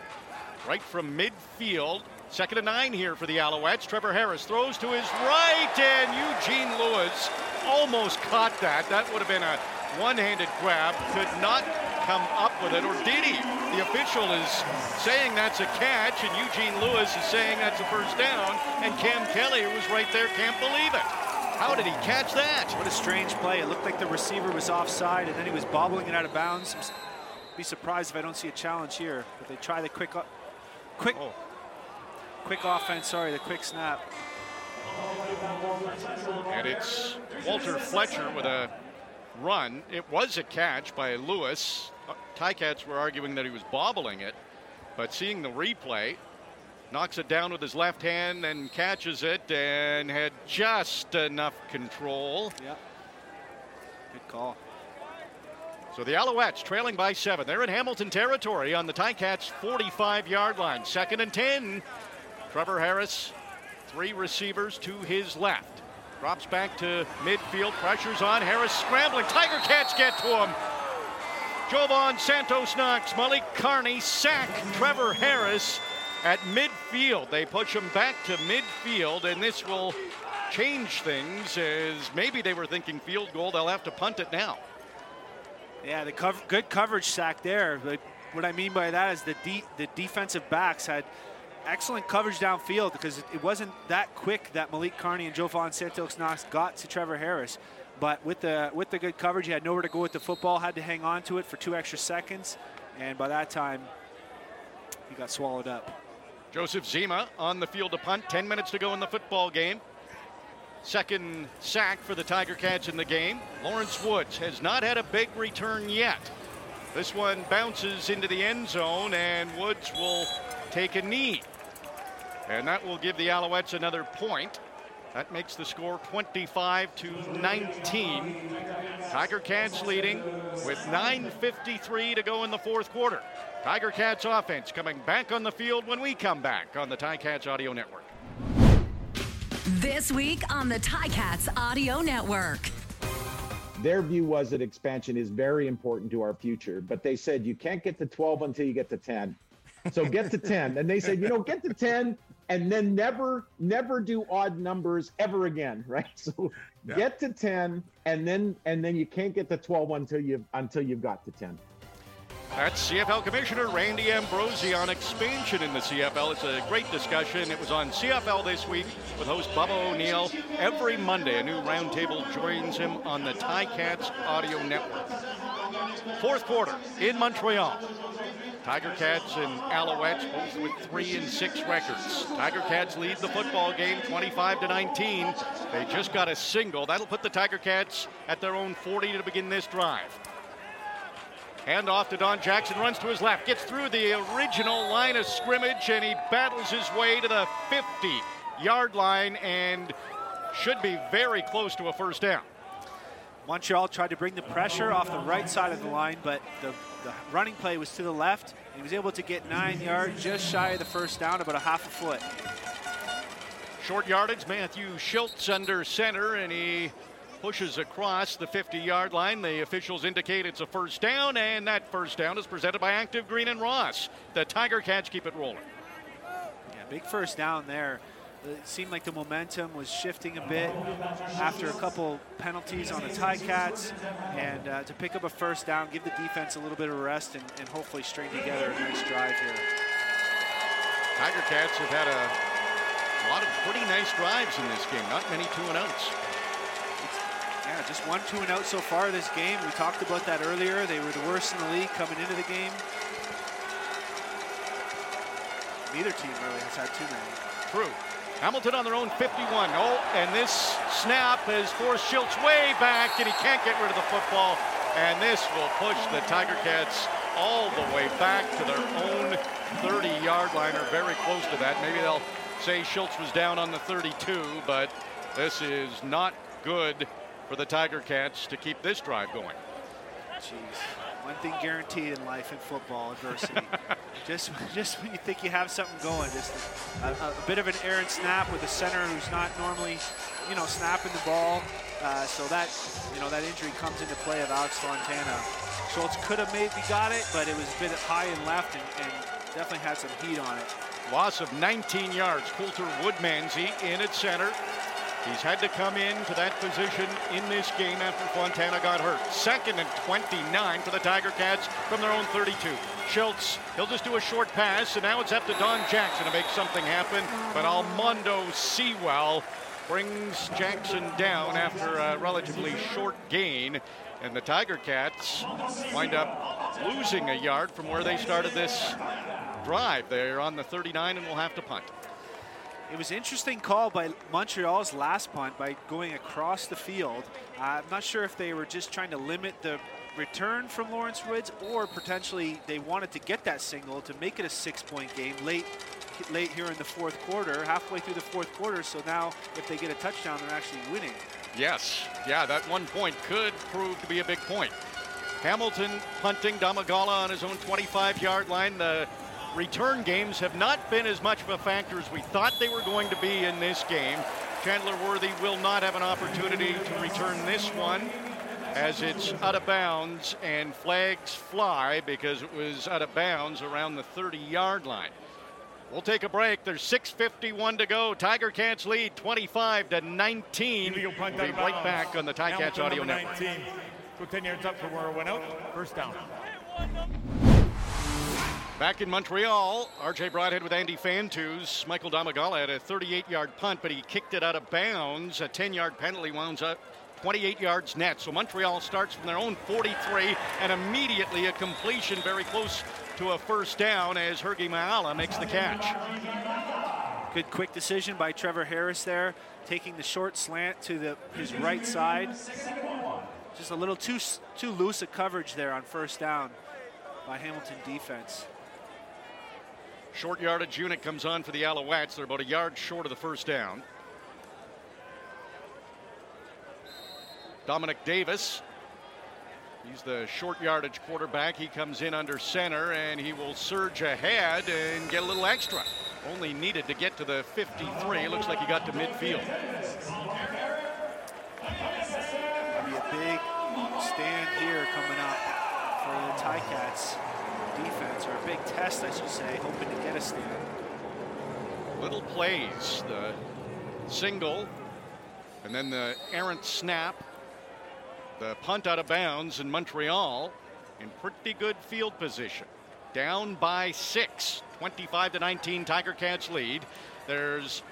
right from midfield. Second and nine here for the Alouettes. Trevor Harris throws to his right, and Eugene Lewis almost caught that. That would have been a one-handed grab. Could not come up with it, or did he? The official is saying that's a catch, and Eugene Lewis is saying that's a first down, and Cam Kelly, who was right there, can't believe it. How did he catch that? What a strange play. It looked like the receiver was offside, and then he was bobbling it out of bounds. Be surprised if I don't see a challenge here. But they try the quick, uh, quick, Oh. Quick offense. Sorry, the quick snap. And it's Walter Fletcher with a run. It was a catch by Lewis. Uh, Ticats were arguing that he was bobbling it, but seeing the replay, knocks it down with his left hand and catches it and had just enough control. Yeah. Good call. So the Alouettes trailing by seven. They're in Hamilton territory on the Ticats 45 yard line. Second and 10. Trevor Harris, three receivers to his left. Drops back to midfield. Pressures on. Harris scrambling. Tiger Cats get to him. Jovan Santos Knox, Malik Carney sack Trevor Harris at midfield. They push him back to midfield, and this will change things as maybe they were thinking field goal. They'll have to punt it now. Yeah, the cover, good coverage sack there. But what I mean by that is the de- the defensive backs had excellent coverage downfield because it, wasn't that quick that Malik Carney and Jovan Santos Knox got to Trevor Harris. But with the with the good coverage, he had nowhere to go with the football, had to hang on to it for two extra seconds, and by that time, he got swallowed up. Joseph Zema on the field to punt. 10 minutes to go in the football game. Second sack for the Tiger Cats in the game. Lawrence Woods has not had a big return yet. This one bounces into the end zone, and Woods will take a knee. And that will give the Alouettes another point. That makes the score 25 to 19. Tiger Cats leading with 9.53 to go in the fourth quarter. Tiger Cats offense coming back on the field when we come back on the Ticats Audio Network. This week on the Ticats Audio Network. Their view was that expansion is very important to our future, but they said you can't get to 12 until you get to 10. So get to 10. And they said, you know, get to 10 and then never, never do odd numbers ever again, [LAUGHS] right? So Yeah. get to 10 and then and then you can't get to 12 until you've until you've got to 10. That's CFL Commissioner Randy Ambrosie on expansion in the CFL. It's a great discussion. It was on CFL this week with host Bubba O'Neill. Every Monday, a new roundtable joins him on the Ticats Audio Network. Fourth quarter in Montreal. Tiger Cats and Alouettes both with three and six records. Tiger Cats lead the football game 25 to 19. They just got a single. That'll put the Tiger Cats at their own 40 to begin this drive. Hand off to Don Jackson, runs to his left, gets through the original line of scrimmage, and he battles his way to the 50 yard line and should be very close to a first down. Montreal tried to bring the pressure off the right side of the line, but the, the running play was to the left. He was able to get nine yards, just shy of the first down, about a half a foot. Short yardage, Matthew Shiltz under center, and he pushes across the 50 yard line. The officials indicate it's a first down, and that first down is presented by Active Green and Ross. The Tiger Cats keep it rolling. Yeah, big first down there. It seemed like the momentum was shifting a bit after a couple penalties on the Ticats, and uh, to pick up a first down, give the defense a little bit of rest, and, and hopefully string together a nice drive here. Tiger Cats have had a lot of pretty nice drives in this game, not many two and outs. Yeah, just one two and out so far this game. We talked about that earlier. They were the worst in the league coming into the game. Neither team really has had too many. True. Hamilton on their own 51. Oh, and this snap has forced Shiltz way back, and he can't get rid of the football. And this will push the Tiger Cats all the way back to their own 30-yard line, or very close to that. Maybe they'll say Shiltz was down on the 32, but this is not good for the Tiger Cats to keep this drive going. Jeez. One thing guaranteed in life in football, adversity. [LAUGHS] just, [LAUGHS] just when you think you have something going, just a, a, a bit of an errant snap with a center who's not normally, you know, snapping the ball. Uh, so that, you know, that injury comes into play of Alex Fontana. Shiltz could have maybe got it, but it was a bit high and left, and, and definitely had some heat on it. Loss of 19 yards. Coulter Woodmansey in at center. He's had to come in to that position in this game after Fontana got hurt. Second and 29 for the Tiger Cats from their own 32. Shiltz, he'll just do a short pass, and now it's up to Don Jackson to make something happen. But Almondo Sewell brings Jackson down after a relatively short gain. And the Tiger Cats wind up losing a yard from where they started this drive. They're on the 39 and will have to punt. It was interesting call by Montreal's last punt by going across the field. Uh, I'm not sure if they were just trying to limit the return from Lawrence Woods or potentially they wanted to get that single to make it a six-point game late late here in the fourth quarter, halfway through the fourth quarter. So now if they get a touchdown, they're actually winning. Yes, yeah, that one point could prove to be a big point. Hamilton punting Domagala on his own 25-yard line. The return games have not been as much of a factor as we thought they were going to be in this game. Chandler Worthy will not have an opportunity to return this one as it's out of bounds and flags fly because it was out of bounds around the 30 yard line. We'll take a break. There's 6:51 to go. Tiger Cats lead 25 to 19. We'll be right back on the Ticats Hamilton, Audio Network. 19. Go 10 yards up from where it went out. First down. Back in Montreal, RJ Broadhead with Andy Fantuz. Michael Domagala had a 38-yard punt, but he kicked it out of bounds. A 10-yard penalty wounds up 28 yards net. So Montreal starts from their own 43 and immediately a completion very close to a first down as Hergy Mayala makes the catch. Good quick decision by Trevor Harris there, taking the short slant to the his right side. Just a little too too loose a coverage there on first down by Hamilton defense. Short yardage unit comes on for the Alouettes. They're about a yard short of the first down. Dominic Davis. He's the short yardage quarterback. He comes in under center and he will surge ahead and get a little extra. Only needed to get to the 53. Looks like he got to midfield. Be a big stand here coming up for the Ticats defense, or a big test, I should say, hoping to get a stand. Little plays. The single and then the errant snap. The punt out of bounds in Montreal in pretty good field position. Down by six, 25 to 19, Tiger Cats lead. There's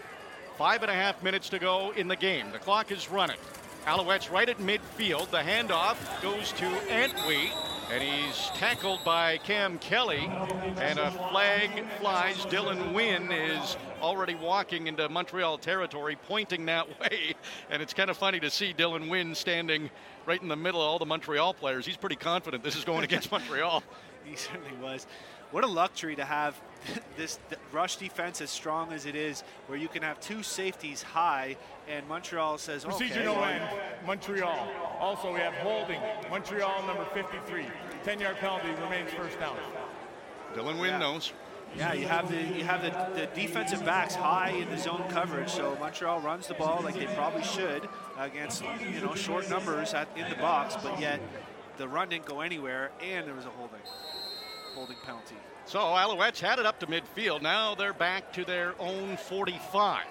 five and a half minutes to go in the game. The clock is running. Alouettes right at midfield. The handoff goes to Antwi, and he's tackled by Cam Kelly. And a flag flies. Dylan Wynn is already walking into Montreal territory, pointing that [LAUGHS] way. And it's kind of funny to see Dylan Wynn standing right in the middle of all the Montreal players. He's pretty confident this is going against [LAUGHS] Montreal. He certainly was. What a luxury to have [LAUGHS] this rush defense as strong as it is, where you can have two safeties high, and Montreal says, Procedure okay, no end. Montreal. Also, we have holding. Montreal number 53. 10 yard penalty remains first down. Dylan Wynn Yeah. knows. Yeah, you have the you have the, the defensive backs high in the zone coverage, so Montreal runs the ball like they probably should against you know short numbers at, in the box, but yet the run didn't go anywhere, and there was a holding holding penalty. So Alouettes had it up to midfield. Now they're back to their own 45.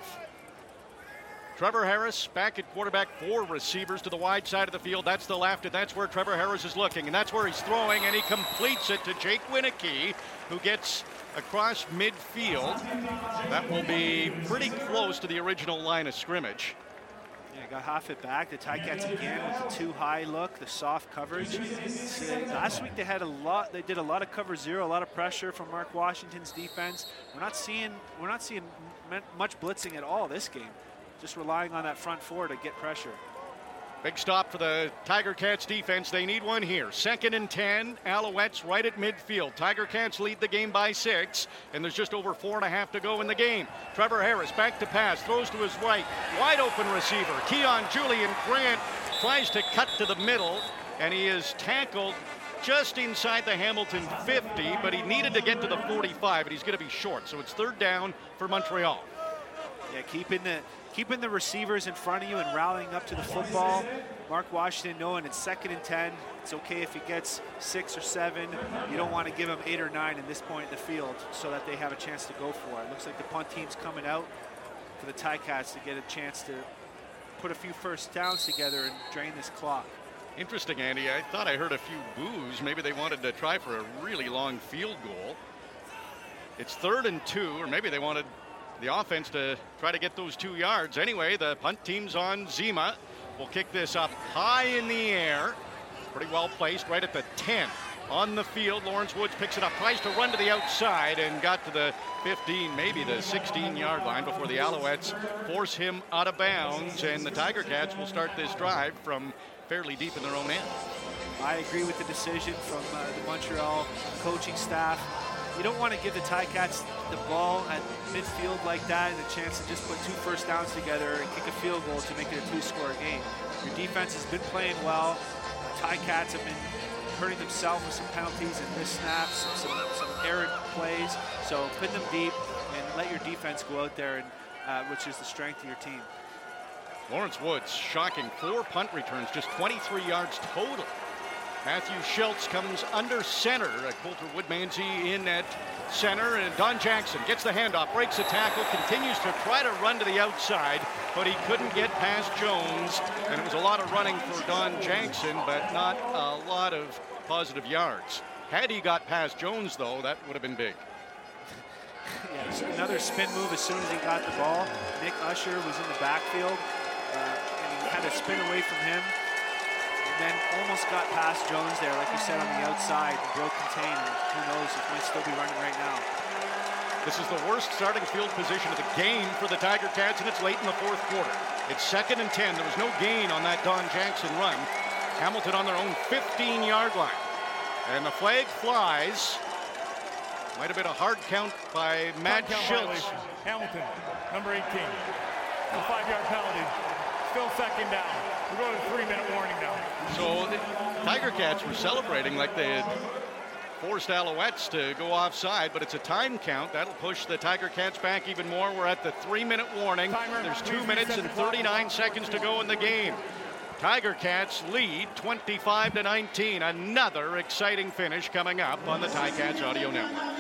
Trevor Harris back at quarterback, four receivers to the wide side of the field. That's the left, and that's where Trevor Harris is looking, and that's where he's throwing, and he completes it to Jake Wieneke, who gets across midfield. That will be pretty close to the original line of scrimmage. Got half it back. The Ticats again with the too high look, the soft coverage. Last week they had a lot. They did a lot of cover zero, a lot of pressure from Mark Washington's defense. We're not seeing we're not seeing much blitzing at all this game. Just relying on that front four to get pressure. Big stop for the Tiger Cats defense. They need one here. Second and 10. Alouettes right at midfield. Tiger Cats lead the game by six, and there's just over four and a half to go in the game. Trevor Harris back to pass, throws to his right. Wide open receiver. Keon Julian Grant tries to cut to the middle, and he is tackled just inside the Hamilton 50, but he needed to get to the 45, and he's going to be short. So it's third down for Montreal. Yeah, keeping the keeping the receivers in front of you and rallying up to the football. Mark Washington knowing it's second and 10. It's okay if he gets six or seven. You don't want to give him eight or nine at this point in the field so that they have a chance to go for it. Looks like the punt team's coming out for the Ticats to get a chance to put a few first downs together and drain this clock. Interesting, Andy. I thought I heard a few boos. Maybe they wanted to try for a really long field goal. It's third and two, or maybe they wanted the offense to try to get those two yards. Anyway, the punt team's on Zema. We'll kick this up high in the air. Pretty well placed, right at the 10 on the field. Lawrence Woods picks it up, tries to run to the outside, and got to the 15, maybe the 16 yard line before the Alouettes force him out of bounds. And the Tiger Cats will start this drive from fairly deep in their own end. I agree with the decision from uh, the Montreal coaching staff. You don't want to give the Ticats the ball at midfield like that and a chance to just put two first downs together and kick a field goal to make it a two-score game. Your defense has been playing well. Ticats have been hurting themselves with some penalties and missed snaps, some, some errant plays. So pin them deep and let your defense go out there, and, uh, which is the strength of your team. Lawrence Woods, shocking. Four punt returns, just 23 yards total. Matthew Shiltz comes under center. Coulter Woodmansey in at center, and Don Jackson gets the handoff, breaks a tackle, continues to try to run to the outside, but he couldn't get past Jones. And it was a lot of running for Don Jackson, but not a lot of positive yards. Had he got past Jones, though, that would have been big. [LAUGHS] another spin move as soon as he got the ball. Nick Usher was in the backfield, uh, and he had to spin away from him then almost got past Jones there, like you said, on the outside, broke contain, who knows, he might still be running right now. This is the worst starting field position of the game for the Tiger Cats, and it's late in the fourth quarter. It's second and 10. There was no gain on that Don Jackson run. Hamilton on their own 15-yard line. And the flag flies. Might have been a hard count by Matt Shiltz. Hamilton, number 18. A five-yard penalty. Still second down. We're going to three-minute warning now. So the Tiger Cats were celebrating like they had forced Alouettes to go offside, but it's a time count. That'll push the Tiger Cats back even more. We're at the three-minute warning. Timer, There's two minutes and 39 seconds to go in the game. Tiger Cats lead 25 to 19. Another exciting finish coming up on the Ticats Audio Network.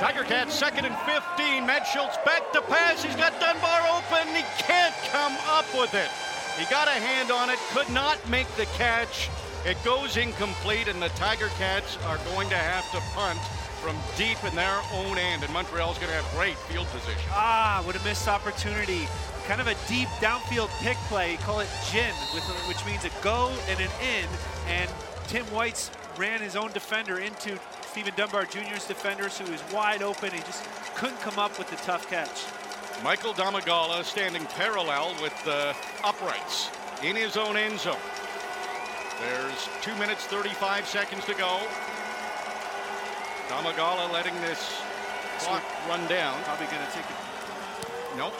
Tiger Cats second and 15. Matt Shiltz back to pass. He's got Dunbar open. He can't come up with it. He got a hand on it, could not make the catch. It goes incomplete, and the Tiger Cats are going to have to punt from deep in their own end, and Montreal's going to have great field position. Ah, what a missed opportunity. Kind of a deep downfield pick play. Call it gin, which means a go and an in. And Tim White's ran his own defender into Steven Dunbar Jr.'s defender, so he was wide open. He just couldn't come up with the tough catch. Michael Domagala standing parallel with the uprights in his own end zone. There's two minutes, 35 seconds to go. Domagala letting this clock run down. Probably going to take it. Nope.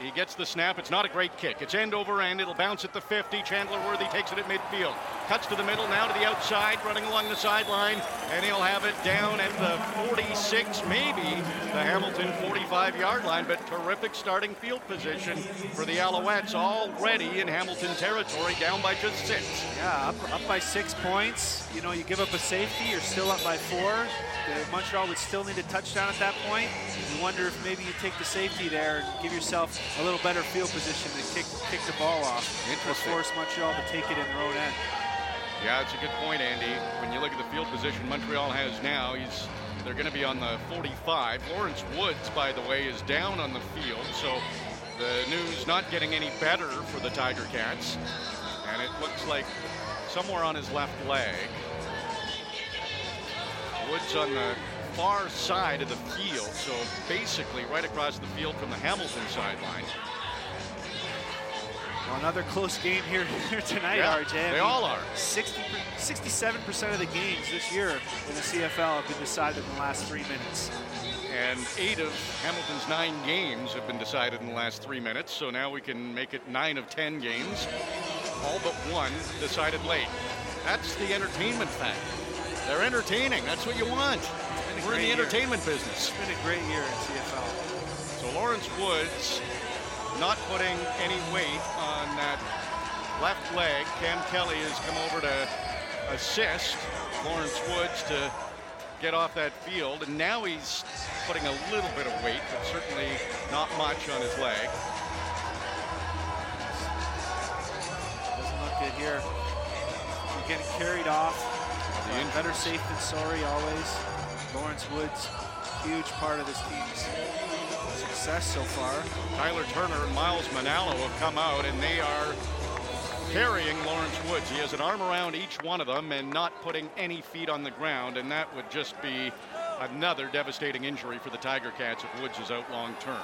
He gets the snap. It's not a great kick. It's end over end. It'll bounce at the 50. Chandler Worthy takes it at midfield. Cuts to the middle, now to the outside, running along the sideline, and he'll have it down at the 46, maybe the Hamilton 45-yard line, but terrific starting field position for the Alouettes already in Hamilton territory, down by just six. Yeah, up, up by six points. You know, you give up a safety, you're still up by four. Montreal would still need a touchdown at that point. You wonder if maybe you take the safety there and give yourself a little better field position to kick, kick the ball off. Or force Montreal to take it in their own end. Yeah, it's a good point, Andy. When you look at the field position Montreal has now, he's they're going to be on the 45. Lawrence Woods, by the way, is down on the field, so the news not getting any better for the Tiger Cats. And it looks like somewhere on his left leg. Woods on the far side of the field, so basically right across the field from the Hamilton sideline. Well, another close game here, [LAUGHS] here tonight, yeah, RJ. they all are. 60, 67% of the games this year in the CFL have been decided in the last three minutes. And eight of Hamilton's nine games have been decided in the last three minutes, so now we can make it nine of 10 games, all but one decided late. That's the entertainment factor. They're entertaining. That's what you want. We're in the year. entertainment business. It's been a great year in CFL. So Lawrence Woods not putting any weight on that left leg. Cam Kelly has come over to assist Lawrence Woods to get off that field, and now he's putting a little bit of weight, but certainly not much on his leg. Doesn't look good here. You're getting carried off. Better safe than sorry always. Lawrence Woods, huge part of this team's success so far. Tyler Turner and Miles Manalo have come out, and they are carrying Lawrence Woods. He has an arm around each one of them and not putting any feet on the ground, and that would just be another devastating injury for the Tiger Cats if Woods is out long term.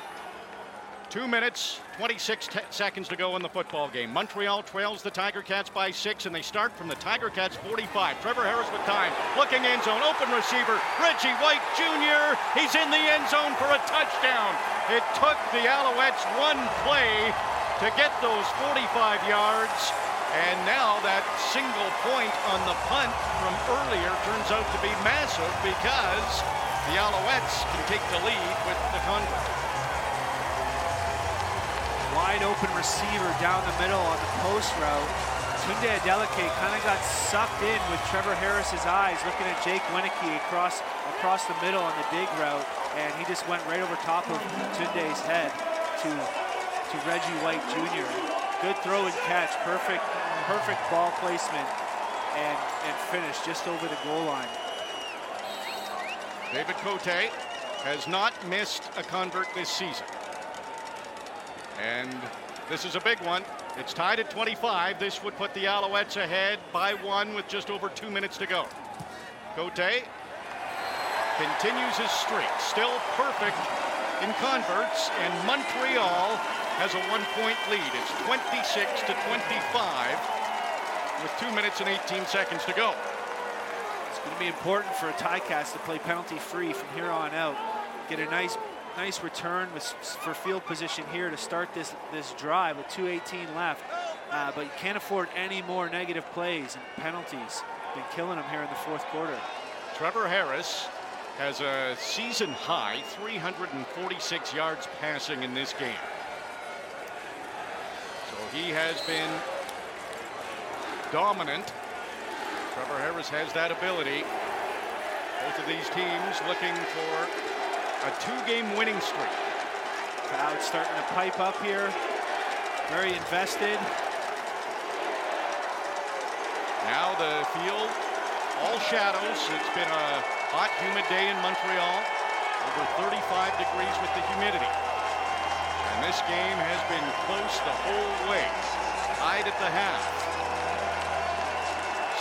Two minutes, 26 te- seconds to go in the football game. Montreal trails the Tiger Cats by six, and they start from the Tiger Cats 45. Trevor Harris with time, looking end zone, open receiver, Reggie White Jr. He's in the end zone for a touchdown. It took the Alouettes one play to get those 45 yards, and now that single point on the punt from earlier turns out to be massive because the Alouettes can take the lead with the convert. Wide open receiver down the middle on the post route. Tunde Adeleke kind of got sucked in with Trevor Harris's eyes, looking at Jake Wieneke across across the middle on the dig route, and he just went right over top of Tunde's head to to Reggie White Jr. Good throw and catch, perfect perfect ball placement, and and finish just over the goal line. David Cote has not missed a convert this season. And this is a big one. It's tied at 25. This would put the Alouettes ahead by one with just over two minutes to go. Cote continues his streak, still perfect in converts, and Montreal has a one-point lead. It's 26 to 25 with two minutes and 18 seconds to go. It's going to be important for a Ticats to play penalty free from here on out. Get a nice nice return with, for field position here to start this this drive with 2.18 left. Uh, but you can't afford any more negative plays and penalties. Been killing them here in the fourth quarter. Trevor Harris has a season high 346 yards passing in this game. So he has been dominant. Trevor Harris has that ability. Both of these teams looking for a two-game winning streak. Crowd starting to pipe up here. Very invested. Now the field, all shadows. It's been a hot, humid day in Montreal. Over 35 degrees with the humidity. And this game has been close the whole way. Tied at the half.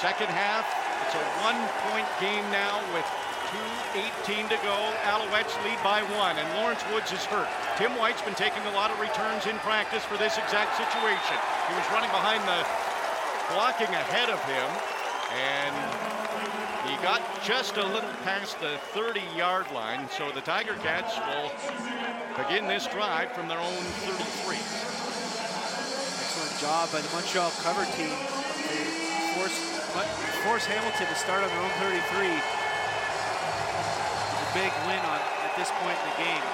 Second half, it's a one-point game now with 2.18 to go. Alouettes lead by one, and Lawrence Woods is hurt. Tim White's been taking a lot of returns in practice for this exact situation. He was running behind the blocking ahead of him, and he got just a little past the 30-yard line, so the Tiger Cats will begin this drive from their own 33. Excellent job by the Montreal cover team. They force, force Hamilton to start on their own 33. Big win on at this point in the game.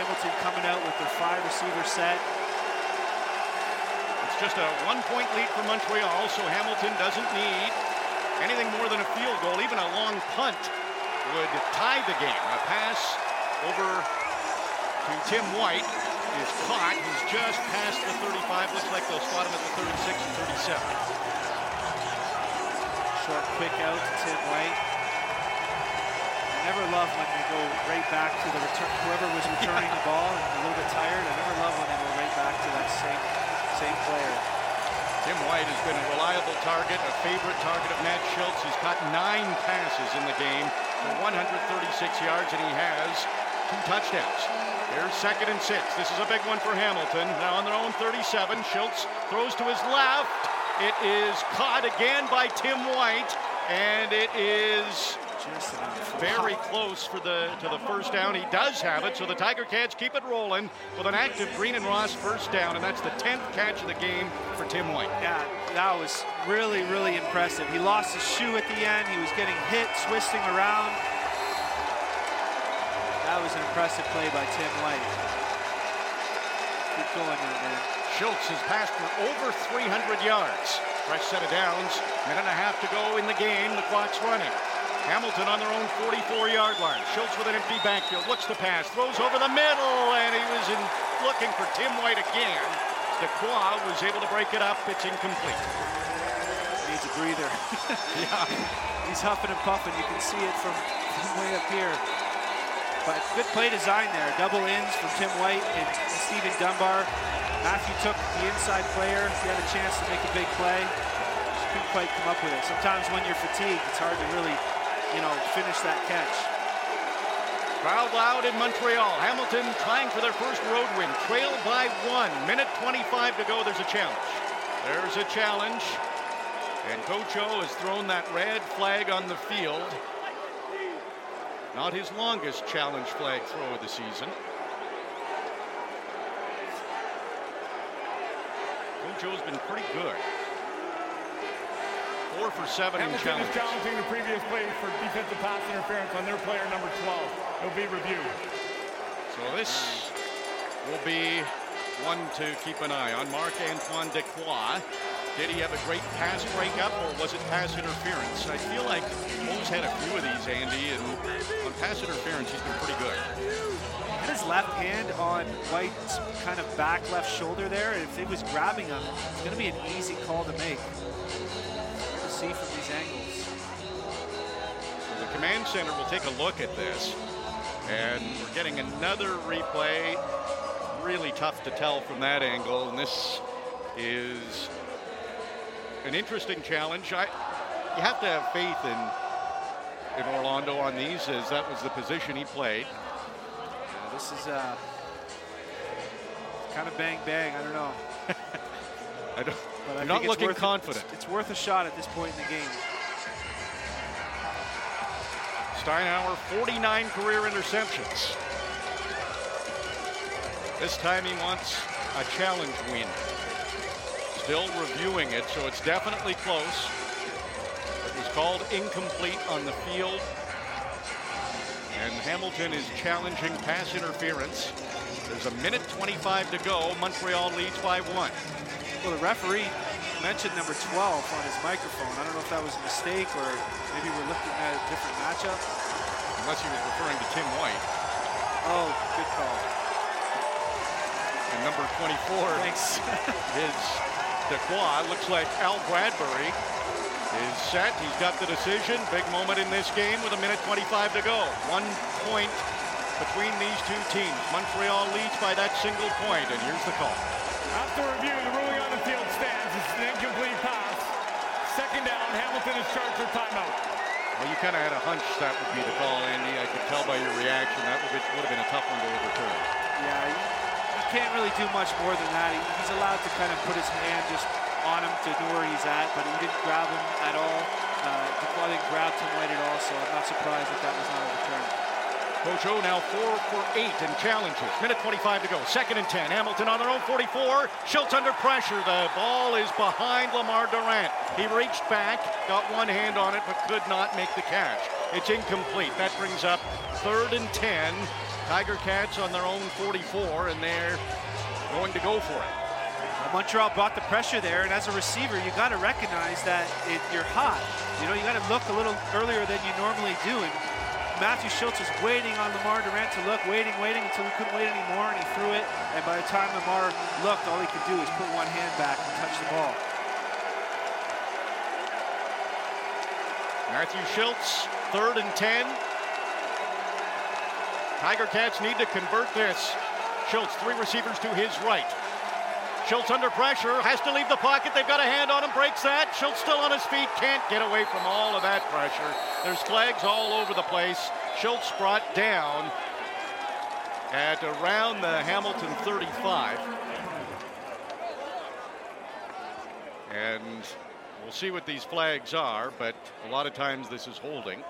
Hamilton coming out with their five receiver set. It's just a one-point lead for Montreal, so Hamilton doesn't need anything more than a field goal. Even a long punt would tie the game. A pass over to Tim White is caught. He's just past the 35. Looks like they'll spot him at the 36 and 37. Short quick out to Tim White. Never love when they go right back to the return, whoever was returning the ball and a little bit tired. I never love when they go right back to that same same player. Tim White has been a reliable target, a favorite target of Matt Shiltz. He's caught nine passes in the game for 136 yards, and he has two touchdowns. Here's second and six. This is a big one for Hamilton. Now on their own 37, Shiltz throws to his left. It is caught again by Tim White, and it is. Very close for the to the first down. He does have it, so the Tiger Cats keep it rolling with an active Green and Ross first down, and that's the 10th catch of the game for Tim White. Yeah, that was really, really impressive. He lost his shoe at the end. He was getting hit, twisting around. That was an impressive play by Tim White. Keep going there, man. Shiltz has passed for over 300 yards. Fresh set of downs. Minute and a half to go in the game. The clock's running. Hamilton on their own 44-yard line. Shiltz with an empty backfield. Looks to pass. Throws over the middle. And he was in, looking for Tim White again. Dequoy was able to break it up. It's incomplete. Needs a breather. [LAUGHS] yeah. [LAUGHS] He's huffing and puffing. You can see it from, from way up here. But good play design there. Double ins from Tim White and Steven Dunbar. Matthew took the inside player. He had a chance to make a big play. Just couldn't quite come up with it. Sometimes when you're fatigued, it's hard to really, you know, finish that catch. Crowd loud in Montreal. Hamilton trying for their first road win. Trail by one. Minute 25 to go. There's a challenge. There's a challenge. And Coach O has thrown that red flag on the field. Not his longest challenge flag throw of the season. Coach O's been pretty good. Four for seven in Hamilton challenges. is challenging the previous play for defensive pass interference on their player number 12. It'll be reviewed. So this will be one to keep an eye on. Marc Antoine Dequoy. Did he have a great pass breakup or was it pass interference? I feel like Mo's had a few of these, Andy, and on pass interference, he's been pretty good. Had his left hand on White's kind of back left shoulder there. If he was grabbing him, it's going to be an easy call to make. Command center will take a look at this. And we're getting another replay. Really tough to tell from that angle. And this is an interesting challenge. I, you have to have faith in, in Orlando on these, as that was the position he played. Yeah, this is uh, kind of bang bang. I don't know. [LAUGHS] I don't, But I you're not looking confident. It's, it's worth a shot at this point in the game. Steinauer, 49 career interceptions. This time he wants a challenge win. Still reviewing it, so it's definitely close. It was called incomplete on the field. And Hamilton is challenging pass interference. There's a minute 25 to go. Montreal leads by one. Well, the referee mentioned number 12 on his microphone. I don't know if that was a mistake or maybe we're looking at a different matchup. Unless he was referring to Tim White. Oh, good call. And number 24 Thanks. [LAUGHS] is Dequoy. Looks like Al Bradbury is set. He's got the decision. Big moment in this game with a minute 25 to go. One point between these two teams. Montreal leads by that single point, and here's the call. After review, the ruling on the field stands. It's an incomplete pass. Second down, Hamilton is charged for timeout. Well, you kind of had a hunch that would be the call, Andy. I could tell by your reaction that would, be, would have been a tough one to overturn. Yeah, you, you can't really do much more than that. He, he's allowed to kind of put his hand just on him to know where he's at, but he didn't grab him at all. Uh, Dubois didn't grab Tim White at all, so I'm not surprised that that was not overturned. Coach O now four for eight in challenges. Minute 25 to go. Second and 10. Hamilton on their own 44. Shiltz under pressure. The ball is behind Lemar Durant. He reached back, got one hand on it, but could not make the catch. It's incomplete. That brings up third and 10. Tiger Cats on their own 44, and they're going to go for it. Well, Montreal brought the pressure there, and as a receiver, you got to recognize that it, you're hot. You know, you got to look a little earlier than you normally do. And Matthew Shiltz was waiting on Lemar Durant to look, waiting, waiting until he couldn't wait anymore, and he threw it. And by the time Lemar looked, all he could do was put one hand back and touch the ball. Matthew Shiltz, third and 10. Tiger Cats need to convert this. Shiltz, three receivers to his right. Shiltz under pressure, has to leave the pocket. They've got a hand on him, breaks that. Shiltz still on his feet, can't get away from all of that pressure. There's flags all over the place. Shiltz brought down at around the Hamilton 35. And we'll see what these flags are, but a lot of times this is holding.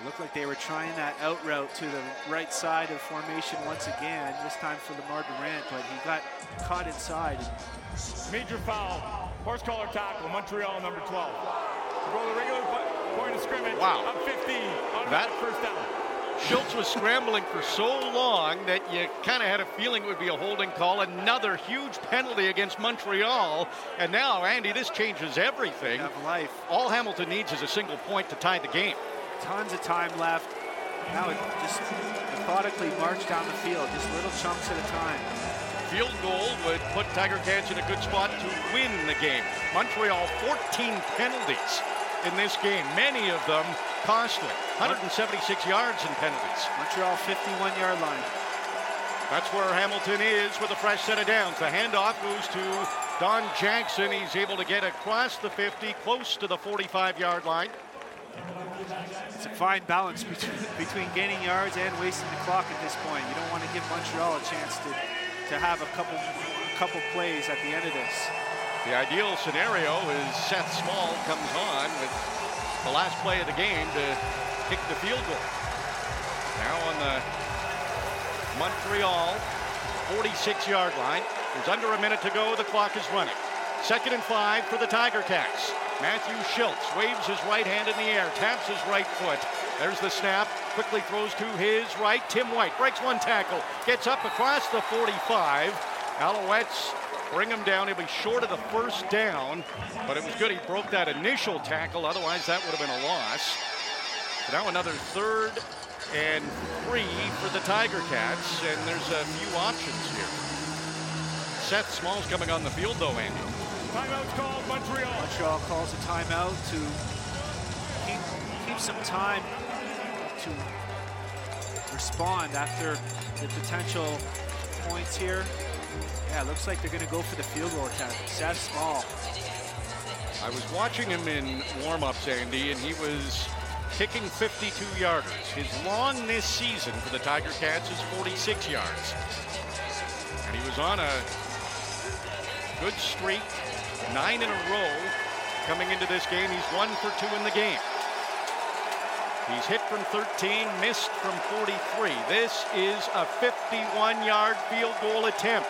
It looked like they were trying that out route to the right side of formation once again, this time for Lemar Durant, but he got caught inside. Major foul. Horse collar tackle. Montreal number 12. To go to the regular point of scrimmage. Wow. Up 15. Automatic That- first down. Shiltz was scrambling for so long that you kind of had a feeling it would be a holding call. Another huge penalty against Montreal. And now, Andy, this changes everything. Life. All Hamilton needs is a single point to tie the game. Tons of time left. Now it just methodically marched down the field, just little chunks at a time. Field goal would put Tiger Cats in a good spot to win the game. Montreal 14 penalties in this game, many of them costly. 176 yards in penalties. Montreal 51 yard line. That's where Hamilton is with a fresh set of downs. The handoff goes to Don Jackson. He's able to get across the 50, close to the 45 yard line. It's a fine balance between, between gaining yards and wasting the clock at this point. You don't want to give Montreal a chance to, to have a couple, a couple plays at the end of this. The ideal scenario is Seth Small comes on with the last play of the game to kick the field goal. Now on the Montreal 46-yard line. There's under a minute to go. The clock is running. Second and five for the Tiger Cats. Matthew Shiltz waves his right hand in the air, taps his right foot. There's the snap, quickly throws to his right. Tim White breaks one tackle, gets up across the 45. Alouettes bring him down. He'll be short of the first down, but it was good he broke that initial tackle. Otherwise, that would have been a loss. So now another third and three for the Tiger Cats, and there's a few options here. Seth Small's coming on the field, though, Andy. Timeout's called Montreal. Montreal calls a timeout to keep, keep some time to respond after the potential points here. Yeah, looks like they're going to go for the field goal attempt. Seth Small. I was watching him in warm-ups, Andy, and he was kicking 52 yarders. His long this season for the Tiger Cats is 46 yards. And he was on a good streak, nine in a row coming into this game. He's one for two in the game. He's hit from 13, missed from 43. This is a 51-yard field goal attempt.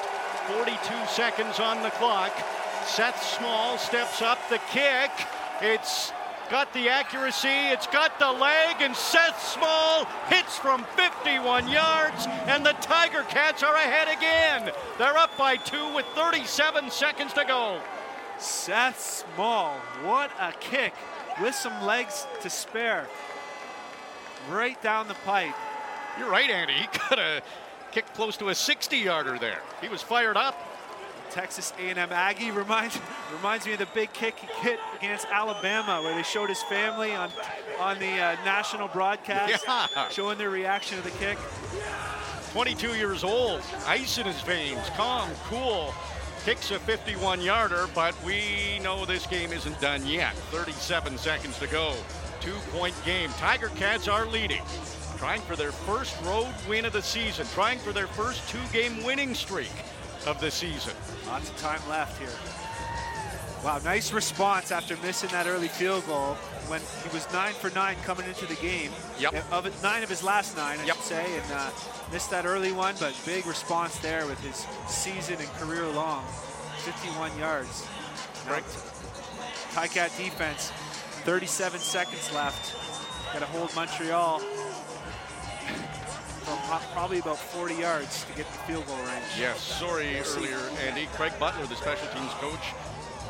42 seconds on the clock. Seth Small steps up the kick. It's got the accuracy, it's got the leg, and Seth Small hits from 51 yards, and the Tiger Cats are ahead again. They're up by two with 37 seconds to go. Seth Small, what a kick with some legs to spare. Right down the pipe. You're right, Andy. [LAUGHS] He could have kicked close to a 60-yarder there. He was fired up. Texas A&M Aggie reminds [LAUGHS] reminds me of the big kick he hit against Alabama, where they showed his family on on the uh, national broadcast, Yeah. showing their reaction to the kick. 22 years old, ice in his veins, calm, cool. Kicks a 51 yarder, but we know this game isn't done yet. 37 seconds to go. Two point game. Tiger Cats are leading. Trying for their first road win of the season. Trying for their first two game winning streak of the season. Lots of time left here. Wow, nice response after missing that early field goal when he was nine for nine coming into the game. Yep. Of nine of his last nine, I Yep. should say, and uh, missed that early one, but big response there with his season and career long, 51 yards. Right. Ticat defense, 37 seconds left. Got to hold Montreal from probably about 40 yards to get the field goal range. Yes, sorry earlier, Andy. Craig Butler, the special teams coach,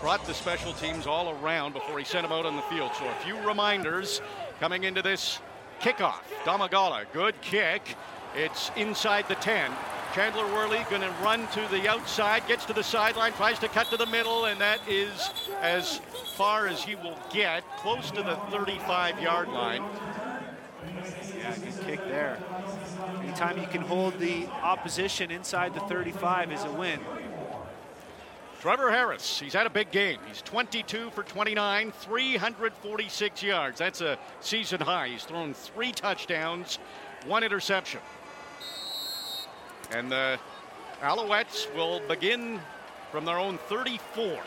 brought the special teams all around before he sent them out on the field. So a few reminders coming into this kickoff. Domagala, good kick. It's inside the 10. Chandler Worthy going to run to the outside, gets to the sideline, tries to cut to the middle, and that is as far as he will get, close to the 35 yard line. Yeah, good kick there. Anytime you can hold the opposition inside the 35 is a win. Trevor Harris, he's had a big game. He's 22 for 29, 346 yards. That's a season high. He's thrown three touchdowns, one interception. And the Alouettes will begin from their own 34.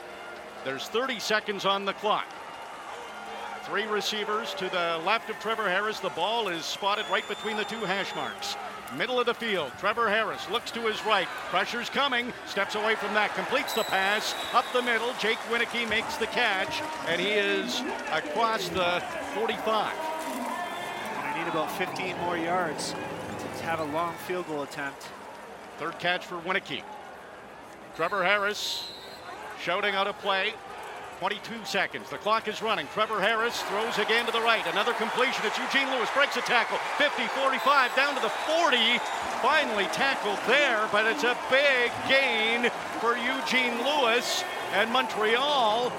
There's 30 seconds on the clock. Three receivers to the left of Trevor Harris. The ball is spotted right between the two hash marks. Middle of the field. Trevor Harris looks to his right. Pressure's coming. Steps away from that. Completes the pass. Up the middle. Jake Wieneke makes the catch. And he is across the 45. And he need about 15 more yards to have a long field goal attempt. Third catch for Wieneke. Trevor Harris shouting out a play. 22 seconds. The clock is running. Trevor Harris throws again to the right. Another completion. It's Eugene Lewis. Breaks a tackle. 50, 45, down to the 40. Finally tackled there, but it's a big gain for Eugene Lewis. And Montreal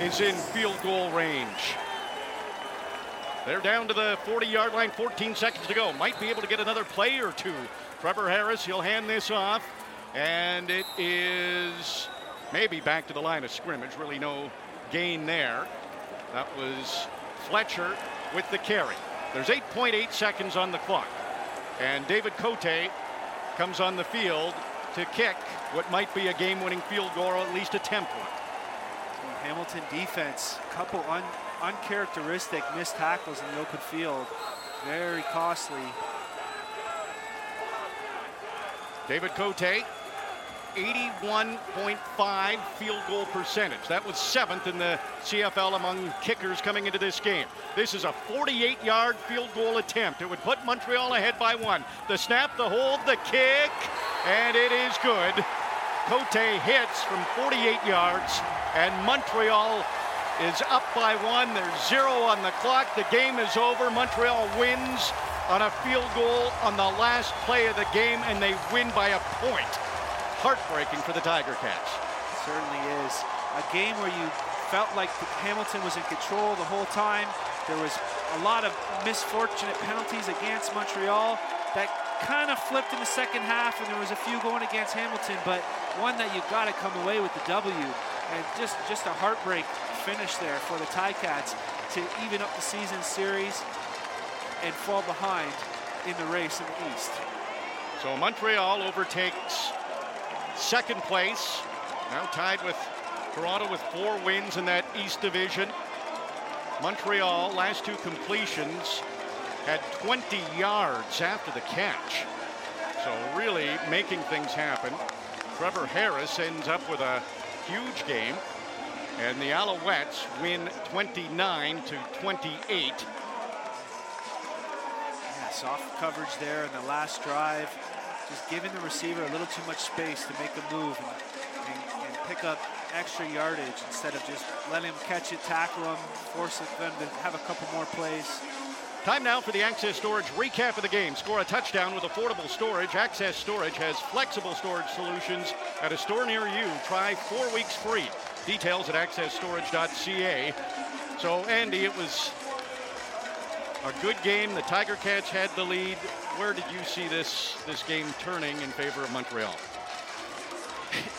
is in field goal range. They're down to the 40 yard line, 14 seconds to go. Might be able to get another play or two. Trevor Harris, he'll hand this off. And it is maybe back to the line of scrimmage. Really no gain there. That was Fletcher with the carry. There's 8.8 seconds on the clock. And David Cote comes on the field to kick what might be a game winning field goal or at least attempt one. Hamilton defense, couple un, uncharacteristic missed tackles in the open field. Very costly. David Cote 81.5 field goal percentage. That was seventh in the CFL among kickers coming into this game. This is a 48 yard field goal attempt. It would put Montreal ahead by one. The snap, the hold, the kick, and it is good. Cote hits from 48 yards, and Montreal is up by one. There's zero on the clock. The game is over. Montreal wins on a field goal on the last play of the game, and they win by a point heartbreaking for the Tiger Cats. Certainly is. A game where you felt like Hamilton was in control the whole time. There was a lot of misfortunate penalties against Montreal that kind of flipped in the second half, and there was a few going against Hamilton, but one that you've got to come away with the W. And just, just a heartbreak finish there for the Ticats to even up the season series and fall behind in the race in the East. So Montreal overtakes second place. Now tied with Toronto with four wins in that East Division. Montreal, last two completions, had 20 yards after the catch. So really making things happen. Trevor Harris ends up with a huge game. And the Alouettes win 29 to 28. Yeah, soft coverage there in the last drive just giving the receiver a little too much space to make a move and, and, and, pick up extra yardage instead of just letting him catch it, tackle him, force them to have a couple more plays. Time now for the Access Storage recap of the game. Score a touchdown with affordable storage. Access Storage has flexible storage solutions at a store near you. Try four weeks free. Details at accessstorage.ca. So, Andy, it was a good game. The Tiger Cats had the lead. Where did you see this this game turning in favor of Montreal? [LAUGHS]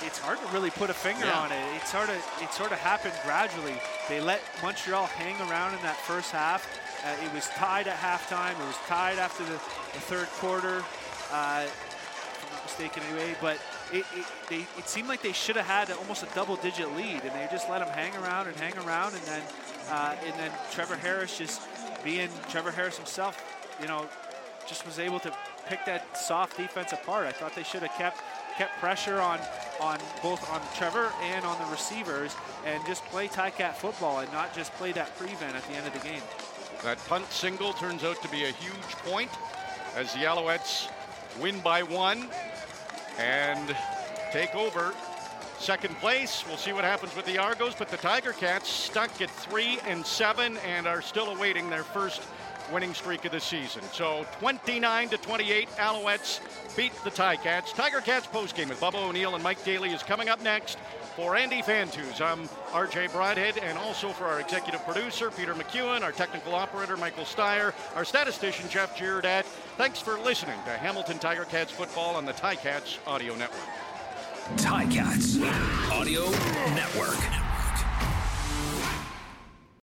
It's hard to really put a finger yeah. on it. It sort of it sort of happened gradually. They let Montreal hang around in that first half. Uh, it was tied at halftime. It was tied after the, the third quarter, uh, if I'm not mistaken anyway. But it, it, they, it seemed like they should have had almost a double-digit lead, and they just let them hang around and hang around, and then uh, and then Trevor Harris just being Trevor Harris himself, you know, just was able to pick that soft defense apart. I thought they should have kept kept pressure on on both on Trevor and on the receivers and just play Ticat football and not just play that prevent at the end of the game. That punt single turns out to be a huge point as the Alouettes win by one and take over second place. We'll see what happens with the Argos, but the Tiger Cats stuck at three and seven and are still awaiting their first winning streak of the season. So 29 to 28, Alouettes beat the Ticats. Tiger Cats postgame with Bubba O'Neill and Mike Daly is coming up next. For Andy Fantuz, I'm RJ Broadhead, and also for our executive producer, Peter McEwen, our technical operator, Michael Steyer, our statistician, Jeff Giordat. Thanks for listening to Hamilton Tiger Cats football on the Ticats Audio Network. Ticats Audio Network.